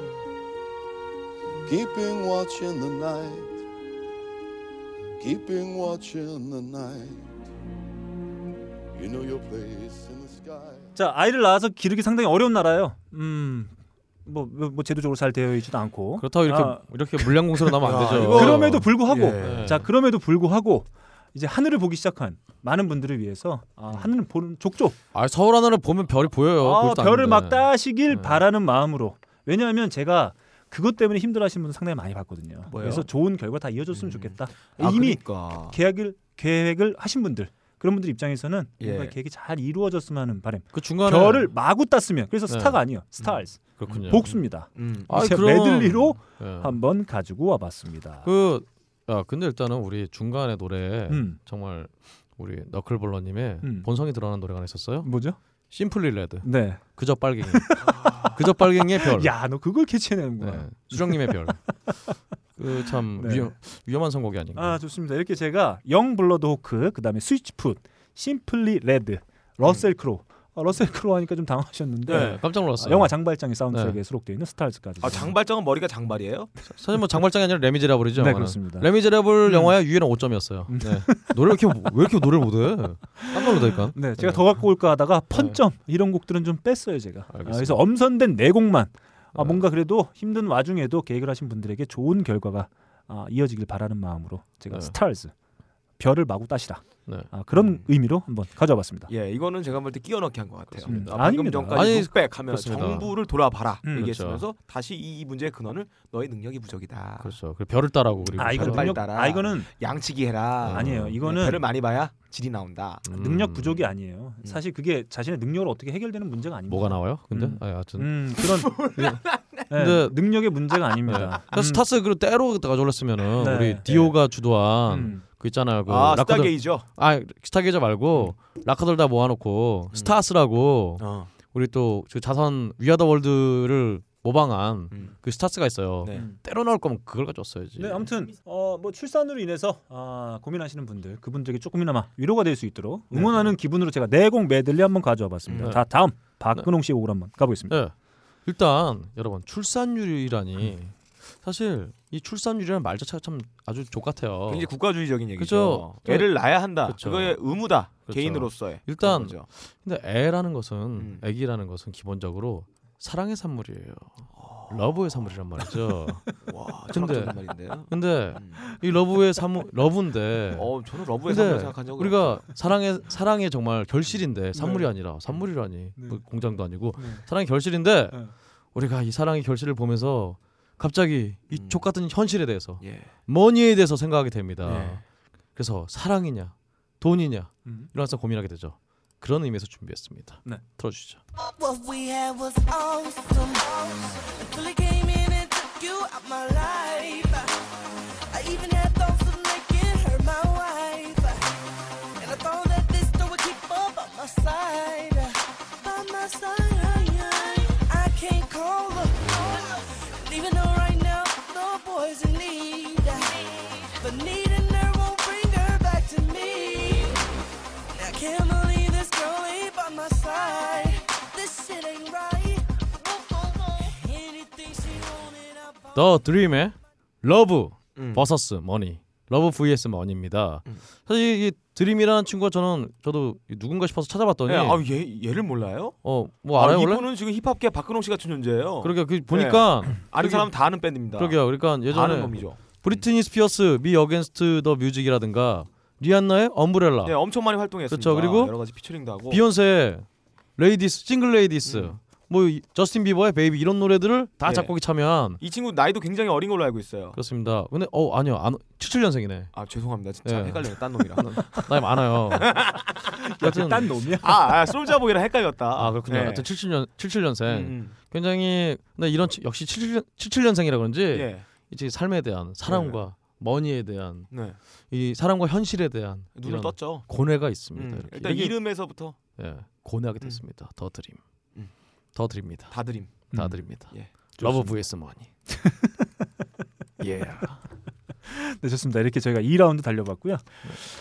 keeping watch in the night, keeping watch in the night. You know your place in the sky. 자 아이를 낳아서 기르기 상당히 어려운 나라예요. 음. 뭐, 뭐, 뭐 제도적으로 잘 되어 있지도 않고 그렇다고 이렇게 아, 이렇게 물량 공세로 나면 안 야, 되죠. 이거- 그럼에도 불구하고 예. 자 그럼에도 불구하고 이제 하늘을 보기 시작한 많은 분들을 위해서 아, 하늘을 보는 족족 아 서울 하늘을 보면 별이 보여요. 아, 별을. 막 따시길 네. 바라는 마음으로 왜냐하면 제가 그것 때문에 힘들어하시는 분들 상당히 많이 봤거든요. 뭐요? 그래서 좋은 결과 다 이어졌으면 음. 좋겠다. 아, 이미 그러니까. 계획을 계획을 하신 분들 그런 분들 입장에서는 예. 뭔가 계획이 잘 이루어졌으면 하는 바람. 그 중간에 별을 마구 땄으면 그래서 네. 스타가 아니에요. Stars 그렇군요. 복수입니다. 음. 아, 이제 그럼- 메들리로 예. 한번 가지고 와봤습니다. 그, 야, 근데 일단은 우리 중간에 노래 음. 정말 우리 너클볼러님의 음. 본성이 드러나는 노래가 하나 있었어요. 뭐죠? Simply Red. 네. 그저 빨갱이. 그저 빨갱이의 별. 야, 너 그걸 캐치해내는구나. 네. 수령님의 별. 그참 네. 위험, 위험한 선곡이 아닌가. 아 좋습니다. 이렇게 제가 Youngblood Hawke, 그다음에 Switchfoot, Simply Red, 러셀 크로. 아, 러셀 크로 하니까 좀 당황하셨는데 네, 깜짝 아, 놀랐어요. 영화 장발장의 사운드트랙에 네. 수록되어 있는 Stars까지. 아 장발장은 머리가 장발이에요? 사실 뭐 장발장이 아니라 레미제라블이죠. 네. 그렇습니다. 레미제라블 음. 영화의 유일한 5점이었어요. 네. 노래 왜 이렇게 왜 이렇게 노래를 못해? 깜짝 놀랐다니까. 네, 제가 네. 더 갖고 올까 하다가 펀점 이런 곡들은 좀 뺐어요 제가. 아. 그래서 엄선된 네 곡만. 아, 네. 뭔가 그래도 힘든 와중에도 계획을 하신 분들에게 좋은 결과가 아, 이어지길 바라는 마음으로 제가 네. 스타일즈 별을 마구 따시라 네. 아, 그런 음. 의미로 한번 가져와봤습니다. 예, 이거는 제가 볼 때 끼워넣기 한 것 같아요. 그렇습니다. 아, 방금. 전까지 아니, 룩백 하면 그렇습니다. 정부를 돌아봐라 음, 얘기했으면서 다시 이 문제의 근원을 너의 능력이 부족이다. 그렇죠. 그 별을 따라고 그리고 아별 능력 따라. 아 이거는 양치기 해라. 아니에요. 예, 이거는 별을 많이 봐야 질이 나온다. 음. 능력 부족이 아니에요. 사실 그게 자신의 능력을 어떻게 해결되는 문제가 아닙니다. 뭐가 나와요? 근데 음. 아, 여하튼 음, 그런 네, 근데- 능력의 문제가 네. 아닙니다. 그러니까 Stars 그 떼로 가져올렸으면은 네. 우리 디오가 주도한 음. 그 있잖아요. 그 아 rocker들 Stargazer죠. 아 Stargazer 말고 rocker들 다 모아놓고 Stars라고 어. 우리 또 그 자선 We Are the World를 모방한 음. 그 Stars가 있어요. 네. 떼로 나올 거면 그걸 가져왔어야지. 네, 아무튼 어, 뭐 출산으로 인해서 아, 고민하시는 분들 그분들에게 조금이나마 위로가 될 수 있도록 응원하는 기분으로 제가 네곡 메들리 한번 가져와봤습니다. 네. 다 다음 박근홍 씨의 곡으로 한번 가보겠습니다. 네. 일단 여러분 출산율이라니 사실 이 출산율이라는 말 자체가 참 아주 족 같아요. 굉장히 국가주의적인 얘기죠. 그죠. 애를 낳아야 한다. 그쵸. 그거의 의무다. 그렇죠. 개인으로서의. 일단. 근데 애라는 것은 음. 애기라는 것은 기본적으로 사랑의 산물이에요. love의 산물이란 말이죠. 와, 근데- 말인데요. 근데 음. 이 love의 산물 love인데 어, 저는 love의 산물 생각한 적은 우리가 사랑의 사랑의 정말 결실인데 산물이 네. 아니라 산물이라니 뭐 공장도 아니고 네. 사랑의 결실인데 네. 우리가 이 사랑의 결실을 보면서 갑자기 이 음. 족 같은 현실에 대해서 예. 머니에 대해서 생각하게 됩니다. 예. 그래서 사랑이냐 돈이냐 음. 이런 항상 고민하게 되죠. 그런 의미에서 준비했습니다. 네. 틀어주시죠. The-Dream의 Love 음. 버서스 머니 러브 vs 머니입니다. 음. 사실 이 드림이라는 친구가 저는 저도 누군가 싶어서 찾아봤더니 예, 아, 얘 얘를 몰라요? 어뭐 알아요 아, 원래? 이분은 지금 힙합계 박근홍 씨 같은 존재예요. 그러게 그 보니까 아는 저기- 사람 다 아는 밴드입니다. 그러게요. 그러니까 다 아는 예전에. 브리트니 스피어스 Me Against the Music이라든가 리안나의 Umbrella 네, 엄청 많이 활동했습니다. 그렇죠. 그리고 여러 가지 피처링도 하고. 비욘세 Ladies Single Ladies 음. 뭐 이- 저스틴 비버의 Baby 이런 노래들을 다 예. 작곡에 참여한 이 친구 나이도 굉장히 어린 걸로 알고 있어요. 그렇습니다. 근데 어 아니요 안 77년생이네. 아 죄송합니다. 진짜 예. 헷갈려요. 딴 놈이랑. 나이 많아요. 여튼 딴 놈이야. 아, 아 솔자보이랑 헷갈렸다. 아 그렇군요. 예. 하여튼 77년 77년생. 음, 굉장히 근데 이런 치- 역시 77년 77년생이라 그런지 음. 예. 이제 삶에 대한 사랑과 money에 대한 네. 이 사랑과 현실에 대한 눈을 떴죠. 고뇌가 있습니다. 음, 이렇게. 일단 이름에서부터 예, 고뇌하게 됐습니다. The-Dream. 음. 더 드립니다. 다 드림. 다 음. 드립니다. 예. Love vs Money. 예. 네, 좋습니다. 이렇게 저희가 2라운드 달려봤고요.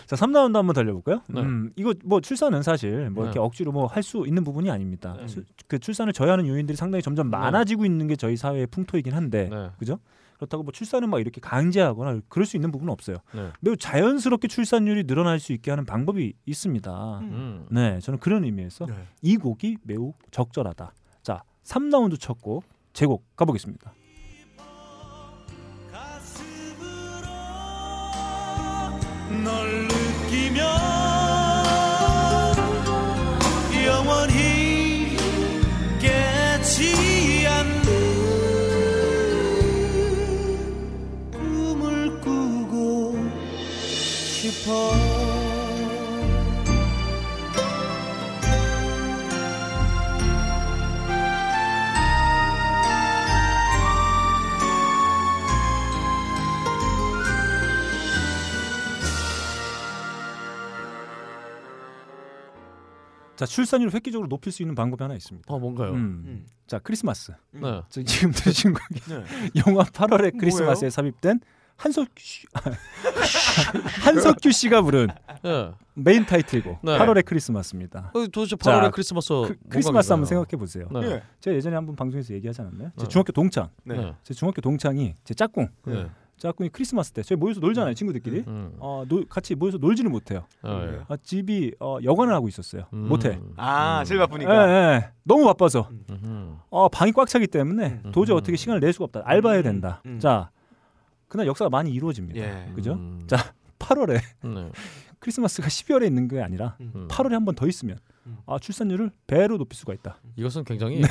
자, 3라운드 한번 달려볼까요? 네. 음, 이거 뭐 출산은 사실 뭐 이렇게 네. 억지로 뭐 할 수 있는 부분이 아닙니다. 네. 수- 그 출산을 저해하는 요인들이 상당히 점점 많아지고 있는 게 저희 사회의 풍토이긴 한데, 네. 그죠? 그렇다고 뭐 출산을 막 이렇게 강제하거나 그럴 수 있는 부분은 없어요. 네. 매우 자연스럽게 출산율이 늘어날 수 있게 하는 방법이 있습니다. 음. 네, 저는 그런 의미에서 네. 이 곡이 매우 적절하다. 자, 3라운드 첫곡 제곡 가보겠습니다. 널 느끼며 싶어 자, 출산율을 획기적으로 높일 수 있는 방법이 하나 있습니다. 어 뭔가요? 음. 음. 자, 크리스마스. 네. 저 지금 들으신 곡이 네. 영화 8월의 크리스마스에 삽입된 한석규 씨, 한석규 씨가 부른 예. 메인 타이틀곡 네. 8월의 크리스마스입니다. 어, 도대체 자, 8월의 크리스마스 크, 크리스마스 한번 생각해 보세요. 네. 예. 제가 예전에 한번 방송에서 얘기하지 않았나요? 제 네. 중학교 동창, 네. 네. 제 중학교 동창이 제 짝꿍, 네. 짝꿍이 크리스마스 때 저희 모여서 놀잖아요, 친구들끼리. 음. 어, 노, 같이 모여서 놀지는 못해요. 아, 예. 아, 집이 어, 여관을 하고 있었어요. 음. 못해. 아, 제일 예, 바쁘니까. 예. 너무 바빠서. 어, 방이 꽉 차기 때문에 음. 도저히 음. 어떻게 시간을 낼 수가 없다. 알바해야 된다. 음. 자, 그날 역사가 많이 이루어집니다. 예. 그죠? 음. 자, 8월에 네. 크리스마스가 12월에 있는 게 아니라 음. 8월에 한 번 더 있으면 음. 아, 출산율을 배로 높일 수가 있다. 이것은 굉장히 네.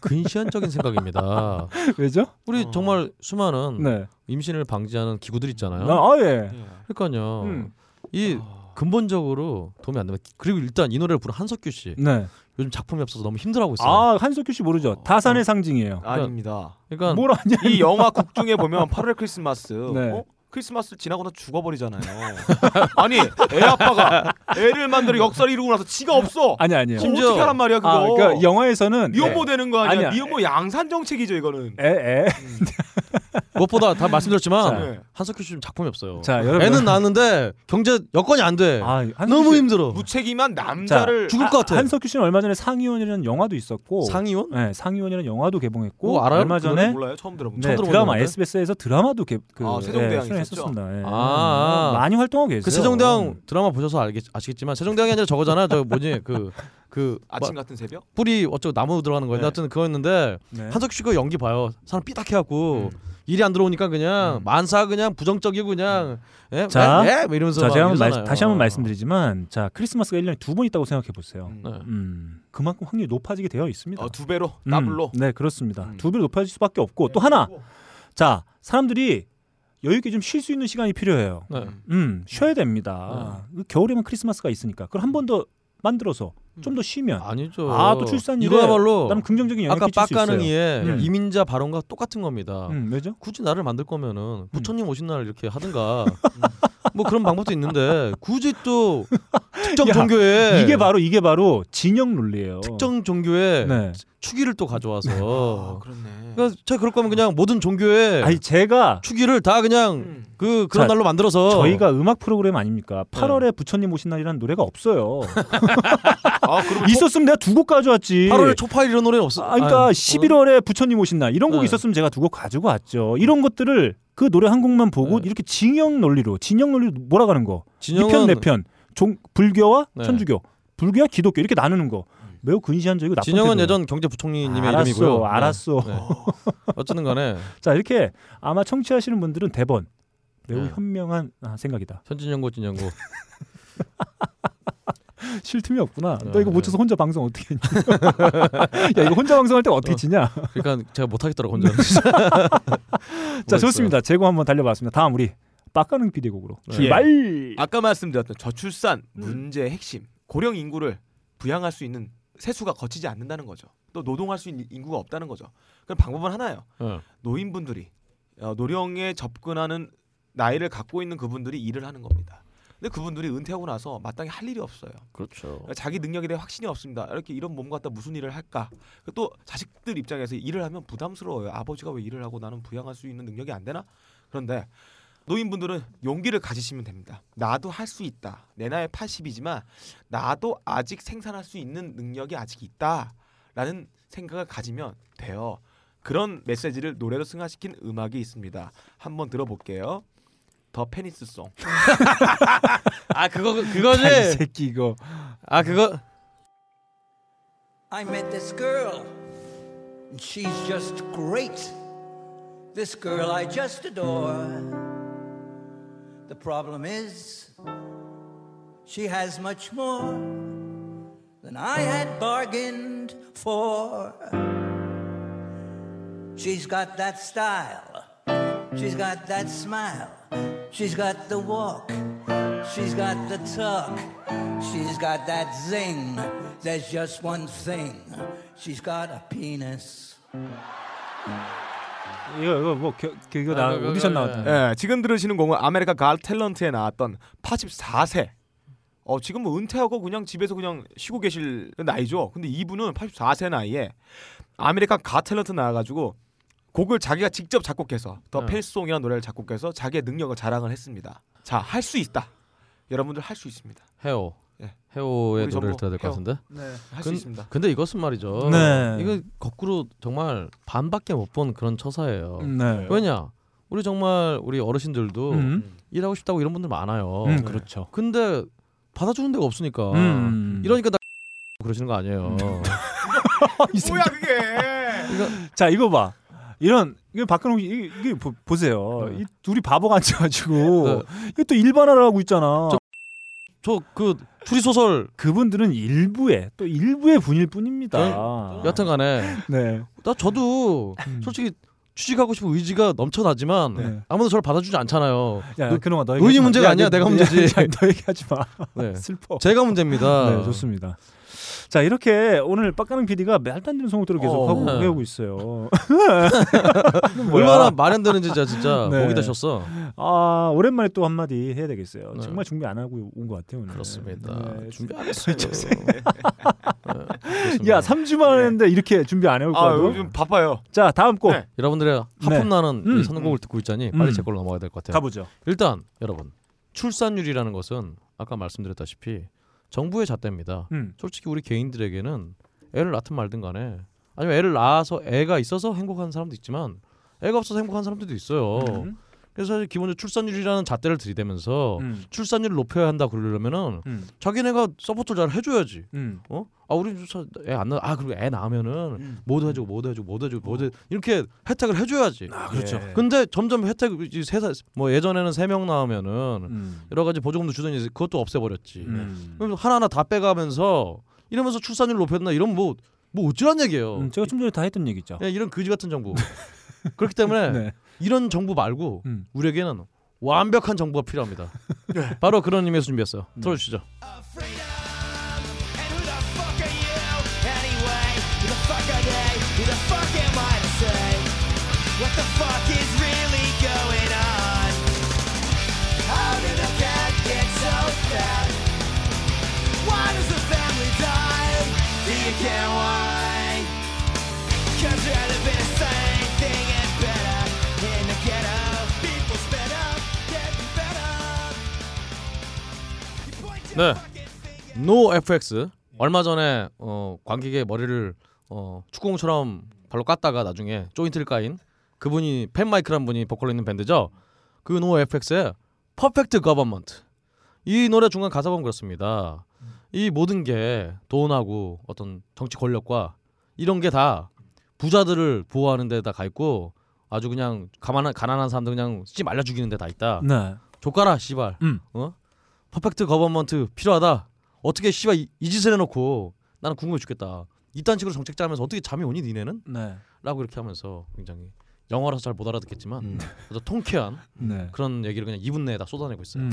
근시안적인 생각입니다. 왜죠? 우리 어. 정말 수많은 네. 임신을 방지하는 기구들 있잖아요. 아, 아, 예. 예. 그러니까요. 음. 이 아. 근본적으로 도움이 안 됩니다. 그리고 일단 이 노래를 부른 한석규 씨 네. 요즘 작품이 없어서 너무 힘들어하고 있어요. 아, 한석규 씨 모르죠? 다산의 상징이에요. 아닙니다. 그러니까 뭘 아냐? 이 영화 곡 중에 보면 8월 크리스마스 네. 어? 크리스마스 지나고 나서 죽어버리잖아요. 아니 애 아빠가 애를 만들어 역사를 이루고 나서 지가 없어. 아니 아니에요. 그럼 심지어- 어떻게 하란 말이야 그거. 아, 그러니까 영화에서는 미혼모 되는 거 아니야? 아니야. 미혼모 양산 정책이죠 이거는. 에, 에. 무엇보다 다 말씀드렸지만 자. 네. 한석규 씨 지금 작품이 없어요. 자, 여러분. 애는 낳는데 경제 여건이 안 돼. 아, 너무 씨- 힘들어. 무책임한 남자를 죽을 것 같아. 한석규 씨는 얼마 전에 상의원이라는 영화도 있었고 상의원? 네, 상의원이라는 영화도 개봉했고 알아요? 얼마 전에 몰라요 처음 들어본. 네, 처음 들어본 드라마? SBS에서 드라마도 개, 그, 아, 세종대왕 예, 출연 했었습니다. 예. 아. 많이 활동하고 계세요. 그 세종대왕 드라마 보셔서 알겠, 아시겠지만 세종대왕이 아니라 저거잖아. 저 뭐지 그그 아침 같은 새벽? 뿌리 어쩌고 나무 들어가는 거였는데 네. 하여튼 그거였는데 네. 한석규 씨가 연기 봐요. 사람 삐딱해갖고 음. 일이 안 들어오니까 그냥 만사 그냥 부정적이고 그냥 예? 자, 예? 예? 뭐 이러면서 자, 제가 한번 말. 다시 한번 말씀드리지만 자 크리스마스가 1년에 두 번 있다고 생각해 보세요. 음. 네. 음, 그만큼 확률이 높아지게 되어 있습니다. 어, 두 배로 음, 더블로. 네, 그렇습니다. 음. 두 배로 높아질 수밖에 없고 또 하나. 자, 사람들이 여유 있게 좀 쉴 수 있는 시간이 필요해요. 네. 음, 쉬어야 됩니다. 그 겨울에만 크리스마스가 있으니까 그럼 한번 더 만들어서 좀 더 쉬면 아니죠. 아, 또 출산율에 이거야말로 나름 긍정적인 영향 아까 끼칠 수 있어요. 박근홍이의 음. 이민자 발언과 똑같은 겁니다. 음, 왜죠? 굳이 날을 만들 거면은 부처님 오신 날 이렇게 하든가 뭐 그런 방법도 있는데 굳이 또 특정 야, 종교에 이게 바로 이게 바로 진영 논리예요. 특정 종교에 네. 추기를 또 아, 가져와서 그렇네. 그러니까 제가 그럴 거면 그냥 모든 종교에 아니 제가 추기를 다 그냥 음. 그 그런 자, 날로 만들어서 저희가 음악 프로그램 아닙니까? 네. 8월에 부처님 오신 날이라는 노래가 없어요. 아, 그럼 있었으면 내가 두 곡 가져왔지. 8월에 초파일 이런 노래는 없어. 아, 그러니까 아유, 11월에 부처님 오신 날 이런 곡이 네. 있었으면 제가 두 곡 가지고 왔죠. 이런 것들을 그 노래 한 곡만 보고 네. 이렇게 진영 논리로 진영 논리로 몰아가는 거. 진영은 이편 내편 종 불교와 네. 천주교, 불교와 기독교 이렇게 나누는 거 매우 근시안적이고 나쁜 진영은 태도예요. 예전 경제부총리님의 알았어, 이름이고요. 알았어. 네. 어쨌든 간에 자 이렇게 아마 청취하시는 분들은 대번 매우 네. 현명한 아, 생각이다. 현진영고 진영고 쉴 틈이 없구나. 네, 너 이거 못 네. 쳐서 혼자 방송 어떻게 했냐? 야 이거 혼자 방송할 때 어떻게 치냐? 그러니까 제가 못 하겠더라고 혼자. 자 좋습니다. 제고 한번 달려봤습니다. 다음 우리 빡가능 PD 곡으로 네. 출발. 아까 말씀드렸던 저출산 음. 문제의 핵심 고령 인구를 부양할 수 있는 세수가 거치지 않는다는 거죠. 또 노동할 수 있는 인구가 없다는 거죠. 그럼 방법은 하나예요. 네. 노인분들이 어, 노령에 접근하는 나이를 갖고 있는 그분들이 일을 하는 겁니다. 근데 그분들이 은퇴하고 나서 마땅히 할 일이 없어요. 그렇죠. 자기 능력에 대해 확신이 없습니다. 이렇게 이런 몸 갖다 무슨 일을 할까? 또 자식들 입장에서 일을 하면 부담스러워요. 아버지가 왜 일을 하고 나는 부양할 수 있는 능력이 안 되나? 그런데 노인분들은 용기를 가지시면 됩니다. 나도 할 수 있다. 내 나이 80이지만 나도 아직 생산할 수 있는 능력이 아직 있다라는 생각을 가지면 돼요. 그런 메시지를 노래로 승화시킨 음악이 있습니다. 한번 들어볼게요. 더 페니스 송. 아 그거 그거지. 이 새끼 이거. 아 그거 I met this girl, she's just great. This girl I just adore. The problem is, she has much more than I had bargained for. She's got that style, she's got that smile, she's got the walk, she's got the talk, she's got that zing. There's just one thing, she's got a penis. 이거 이거 뭐 겨, 그, 이거 나 아, 그거, 오디션 그거, 나왔다. 예, 지금 들으시는 곡은 America's Got Talent에 나왔던 84세. 어, 지금 뭐 은퇴하고 그냥 집에서 그냥 쉬고 계실 나이죠. 근데 이분은 84세 나이에 America's Got Talent 나와가지고 곡을 자기가 직접 작곡해서 The 네. Penis Song이라는 노래를 작곡해서 자기의 능력을 자랑을 했습니다. 자, 할 수 있다. 여러분들 할 수 있습니다. 헤어. 우리 노래를 들어야 될 것. 같은데. 네. 할수 근- 있습니다. 근데 이것은 말이죠. 네. 이거 거꾸로 정말 반밖에 못 본 그런 처사예요. 네. 왜냐? 우리 정말 우리 어르신들도 음. 일하고 싶다고 이런 분들 많아요. 음, 그렇죠. 근데 받아주는 데가 없으니까. 음. 이러니까 나 그러시는 거 아니에요. 이 새끼. 뭐야 그게? 자 이거 봐. 이런 이거 박근홍 씨 이게, 이게 보, 보세요. 네. 이 둘이 바보가 앉아가지고 네. 이거 또 일반화를 하고 있잖아. 저- 저그 추리 소설 그분들은 일부의 또 일부의 분일 뿐입니다. 여튼간에 네. 나 저도 음. 솔직히 취직하고 싶은 의지가 넘쳐나지만 네. 아무도 저를 받아주지 않잖아요. 야, 그- 그놈아 너 얘기하지 마. 문제가 야, 아니야, 너- 내가 야, 문제지. 야, 너 얘기하지 마. 네. 슬퍼. 제가 문제입니다. 네, 좋습니다. 자 이렇게 오늘 빡가는 PD가 말도 안 되는 성우들을 계속 어. 하고 네. 배우고 있어요. 얼마나 말이 안 되는지 진짜, 진짜 네. 목이 되셨어. 아 오랜만에 또 한마디 해야 되겠어요. 네. 정말 준비 안 하고 온 것 같아요 오늘. 그렇습니다. 네. 준비 안 했어요. 야 3주 만에 했는데 이렇게 준비 안 해올 아, 거야. 요즘 바빠요. 자 다음 곡 네. 여러분들의 하품 나는 음. 이 선곡을 듣고 있자니 빨리 음. 제 걸로 넘어가야 될 것 같아요. 가보죠. 일단 여러분 출산율이라는 것은 아까 말씀드렸다시피 정부의 잣대입니다. 음. 솔직히 우리 개인들에게는 애를 낳든 말든 간에 아니면 애를 낳아서 애가 있어서 행복한 사람도 있지만 애가 없어서 행복한 사람들도 있어요. 음. 그래서 사실 기본적으로 출산율이라는 잣대를 들이대면서 음. 출산율을 높여야 한다 그러려면은 음. 자기네가 support를 잘 해줘야지. 음. 어? 아 우리 애안 낳아. 아 그리고 애 낳으면은 음. 뭐도 해주고 뭐도 해주고 뭐도 해주고 뭐도 해- 이렇게 혜택을 해줘야지. 아 그렇죠. 예. 근데 점점 혜택 세뭐 예전에는 세명 나오면은 음. 여러 가지 보조금도 주더니 이제 그것도 없애버렸지. 음. 그럼 하나하나 다 빼가면서 이러면서 출산율 높였나 이런 뭐뭐 어찌란 얘기예요. 음, 제가 좀 전에 다 했던 얘기죠. 그냥 이런 거지 같은 정부. 그렇기 때문에 네. 이런 정부 말고 음. 우리에게는 완벽한 정부가 필요합니다. 바로 그런 의미에서 준비했어요. 들어주시죠. of? 네. finger. NoFX 얼마 전에 어, 관객의 머리를 어, 축구공처럼 발로 깠다가 나중에 조인트를 까인 그분이 팬 마이크란 분이 보컬로 있는 밴드죠. 그 NoFX의 퍼펙트 거버먼트 이 노래 중간 가사 보면 그렇습니다. 이 모든 게 돈하고 어떤 정치 권력과 이런 게 다 부자들을 보호하는 데다 가 있고 아주 그냥 가만한 가난한 사람들 그냥 씨 말려 죽이는 데다 있다. 네. 좆까라 씨발. 음. 어? Perfect Government 필요하다. 어떻게 씨발 이, 이 짓을 해놓고 나는 궁금해 죽겠다. 이딴 식으로 정책 짜면서 어떻게 잠이 오니 니네는? 네. 라고 이렇게 하면서 굉장히 영어라서 잘 못 알아듣겠지만 음. 아주 통쾌한 네. 그런 얘기를 그냥 2분 내에 다 쏟아내고 있어요. 음.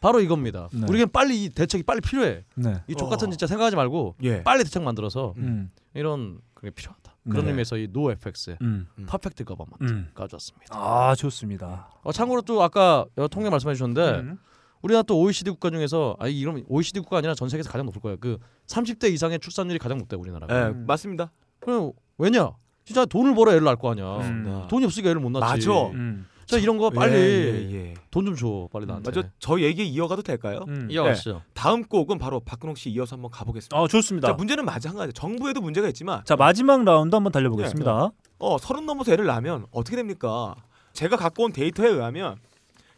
바로 이겁니다. 네. 우리에겐 빨리 이 대책이 빨리 필요해. 네. 이 좆 어. 같은 진짜 생각하지 말고 예. 빨리 대책 만들어서 음. 이런 그게 필요하다. 그런 네. 의미에서 이 NOFX의 음. Perfect Government 음. 가져왔습니다. 아 좋습니다. 어, 참고로 또 아까 통계 말씀해 주셨는데 음. 우리나라 또 OECD 국가 중에서 아 이러면 OECD 국가 아니라 전 세계에서 가장 높을 거예요. 그 30대 이상의 출산율이 가장 높대 우리나라가. 예, 음. 맞습니다. 그럼 왜냐? 진짜 돈을 벌어 애를 낳을 거 아니야. 음. 돈이 없으니까 애를 못 낳지. 맞아. 음. 자 이런 거 빨리 예, 예, 예. 돈좀 줘. 빨리 나한테. 맞아. 저 얘기 이어가도 될까요? 음. 이어가시죠. 다음 곡은 바로 박근홍 씨 이어서 한번 가보겠습니다. 어 좋습니다. 자 문제는 마찬가지. 정부에도 문제가 있지만 자 마지막 라운드 한번 달려보겠습니다. 어 서른 넘어서 애를 낳으면 어떻게 됩니까? 제가 갖고 온 데이터에 의하면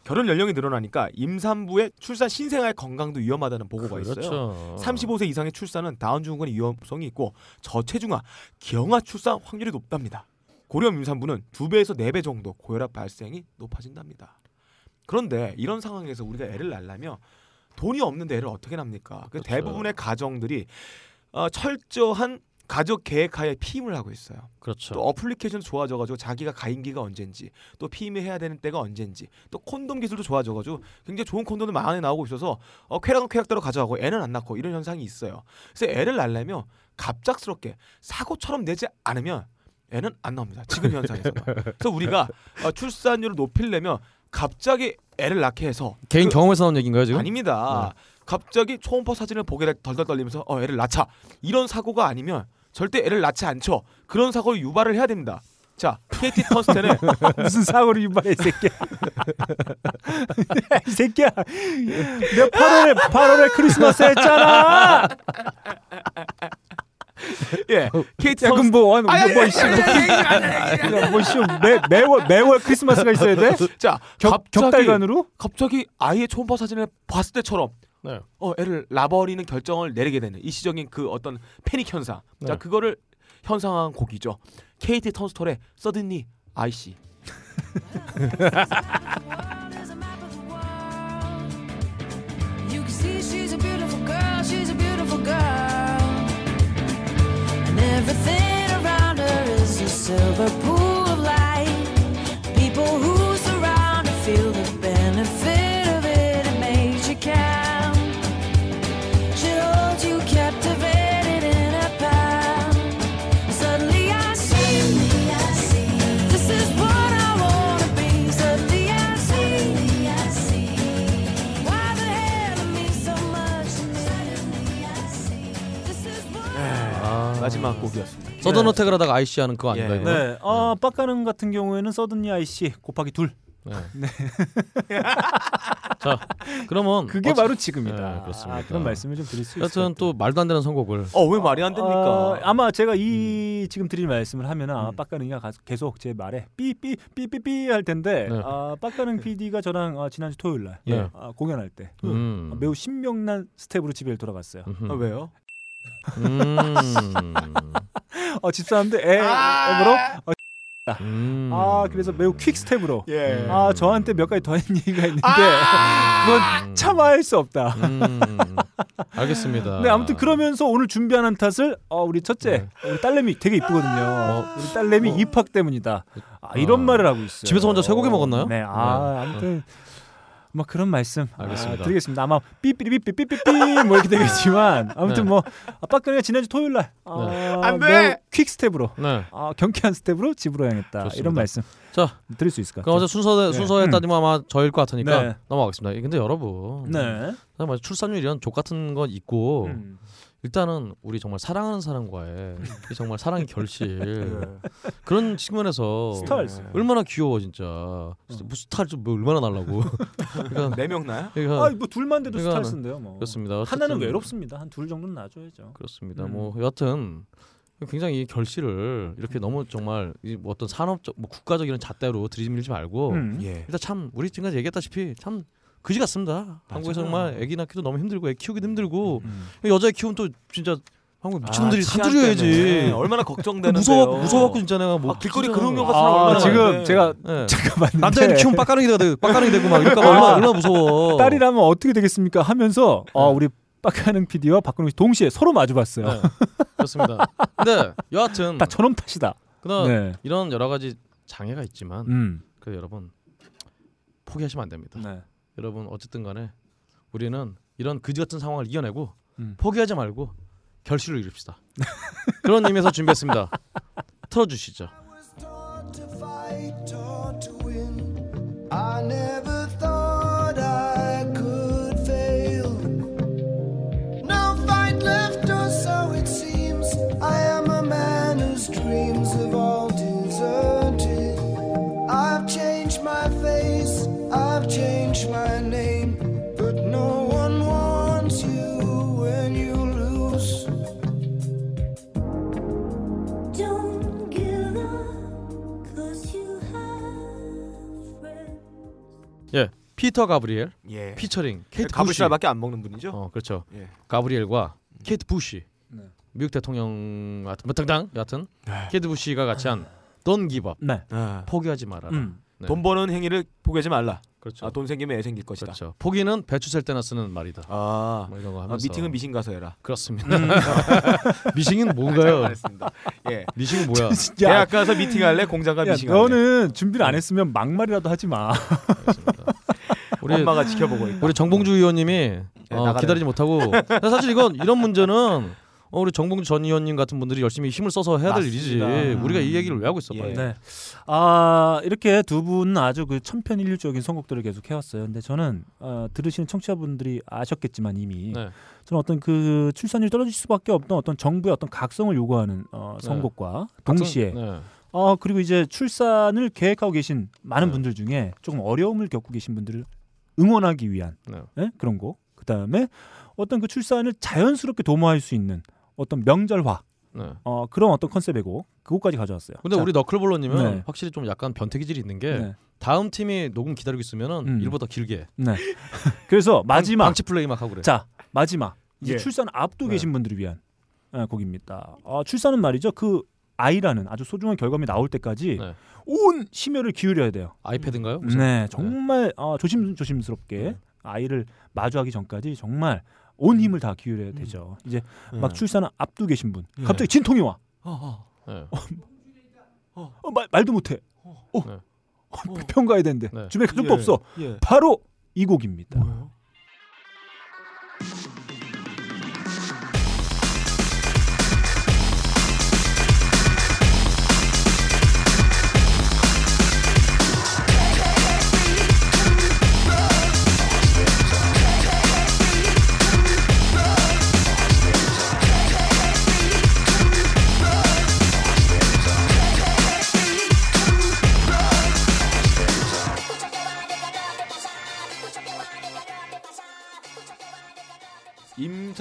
결혼 연령이 늘어나니까 임산부의 출산 신생아의 건강도 위험하다는 보고가 있어요. 그렇죠. 35세 이상의 출산은 다운 증후군의 위험성이 있고 저체중아, 기형아 출산 확률이 높답니다. 고령 임산부는 두 배에서 네 배 정도 고혈압 발생이 높아진답니다. 그런데 이런 상황에서 우리가 애를 낳으려면 돈이 없는데 애를 어떻게 낳습니까? 그 그렇죠. 대부분의 가정들이 어, 철저한 가족 계획하에 피임을 하고 있어요. 그렇죠. 또 어플리케이션도 좋아져가지고 자기가 가임기가 언젠지 또 피임을 해야 되는 때가 언젠지 또 콘돔 기술도 좋아져가지고 굉장히 좋은 콘돔도 많이 나오고 있어서 어, 쾌락은 쾌락대로 가져가고 애는 안 낳고 이런 현상이 있어요. 그래서 애를 낳으려면 갑작스럽게 사고처럼 내지 않으면 애는 안 나옵니다. 지금 현상에서는. 그래서 우리가 어, 출산율을 높이려면 갑자기 애를 낳게 해서 개인 그- 경험에서 나온 얘기인가요 지금? 아닙니다. 갑자기 초음파 사진을 보게 될 덜덜 떨리면서 어 애를 낳자 이런 사고가 아니면 절대 애를 낳지 않죠. 그런 사고를 유발을 해야 됩니다. 자, KT 턴스텐의 무슨 사고를 유발해 이 새끼야. 이 새끼야. 내가 8월에 8월에 크리스마스 했잖아. 예, KT 야 그럼 턴스 뭐 뭐, 뭐, 씨, 뭐, 뭐, 씨, 매, 매월 매월 크리스마스가 있어야 돼? 자, 격, 갑자기 격달간으로? 갑자기 아이의 초음파 사진을 봤을 때처럼 네. 어 애를 낳아버리는 결정을 내리게 되는 일시적인 그 어떤 패닉 현상. 자, 네. 그거를 현상한 곡이죠. KT 턴스톨의 서든니 아이씨. You can 마지막 곡이었습니다. Sudden Attack을 하다가 아이씨 하는 그거 아닌가 예. 네. 어, 빡가능 같은 경우에는 Suddenly I see 곱하기 둘. 네. 자, 그러면 그게 어찌- 바로 지금이다. 네, 그렇습니다. 아, 그런 말씀을 좀 드릴 수 있어요. 여튼 또 말도 안 되는 선곡을 어 왜 말이 안 됩니까? 어, 아마 제가 이 지금 드릴 말씀을 하면 아마 음. 빡가능이가 가- 계속 제 말에 삐삐 삐삐삐 할 텐데 네. 아, 빡가능 PD가 저랑 아, 지난주 토요일 날 네. 아, 공연할 때 음. 아, 매우 신명난 스텝으로 집에 돌아갔어요. 아, 왜요? 음. 어, 집사람들 애 애으로 음. 아 그래서 매우 퀵 스텝으로 예. 아 저한테 몇 가지 더 했는 얘기가 있는데 음. 참아할 수 없다. 음. 알겠습니다. 네 아무튼 그러면서 오늘 준비하는 탓을 어, 우리 첫째 네. 우리 딸내미 되게 이쁘거든요. 우리 딸내미 입학 때문이다. 아, 이런 아. 말을 하고 있어요. 집에서 혼자 쇠고기 먹었나요? 네, 아 네. 아무튼 뭐 그런 말씀 알겠습니다. 아, 드리겠습니다. 아마 삐삐삐삐삐삐삐 뭐 이렇게 되겠지만 아무튼 네. 뭐 아빠가 지난주 토요일 날 아, 안 돼! 매우 퀵 스텝으로 네. 아, 경쾌한 스텝으로 집으로 향했다. 좋습니다. 이런 말씀 자, 드릴 수 있을 같아요. 어제 순서 네. 순서에 음. 따지면 아마 저일 것 같으니까 네. 넘어가겠습니다. 근데 여러분, 네. 정말 출산율 이런 족 같은 건 있고 음. 일단은 우리 정말 사랑하는 사람과의 이 정말 사랑의 결실 네. 그런 측면에서 스타일스. 얼마나 귀여워 진짜 진짜 뭐 스타일 좀뭐 얼마나 날라고 그러니까 네명 나요? 그러니까 아, 뭐 둘만 돼도 그러니까는 스타일스인데요, 뭐. 그렇습니다. 하나는 어쨌든 외롭습니다. 한 둘 정도는 놔줘야죠. 그렇습니다. 음. 뭐 여하튼 굉장히 이 결실을 이렇게 너무 정말 이뭐 어떤 산업적 뭐 국가적 이런 잣대로 들이밀지 말고 음. 예. 일단 참 우리 지금까지 얘기했다시피 참 그지 같습니다. 한국에서 정말 애기 낳기도 너무 힘들고 애 키우기도 힘들고 음. 여자 애 키우면 또 진짜 한국 미친놈들이 아, 한둘이어야지. 때문에 얼마나 걱정되는데요. 무서워 무서워갖고 진짜 내가 뭐 아, 길거리 진짜- 근육령 같은 아, 얼마나 지금 많은데. 제가 네. 잠깐 봤는데 남자애를 키우면 빡가능이 되고 빡가능이 되고 막 이럴까 봐 얼마나 얼마나 무서워. 딸이라면 어떻게 되겠습니까? 하면서 어, 우리 빡가는 PD와 박근홍 씨 동시에 서로 마주봤어요. 네, 그렇습니다. 근데 여하튼 다 저놈 탓이다. 그러나 네. 이런 여러 가지 장애가 있지만 음. 그 여러분 포기하시면 안 됩니다. 네. 여러분 어쨌든 간에 우리는 이런 그지 같은 상황을 이겨내고 음. 포기하지 말고 결실을 이룹시다. 그런 의미에서 준비했습니다. 틀어주시죠. dreams of all desert. I've changed my name, but no one wants you when you lose. Don't give up, cause you have friends. 예, 피터 가브리엘 예. 피처링 케이트 부시. 가브리엘밖에 안 먹는 분이죠? 어, 그렇죠. 예. 가브리엘과 케이트 부시. 네. 미국 대통령 같은 뭐 당당 같은 케이트 부시가 같이 한 Don't give up. 네. 아. 포기하지 마라. 음. 네. 돈 버는 행위를 포기하지 말라. 그렇죠. 아, 돈 생기면 애 생길 것이다. 그렇죠. 포기는 배추 셀 때나 쓰는 말이다. 아, 뭐 이런 거 아, 하면서 미팅은 미신 가서 해라. 그렇습니다. 미싱은 뭔가요? 예. 미싱은 뭐야? 대학 가서 미팅할래? 공장가 야, 미팅 할래? 너는 준비를 안 했으면 막말이라도 하지 마. 우리 엄마가 지켜보고 있다. 우리 정봉주 의원님이 어, 나가네. 기다리지 못하고 사실 이건 이런 문제는 어, 우리 정봉주 전 의원님 같은 분들이 열심히 힘을 써서 해야 될 일이지. 맞습니다. 우리가 이 얘기를 왜 하고 있어? 예. 네. 아 이렇게 두 분은 아주 그 천편일률적인 선곡들을 계속 해왔어요. 근데 저는 어, 들으시는 청취자분들이 아셨겠지만 이미 네. 저는 어떤 그 출산율 떨어질 수밖에 없던 어떤 정부의 어떤 각성을 요구하는 어, 네. 선곡과 동시에 네. 어 그리고 이제 출산을 계획하고 계신 많은 네. 분들 중에 조금 어려움을 겪고 계신 분들을 응원하기 위한 네. 예? 그런 곡. 그다음에 어떤 그 출산을 자연스럽게 도모할 수 있는 어떤 명절화 네. 어 그런 어떤 컨셉의 곡 그곡까지 가져왔어요. 근데 자, 우리 너클볼러님은 네. 확실히 좀 약간 변태 기질이 있는 게 네. 다음 팀이 녹음 기다리고 있으면은 음. 일보다 길게 네. 그래서 마지막 방치 플레이 막 하고 그래. 자 마지막 이제 예. 출산 앞두고 네. 계신 분들을 위한 어, 곡입니다. 어, 출산은 말이죠 그 아이라는 아주 소중한 결과물이 나올 때까지 네. 온 심혈을 기울여야 돼요. 아이패드인가요? 무슨? 네, 정말 어, 조심 조심스럽게 네. 아이를 마주하기 전까지 정말 온 힘을 다 기울여야 되죠. 이제 막 네. 출산 앞두고 계신 분 예. 갑자기 진통이 와. 네. 어, 말, 말도 못해. 어, 네. 병 가야 되는데 네. 주변에 가족도 예. 없어. 예. 바로 이 곡입니다. 뭐예요?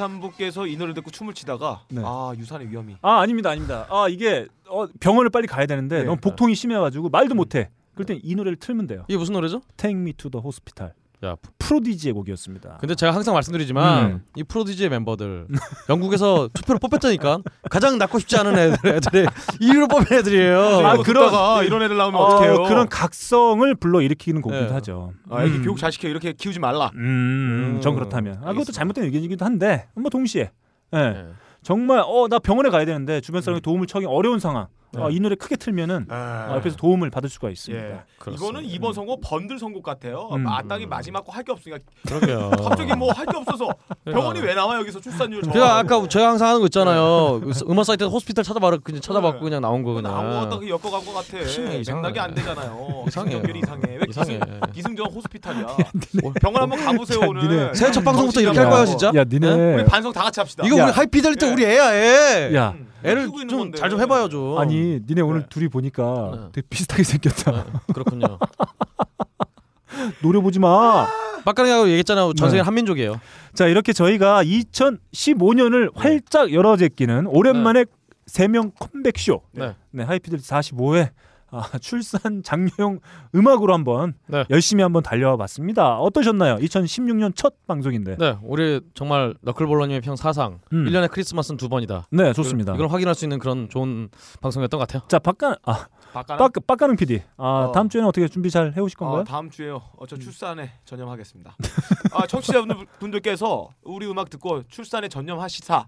임산부께서 이 노래 듣고 춤을 추다가 네. 아 유산의 위험이 아 아닙니다, 아닙니다. 아 이게 어, 병원을 빨리 가야 되는데 네. 너무 복통이 심해가지고 말도 못해. 그럴 땐 이 노래를 틀면 돼요. 이게 무슨 노래죠? Take Me to the Hospital. 야, 프로디지의 곡이었습니다. 근데 제가 항상 말씀드리지만 음. 이 프로디지의 멤버들 영국에서 투표로 뽑혔다니까 가장 낳고 싶지 않은 애들 애들이 1위로 뽑힌 애들이에요. 아, 그런 이런 애들 나오면 어, 어떡해요? 그런 각성을 불러 일으키는 곡이기도 네. 하죠. 아, 애기 음. 교육 잘 시켜 이렇게 키우지 말라. 음, 전 음, 그렇다면. 아, 그것도. 잘못된 의견이기도 한데, 뭐 동시에. 예. 네. 정말 어 나 병원에 가야 되는데 주변 사람이 도움을 청하기 어려운 상황. 어, 이 노래 크게 틀면은 아, 어, 옆에서 도움을 받을 수가 있습니다. 예. 그렇습니다. 이거는 이번 선거 번들 선곡 같아요. 음. 마땅히 마지막 거 할 게 없으니까 그러게요. 갑자기 뭐 할 게 없어서 병원이 왜 나와 여기서 출산율 제가 아까 제가 항상 하는 거 있잖아요. 음원 사이트에서 호스피탈 찾아봐라 그냥 찾아봤고 네. 그냥 나온 거 그냥. 아무것도 그 엮어간 것 같아. 맥락이 안 되잖아요. 이상해. 연결이 이상해. 왜 이상해. 기승, 기승 전 호스피탈이야. 병원 한번 가보세요 야, 오늘. 니네 새해 첫 방송부터 이렇게 할. 거야 진짜? 야, 니네. 우리 반성 다 같이 합시다. 이거 야. 우리 하이피델리티 예. 우리 애야 애. 야, 음, 애를 좀. 잘 좀 해봐요 좀. 아니, 니네 오늘 네. 둘이 보니까 네. 되게 비슷하게 생겼다. 네, 그렇군요. 노려보지 마. 빡가능하고 얘기했잖아요. 전 세계 네. 한민족이에요. 자, 이렇게 저희가 2015년을 활짝 열어제끼는 오랜만에 세명 컴백 쇼. 네. 네, 하이피델리티 45회 아, 출산 장려용 음악으로 한번 네. 열심히 한번 달려와 봤습니다. 어떠셨나요? 2016년 첫 방송인데. 네, 우리 정말 너클볼러님의 평 사상. 음. 1년에 크리스마스는 두 번이다. 네, 좋습니다. 이걸 확인할 수 있는 그런 좋은 방송이었던 것 같아요. 자, 박가 아? 빡 빡가능 PD. 아, 어. 다음 주에는 어떻게 준비 잘 해오실 건가요? 어, 다음 주에요. 어, 저 출산에 전념하겠습니다. 아, 청취자분들께서 우리 음악 듣고 출산에 전념하시사.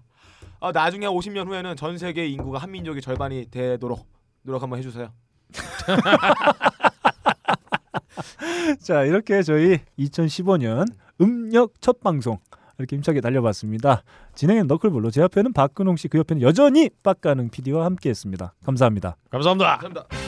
아, 나중에 50년 후에는 전 세계 인구가 한 민족의 절반이 되도록 노력 한번 해주세요. 자, 이렇게 저희 2015년 음력 첫 방송 이렇게 힘차게 달려봤습니다. 진행은 너클볼로 제 옆에는 박근홍 씨, 그 옆에는 여전히 빡가능 PD와 함께했습니다. 감사합니다. 감사합니다. 감사합니다.